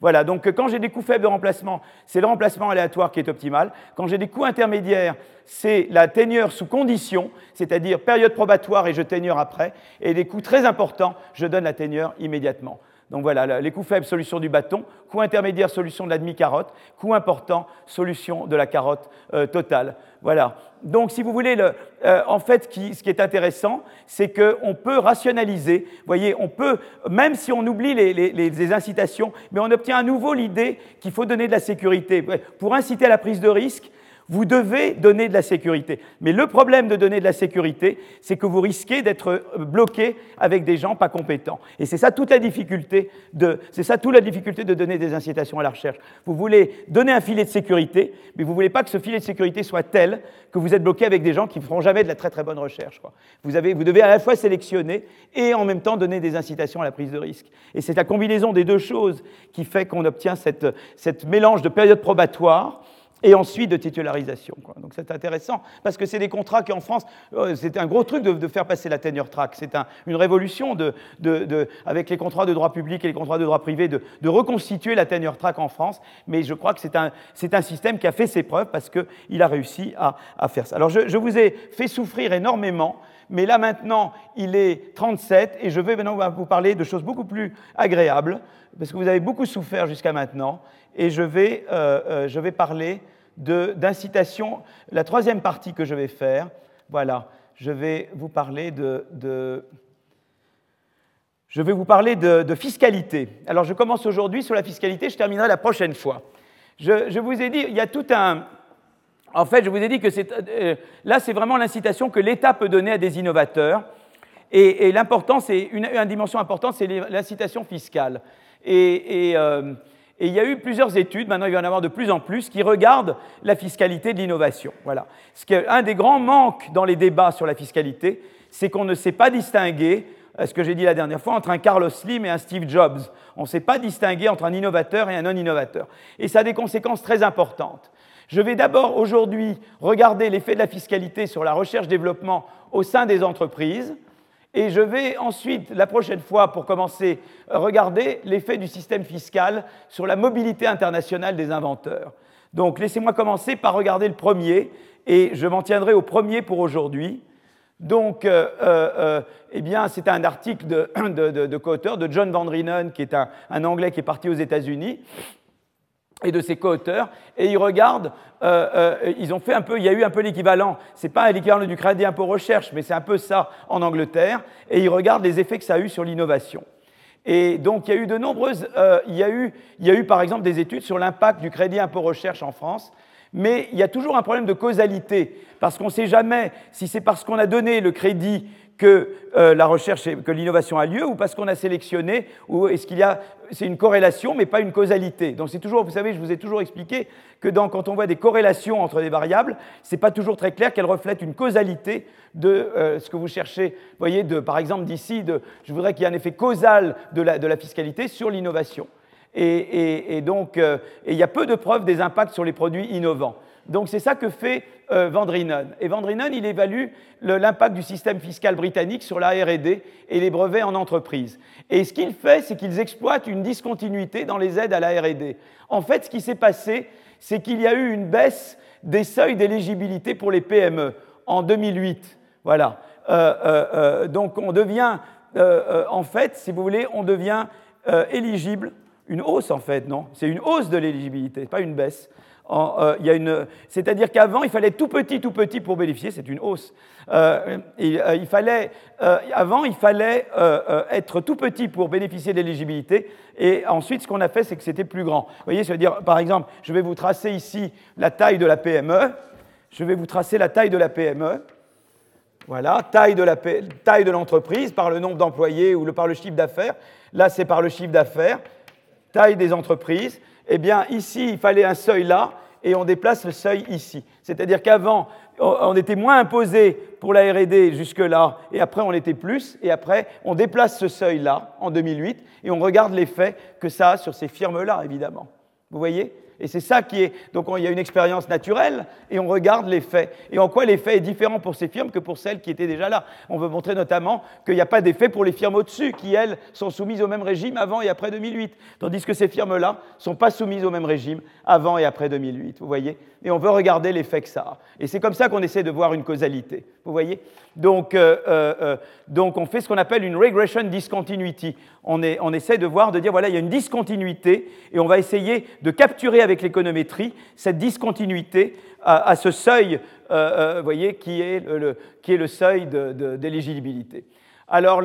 Voilà, donc quand j'ai des coûts faibles de remplacement, c'est le remplacement aléatoire qui est optimal. Quand j'ai des coûts intermédiaires, c'est la tenure sous condition, c'est-à-dire période probatoire et je tenure après. Et des coûts très importants, je donne la tenure immédiatement. Donc voilà, les coûts faibles, solution du bâton, coût intermédiaire, solution de la demi-carotte, coût important, solution de la carotte euh, totale. Voilà. Donc si vous voulez, euh, en fait, ce qui est intéressant, c'est qu'on peut rationaliser, voyez, on peut, même si on oublie les incitations, mais on obtient à nouveau l'idée qu'il faut donner de la sécurité. Pour inciter à la prise de risque, vous devez donner de la sécurité. Mais le problème de donner de la sécurité, c'est que vous risquez d'être bloqué avec des gens pas compétents. Et c'est ça toute la difficulté de, c'est ça toute la difficulté de donner des incitations à la recherche. Vous voulez donner un filet de sécurité, mais vous voulez pas que ce filet de sécurité soit tel que vous êtes bloqué avec des gens qui ne feront jamais de la très très bonne recherche. Vous, avez, vous devez à la fois sélectionner et en même temps donner des incitations à la prise de risque. Et c'est la combinaison des deux choses qui fait qu'on obtient cette, cette mélange de période probatoire et ensuite de titularisation. Donc c'est intéressant, parce que c'est des contrats qui en France, euh, c'est un gros truc de, faire passer la tenure track. C'est une révolution de, avec les contrats de droit public et les contrats de droit privé de, reconstituer la tenure track en France. Mais je crois que c'est un, un, système qui a fait ses preuves parce qu'il a réussi à, à, faire ça. Alors je, je vous ai fait souffrir énormément. Mais là maintenant, il est 37 et je vais maintenant vous parler de choses beaucoup plus agréables, parce que vous avez beaucoup souffert jusqu'à maintenant et je vais, euh, euh, je vais parler d'incitation. La troisième partie que je vais faire, voilà, je vais vous parler de, de je vais vous parler de, fiscalité. Alors je commence aujourd'hui sur la fiscalité, je terminerai la prochaine fois. Je, vous ai dit, il y a tout un... En fait, je vous ai dit que euh, là, c'est vraiment l'incitation que l'État peut donner à des innovateurs. Et, l'important, c'est une, dimension importante, c'est l'incitation fiscale. Et, et il y a eu plusieurs études, maintenant il va y en avoir de plus en plus, qui regardent la fiscalité de l'innovation. Voilà. Un des grands manques dans les débats sur la fiscalité, c'est qu'on ne sait pas distinguer, euh, ce que j'ai dit la dernière fois, entre un Carlos Slim et un Steve Jobs. On ne sait pas distinguer entre un innovateur et un non-innovateur. Et ça a des conséquences très importantes. Je vais d'abord aujourd'hui regarder l'effet de la fiscalité sur la recherche-développement au sein des entreprises. Et je vais ensuite, la prochaine fois, pour commencer, regarder l'effet du système fiscal sur la mobilité internationale des inventeurs. Donc laissez-moi commencer par regarder le premier, et je m'en tiendrai au premier pour aujourd'hui. Donc, euh, euh, euh eh bien, c'est un article de, de, co-auteur de John Van Reenen, qui est un, un Anglais qui est parti aux États-Unis, et de ses co-auteurs, et ils regardent, euh, euh, ils ont fait un peu, il y a eu un peu l'équivalent, c'est pas l'équivalent du crédit impôt recherche, mais c'est un peu ça en Angleterre, et ils regardent les effets que ça a eu sur l'innovation. Et donc il y a eu de nombreuses, euh, il, y a eu, il y a eu par exemple des études sur l'impact du crédit impôt recherche en France, mais il y a toujours un problème de causalité, parce qu'on ne sait jamais si c'est parce qu'on a donné le crédit que euh, la recherche, que l'innovation a lieu, ou parce qu'on a sélectionné, ou est-ce qu'il y a, c'est une corrélation, mais pas une causalité. Donc c'est toujours, vous savez, je vous ai toujours expliqué que quand on voit des corrélations entre des variables, c'est pas toujours très clair qu'elles reflètent une causalité de euh, ce que vous cherchez. Vous voyez, de, par exemple, d'ici, je voudrais qu'il y ait un effet causal de la, de la fiscalité sur l'innovation. Et, donc, euh, il y a peu de preuves des impacts sur les produits innovants. Donc c'est ça que fait euh, Vandrinan. Et Vandrinan, il évalue l'impact du système fiscal britannique sur la R&D et les brevets en entreprise. Et ce qu'il fait, c'est qu'ils exploitent une discontinuité dans les aides à la R&D. En fait, ce qui s'est passé, c'est qu'il y a eu une baisse des seuils d'éligibilité pour les PME en 2008. Voilà. Euh, euh, donc on devient, en fait, si vous voulez, on devient éligible une hausse en fait, non C'est une hausse de l'éligibilité, pas une baisse. Euh. C'est-à-dire qu'avant, il fallait tout petit, tout petit pour bénéficier, c'est une hausse. Euh, euh, il fallait, avant, il fallait être tout petit pour bénéficier de l'éligibilité, et ensuite, ce qu'on a fait, c'est que c'était plus grand. Vous voyez, cest à dire, par exemple, je vais vous tracer ici la taille de la PME, je vais vous tracer la taille de la PME, voilà, taille de l'entreprise par le nombre d'employés ou par le chiffre d'affaires. Là, c'est par le chiffre d'affaires. Taille des entreprises. Eh bien, ici, il fallait un seuil là, et on déplace le seuil ici. C'est-à-dire qu'avant, on était moins imposé pour la RD jusque-là, et après on était plus, et après on déplace ce seuil-là en 2008, et on regarde l'effet que ça a sur ces firmes-là, évidemment. Vous voyez? Et c'est ça qui est. Donc il y a une expérience naturelle et on regarde l'effet. Et en quoi l'effet est différent pour ces firmes que pour celles qui étaient déjà là. On veut montrer notamment qu'il n'y a pas d'effet pour les firmes au-dessus, qui elles sont soumises au même régime avant et après 2008. Tandis que ces firmes-là ne sont pas soumises au même régime avant et après 2008. Vous voyez Et on veut regarder l'effet que ça a. Et c'est comme ça qu'on essaie de voir une causalité. Vous voyez donc, euh, euh, euh, donc on fait ce qu'on appelle une regression discontinuity. On, est, on essaie de voir, de dire voilà, il y a une discontinuité et on va essayer de capturer avec l'économétrie cette discontinuité à, ce seuil, vous voyez, qui est le, qui est le seuil d'éligibilité. alors,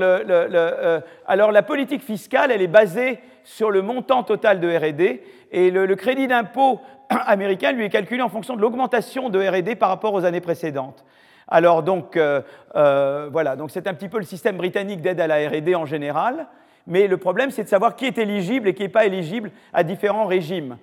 alors, la politique fiscale, elle est basée sur le montant total de R&D et le, crédit d'impôt américain lui est calculé en fonction de l'augmentation de R&D par rapport aux années précédentes. Alors donc, euh, euh, voilà, donc c'est un petit peu le système britannique d'aide à la R&D en général, mais le problème c'est de savoir qui est éligible et qui n'est pas éligible à différents régimes.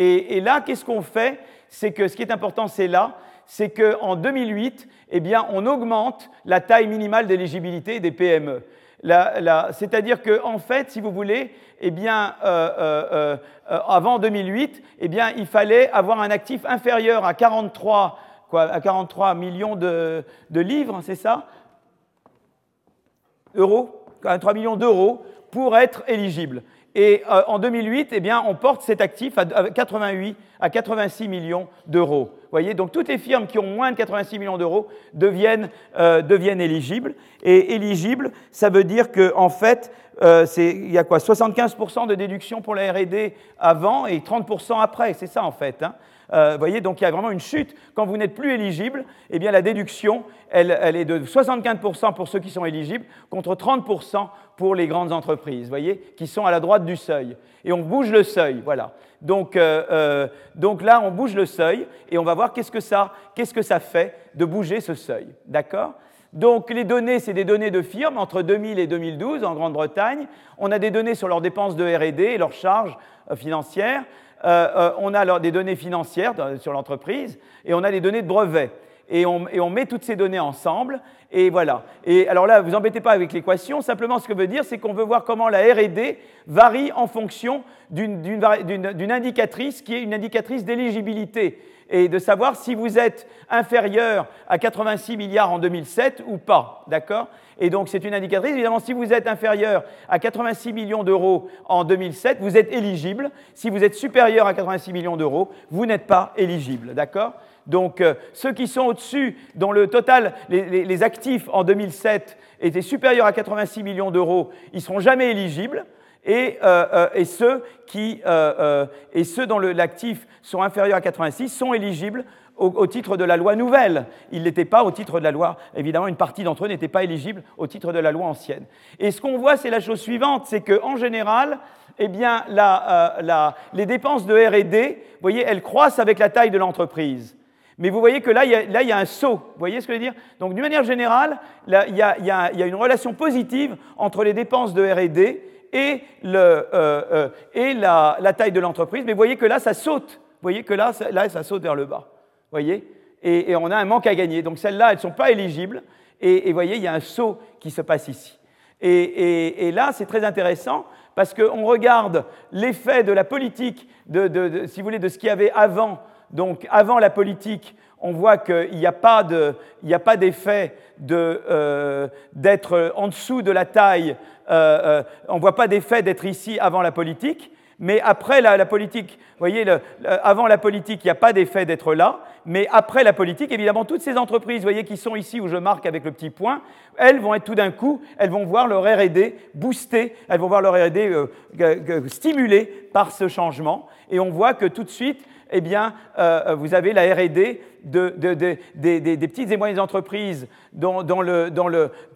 Et, là, qu'est-ce qu'on fait? C'est que ce qui est important, c'est là, c'est qu'en 2008, eh bien, on augmente la taille minimale d'éligibilité des PME. C'est-à-dire qu'en en fait, si vous voulez, eh bien, euh, avant 2008, eh bien, il fallait avoir un actif inférieur à 43 à 43 millions de, livres, c'est ça? Euros 43 millions d'euros pour être éligible. Et euh, en 2008, eh bien, on porte cet actif à 88 à 86 millions d'euros. Voyez, donc toutes les firmes qui ont moins de 86 millions d'euros deviennent, euh, deviennent, éligibles. Et éligibles, ça veut dire qu'en en fait, euh, il y a quoi? 75% de déduction pour la R&D avant et 30% après. C'est ça en fait. Hein. Euh, vous voyez, donc il y a vraiment une chute. Quand vous n'êtes plus éligible, eh bien la déduction, elle, est de 75% pour ceux qui sont éligibles, contre 30% pour les grandes entreprises, vous voyez, qui sont à la droite du seuil. Et on bouge le seuil, voilà. Donc, euh, euh, donc là, on bouge le seuil et on va voir qu'est-ce que ça, qu'est-ce que ça fait de bouger ce seuil, d'accord? Donc les données, c'est des données de firmes entre 2000 et 2012 en Grande-Bretagne. On a des données sur leurs dépenses de RD et leurs charges financières. Euh, euh, on a alors des données financières sur l'entreprise et on a des données de brevets. Et on, met toutes ces données ensemble, et voilà. Et alors là, vous embêtez pas avec l'équation, simplement ce que veut dire, c'est qu'on veut voir comment la RD varie en fonction d'une indicatrice qui est une indicatrice d'éligibilité, et de savoir si vous êtes inférieur à 86 milliards en 2007 ou pas, d'accord? Et donc, c'est une indicatrice. Évidemment, si vous êtes inférieur à 86 millions d'euros en 2007, vous êtes éligible. Si vous êtes supérieur à 86 millions d'euros, vous n'êtes pas éligible. D'accord? Donc, euh, ceux qui sont au-dessus, dont le total, les, actifs en 2007 étaient supérieurs à 86 millions d'euros, ils ne seront jamais éligibles. Et, euh, euh, et, ceux, qui, et ceux dont l'actif sont inférieurs à 86 sont éligibles au, titre de la loi nouvelle. Ils n'étaient pas au titre de la loi, évidemment, une partie d'entre eux n'était pas éligible au titre de la loi ancienne. Et ce qu'on voit, c'est la chose suivante, c'est qu'en général, eh bien, euh, les dépenses de R&D, vous voyez, elles croissent avec la taille de l'entreprise. Mais vous voyez que là, il y, a, un saut. Vous voyez ce que je veux dire? Donc, d'une manière générale, il, y a, une relation positive entre les dépenses de R&D et, le, euh, euh, et la, taille de l'entreprise. Mais voyez que là, ça saute. Vous voyez que là, là ça saute vers le bas voyez? Et, on a un manque à gagner. Donc celles-là, elles ne sont pas éligibles. Et, vous voyez, il y a un saut qui se passe ici. Et, là, c'est très intéressant parce qu'on regarde l'effet de la politique, de, si vous voulez, de ce qu'il y avait avant. Donc avant la politique, on voit qu'il n'y a pas d'effet euh, d'être en dessous de la taille. Euh, euh, on ne voit pas d'effet d'être ici avant la politique. Mais après la, politique, vous voyez, avant la politique, il n'y a pas d'effet d'être là. Mais après la politique, évidemment, toutes ces entreprises, voyez, qui sont ici où je marque avec le petit point, elles vont être tout d'un coup, elles vont voir leur R&D boosté, elles vont voir leur R&D euh, stimulé par ce changement. Et on voit que tout de suite, eh bien, vous avez la R&D des, petites et moyennes entreprises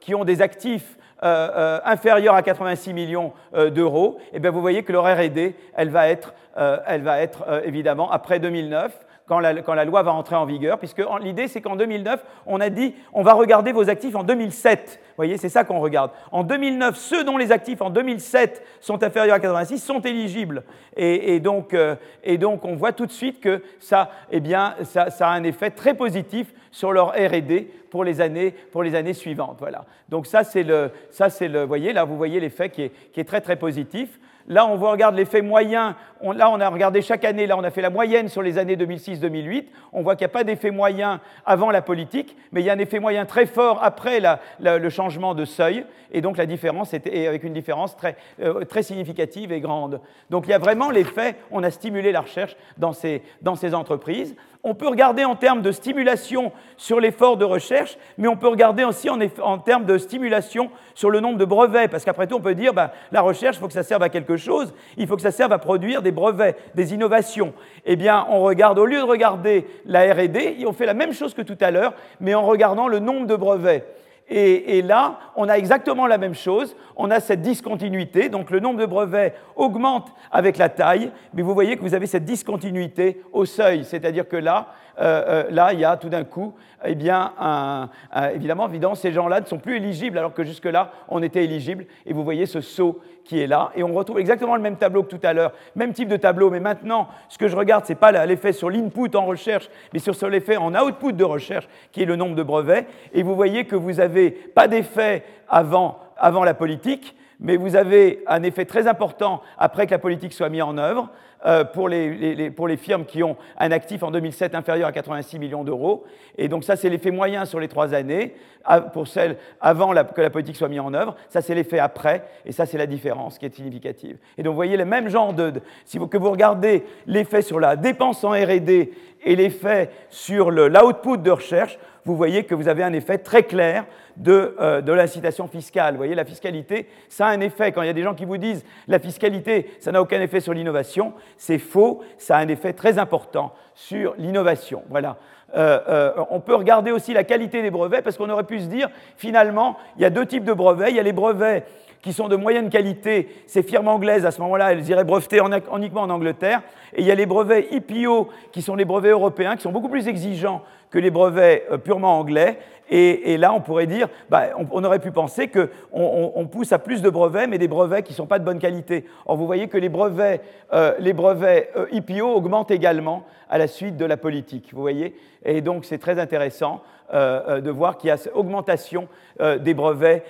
qui ont des actifs euh, euh, inférieure à 86 millions euh, d'euros, eh bien vous voyez que leur R&D, elle va être, elle va être évidemment après 2009. Quand la, loi va entrer en vigueur, puisque l'idée c'est qu'en 2009, on a dit on va regarder vos actifs en 2007. Vous voyez, c'est ça qu'on regarde. En 2009, ceux dont les actifs en 2007 sont inférieurs à 86 sont éligibles. Et, donc, et donc, on voit tout de suite que ça, eh a un effet très positif sur leur R&D pour les années, suivantes. Voilà. Donc ça, c'est le, ça, c'est le, voyez, là, vous voyez l'effet qui est très, très positif. Là, on regarde l'effet moyen. là, on a regardé chaque année. Là, on a fait la moyenne sur les années 2006-2008. On voit qu'il n'y a pas d'effet moyen avant la politique, mais il y a un effet moyen très fort après le changement de seuil. Et donc, la différence était avec une différence très, euh, très significative et grande. Donc, il y a vraiment l'effet. On a stimulé la recherche dans ces entreprises. On peut regarder en termes de stimulation sur l'effort de recherche, mais on peut regarder aussi en, termes de stimulation sur le nombre de brevets, parce qu'après tout, on peut dire, bah, la recherche, il faut que ça serve à quelque chose, il faut que ça serve à produire des brevets, des innovations. Eh bien, on regarde, au lieu de regarder la RD, on fait la même chose que tout à l'heure, mais en regardant le nombre de brevets. Et, là, on a exactement la même chose. On a cette discontinuité. Donc le nombre de brevets augmente avec la taille, mais vous voyez que vous avez cette discontinuité au seuil. C'est-à-dire que là, euh, euh, là, il y a tout d'un coup, eh bien, évidemment, évidemment, ces gens-là ne sont plus éligibles, alors que jusque-là, on était éligible. Et vous voyez ce saut qui est là. Et on retrouve exactement le même tableau que tout à l'heure, même type de tableau. Mais maintenant, ce que je regarde, ce n'est pas l'effet sur l'input en recherche, mais sur l'effet en output de recherche, qui est le nombre de brevets. Et vous voyez que vous n'avez pas d'effet avant, avant la politique, mais vous avez un effet très important après que la politique soit mise en œuvre. Euh, pour, les, pour, les, firmes qui ont un actif en 2007 inférieur à 86 millions d'euros. Et donc ça, c'est l'effet moyen sur les trois années, pour celles avant que la politique soit mise en œuvre. Ça, c'est l'effet après, et ça, c'est la différence qui est significative. Et donc, vous voyez le même genre de... si vous, que vous regardez l'effet sur la dépense en R&D et l'effet sur l'output de recherche, vous voyez que vous avez un effet très clair euh, de, l'incitation fiscale. Vous voyez, la fiscalité, ça a un effet. Quand il y a des gens qui vous disent la fiscalité, ça n'a aucun effet sur l'innovation, c'est faux, ça a un effet très important sur l'innovation. Voilà. Euh, euh, on peut regarder aussi la qualité des brevets, parce qu'on aurait pu se dire, finalement, il y a deux types de brevets. Il y a les brevets qui sont de moyenne qualité, ces firmes anglaises, à ce moment-là, elles iraient breveter uniquement en Angleterre. Et il y a les brevets IPO, qui sont les brevets européens, qui sont beaucoup plus exigeants que les brevets purement anglais. Et, là, on pourrait dire, bah, on, aurait pu penser qu'on on, pousse à plus de brevets, mais des brevets qui ne sont pas de bonne qualité. Or, vous voyez que les brevets, euh, les brevets euh, IPO augmentent également à la suite de la politique. Vous voyez Et donc, c'est très intéressant euh, de voir qu'il y a cette augmentation des brevets,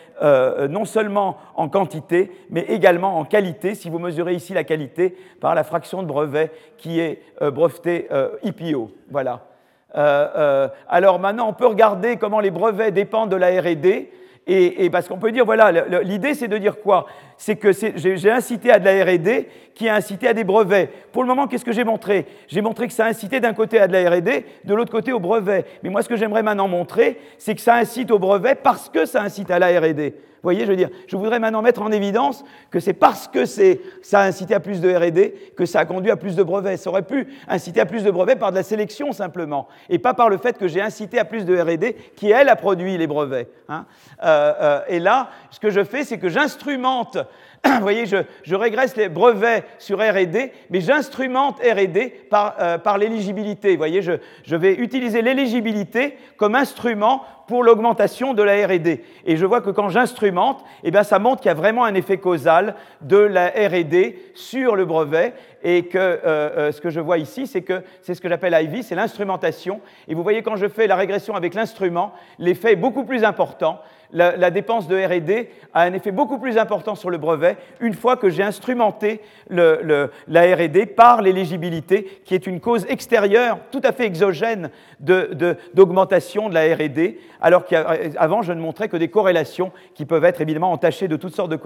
non seulement en quantité, mais également en qualité, si vous mesurez ici la qualité par la fraction de brevets qui est breveté IPO. Voilà. Euh, euh, alors maintenant, on peut regarder comment les brevets dépendent de la RD. Et, parce qu'on peut dire, voilà, l'idée c'est de dire quoi? C'est que j'ai incité à de la RD qui a incité à des brevets. Pour le moment, qu'est-ce que j'ai montré? J'ai montré que ça a incité d'un côté à de la RD, de l'autre côté au brevet. Mais moi, ce que j'aimerais maintenant montrer, c'est que ça incite au brevet parce que ça incite à la RD. Vous voyez, je veux dire, je voudrais maintenant mettre en évidence que c'est parce que ça a incité à plus de R&D que ça a conduit à plus de brevets. Ça aurait pu inciter à plus de brevets par de la sélection simplement, et pas par le fait que j'ai incité à plus de R&D qui, elle, a produit les brevets. Hein. Euh, euh, et là, ce que je fais, c'est que j'instrumente vous voyez, je, régresse les brevets sur RD, mais j'instrumente RD par, euh, par l'éligibilité. Vous voyez, je, je vais utiliser l'éligibilité comme instrument pour l'augmentation de la RD. Et je vois que quand j'instrumente, eh bien, ça montre qu'il y a vraiment un effet causal de la RD sur le brevet. et que euh, euh, ce que je vois ici, c'est que c'est ce que j'appelle IV, c'est l'instrumentation. Et vous voyez, quand je fais la régression avec l'instrument, l'effet est beaucoup plus important la, dépense de RD a un effet beaucoup plus important sur le brevet une fois que j'ai instrumenté la RD par l'éligibilité, qui est une cause extérieure, tout à fait exogène d'augmentation de, la RD, alors qu'avant je ne montrais que des corrélations qui peuvent être évidemment entachées de toutes sortes de,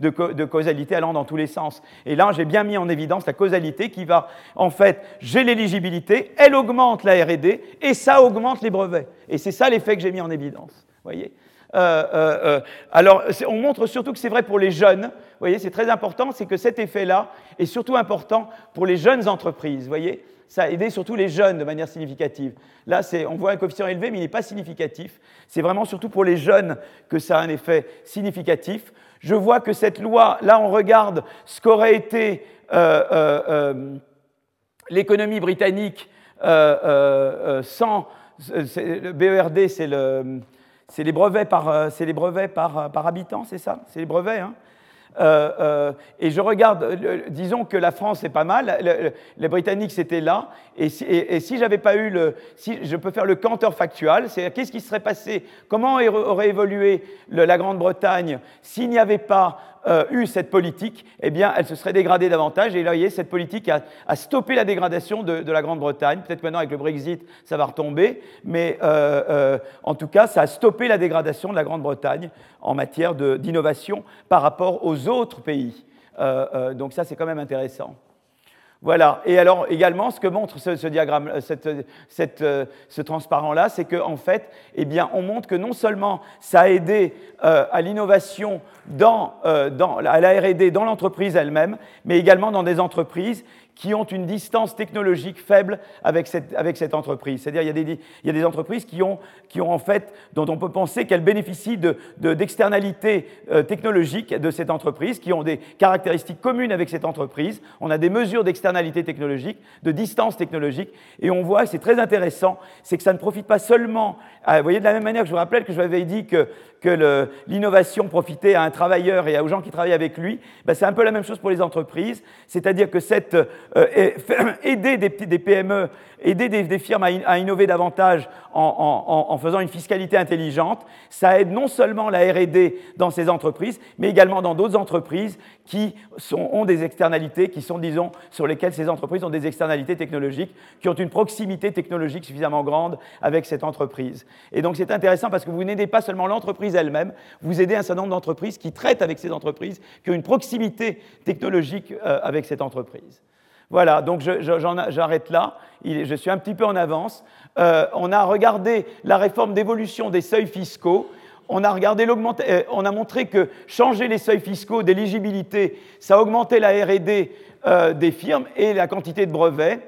de, de causalité allant dans tous les sens. Et là, j'ai bien mis en évidence la causalité qui va, en fait, j'ai l'éligibilité, elle augmente la RD et ça augmente les brevets. Et c'est ça l'effet que j'ai mis en évidence. Voyez euh, euh, euh, alors, on montre surtout que c'est vrai pour les jeunes. Vous voyez, c'est très important, c'est que cet effet-là est surtout important pour les jeunes entreprises. Vous voyez, ça a aidé surtout les jeunes de manière significative. Là, on voit un coefficient élevé, mais il n'est pas significatif. C'est vraiment surtout pour les jeunes que ça a un effet significatif. Je vois que cette loi, là, on regarde ce qu'aurait été l'économie britannique sans. le BERD, c'est le c'est les brevets par, euh, les euh, par habitant, c'est ça? C'est les brevets. Hein? Euh, et je regarde, disons que la France c'est pas mal, les Britanniques c'était là, et si, et, si j'avais pas eu le, si je peux faire le canteur factuel, c'est qu'est-ce qui serait passé, comment aurait évolué la Grande-Bretagne s'il n'y avait pas euh, eu cette politique, eh bien, elle se serait dégradée davantage. Et là, vous voyez, cette politique a, stoppé la dégradation de, la Grande-Bretagne. Peut-être maintenant, avec le Brexit, ça va retomber. Mais euh, euh, en tout cas, ça a stoppé la dégradation de la Grande-Bretagne en matière d'innovation par rapport aux autres pays. donc ça, c'est quand même intéressant. Voilà. Et alors également, ce que montre ce, diagramme, ce transparent-là, c'est qu'en en fait, eh bien, on montre que non seulement ça a aidé à l'innovation dans, euh, dans, à la RD dans l'entreprise elle-même, mais également dans des entreprises qui ont une distance technologique faible avec cette, avec cette entreprise. C'est-à-dire il, il, y a des entreprises qui ont, qui ont en fait, dont on peut penser qu'elles bénéficient d'externalités de, euh, technologiques de cette entreprise, qui ont des caractéristiques communes avec cette entreprise. On a des mesures d'externalité technologique, de distance technologique, et on voit, c'est très intéressant, c'est que ça ne profite pas seulement, vous voyez, de la même manière que je vous rappelle que je vous avais dit que que l'innovation profitait à un travailleur et aux gens qui travaillent avec lui, ben c'est un peu la même chose pour les entreprises. C'est-à-dire que cette, euh, aider des, PME, aider des, firmes à, innover davantage en, faisant une fiscalité intelligente, ça aide non seulement la RD dans ces entreprises, mais également dans d'autres entreprises qui ont des externalités, qui sont, disons, sur lesquelles ces entreprises ont des externalités technologiques, qui ont une proximité technologique suffisamment grande avec cette entreprise. Et donc c'est intéressant parce que vous n'aidez pas seulement l'entreprise elle-même, vous aidez un certain nombre d'entreprises qui traitent avec ces entreprises, qui ont une proximité technologique euh, avec cette entreprise. Voilà, donc j'arrête là. Je suis un petit peu en avance. Euh, on a regardé la réforme d'évolution des seuils fiscaux on a, regardé euh, on a montré que changer les seuils fiscaux d'éligibilité, ça augmentait la RD euh, des firmes et la quantité de brevets,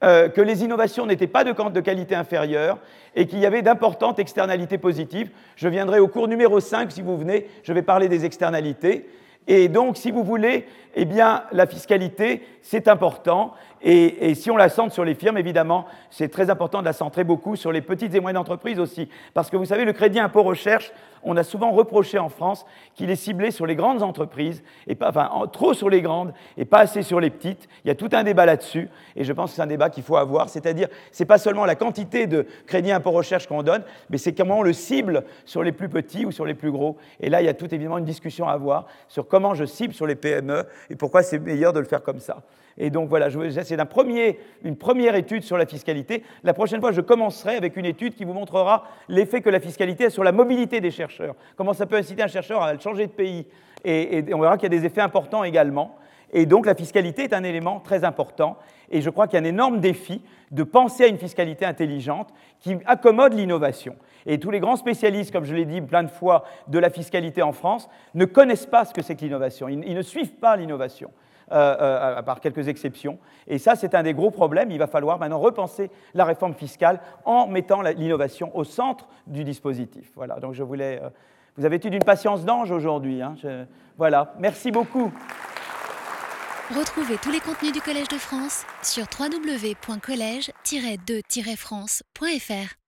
que les innovations n'étaient pas de, de, qualité inférieure et qu'il y avait d'importantes externalités positives. Je viendrai au cours numéro 5, si vous venez, je vais parler des externalités. Et donc, si vous voulez, eh bien, la fiscalité, c'est important. Et, si on la centre sur les firmes, évidemment, c'est très important de la centrer beaucoup sur les petites et moyennes entreprises aussi. Parce que vous savez, le crédit impôt recherche, on a souvent reproché en France qu'il est ciblé sur les grandes entreprises, et pas, enfin, trop sur les grandes et pas assez sur les petites. Il y a tout un débat là-dessus, et je pense que c'est un débat qu'il faut avoir. C'est-à-dire, c'est pas seulement la quantité de crédit impôt recherche qu'on donne, mais c'est comment on le cible sur les plus petits ou sur les plus gros. Et là, il y a tout évidemment une discussion à avoir sur comment je cible sur les PME et pourquoi c'est meilleur de le faire comme ça. Et donc voilà, c'est une première étude sur la fiscalité. La prochaine fois, je commencerai avec une étude qui vous montrera l'effet que la fiscalité a sur la mobilité des chercheurs. Comment ça peut inciter un chercheur à changer de pays. Et, on verra qu'il y a des effets importants également. Et donc la fiscalité est un élément très important. Et je crois qu'il y a un énorme défi de penser à une fiscalité intelligente qui accommode l'innovation. Et tous les grands spécialistes, comme je l'ai dit plein de fois, de la fiscalité en France, ne connaissent pas ce que c'est que l'innovation. ils ne suivent pas l'innovation. Euh, euh, à part quelques exceptions. Et ça, c'est un des gros problèmes. Il va falloir maintenant repenser la réforme fiscale en mettant l'innovation au centre du dispositif. Voilà, donc je voulais... Euh, vous avez été d'une patience d'ange aujourd'hui. Hein. Voilà, merci beaucoup. Retrouvez tous les contenus du Collège de France sur www.colège-2-france.fr.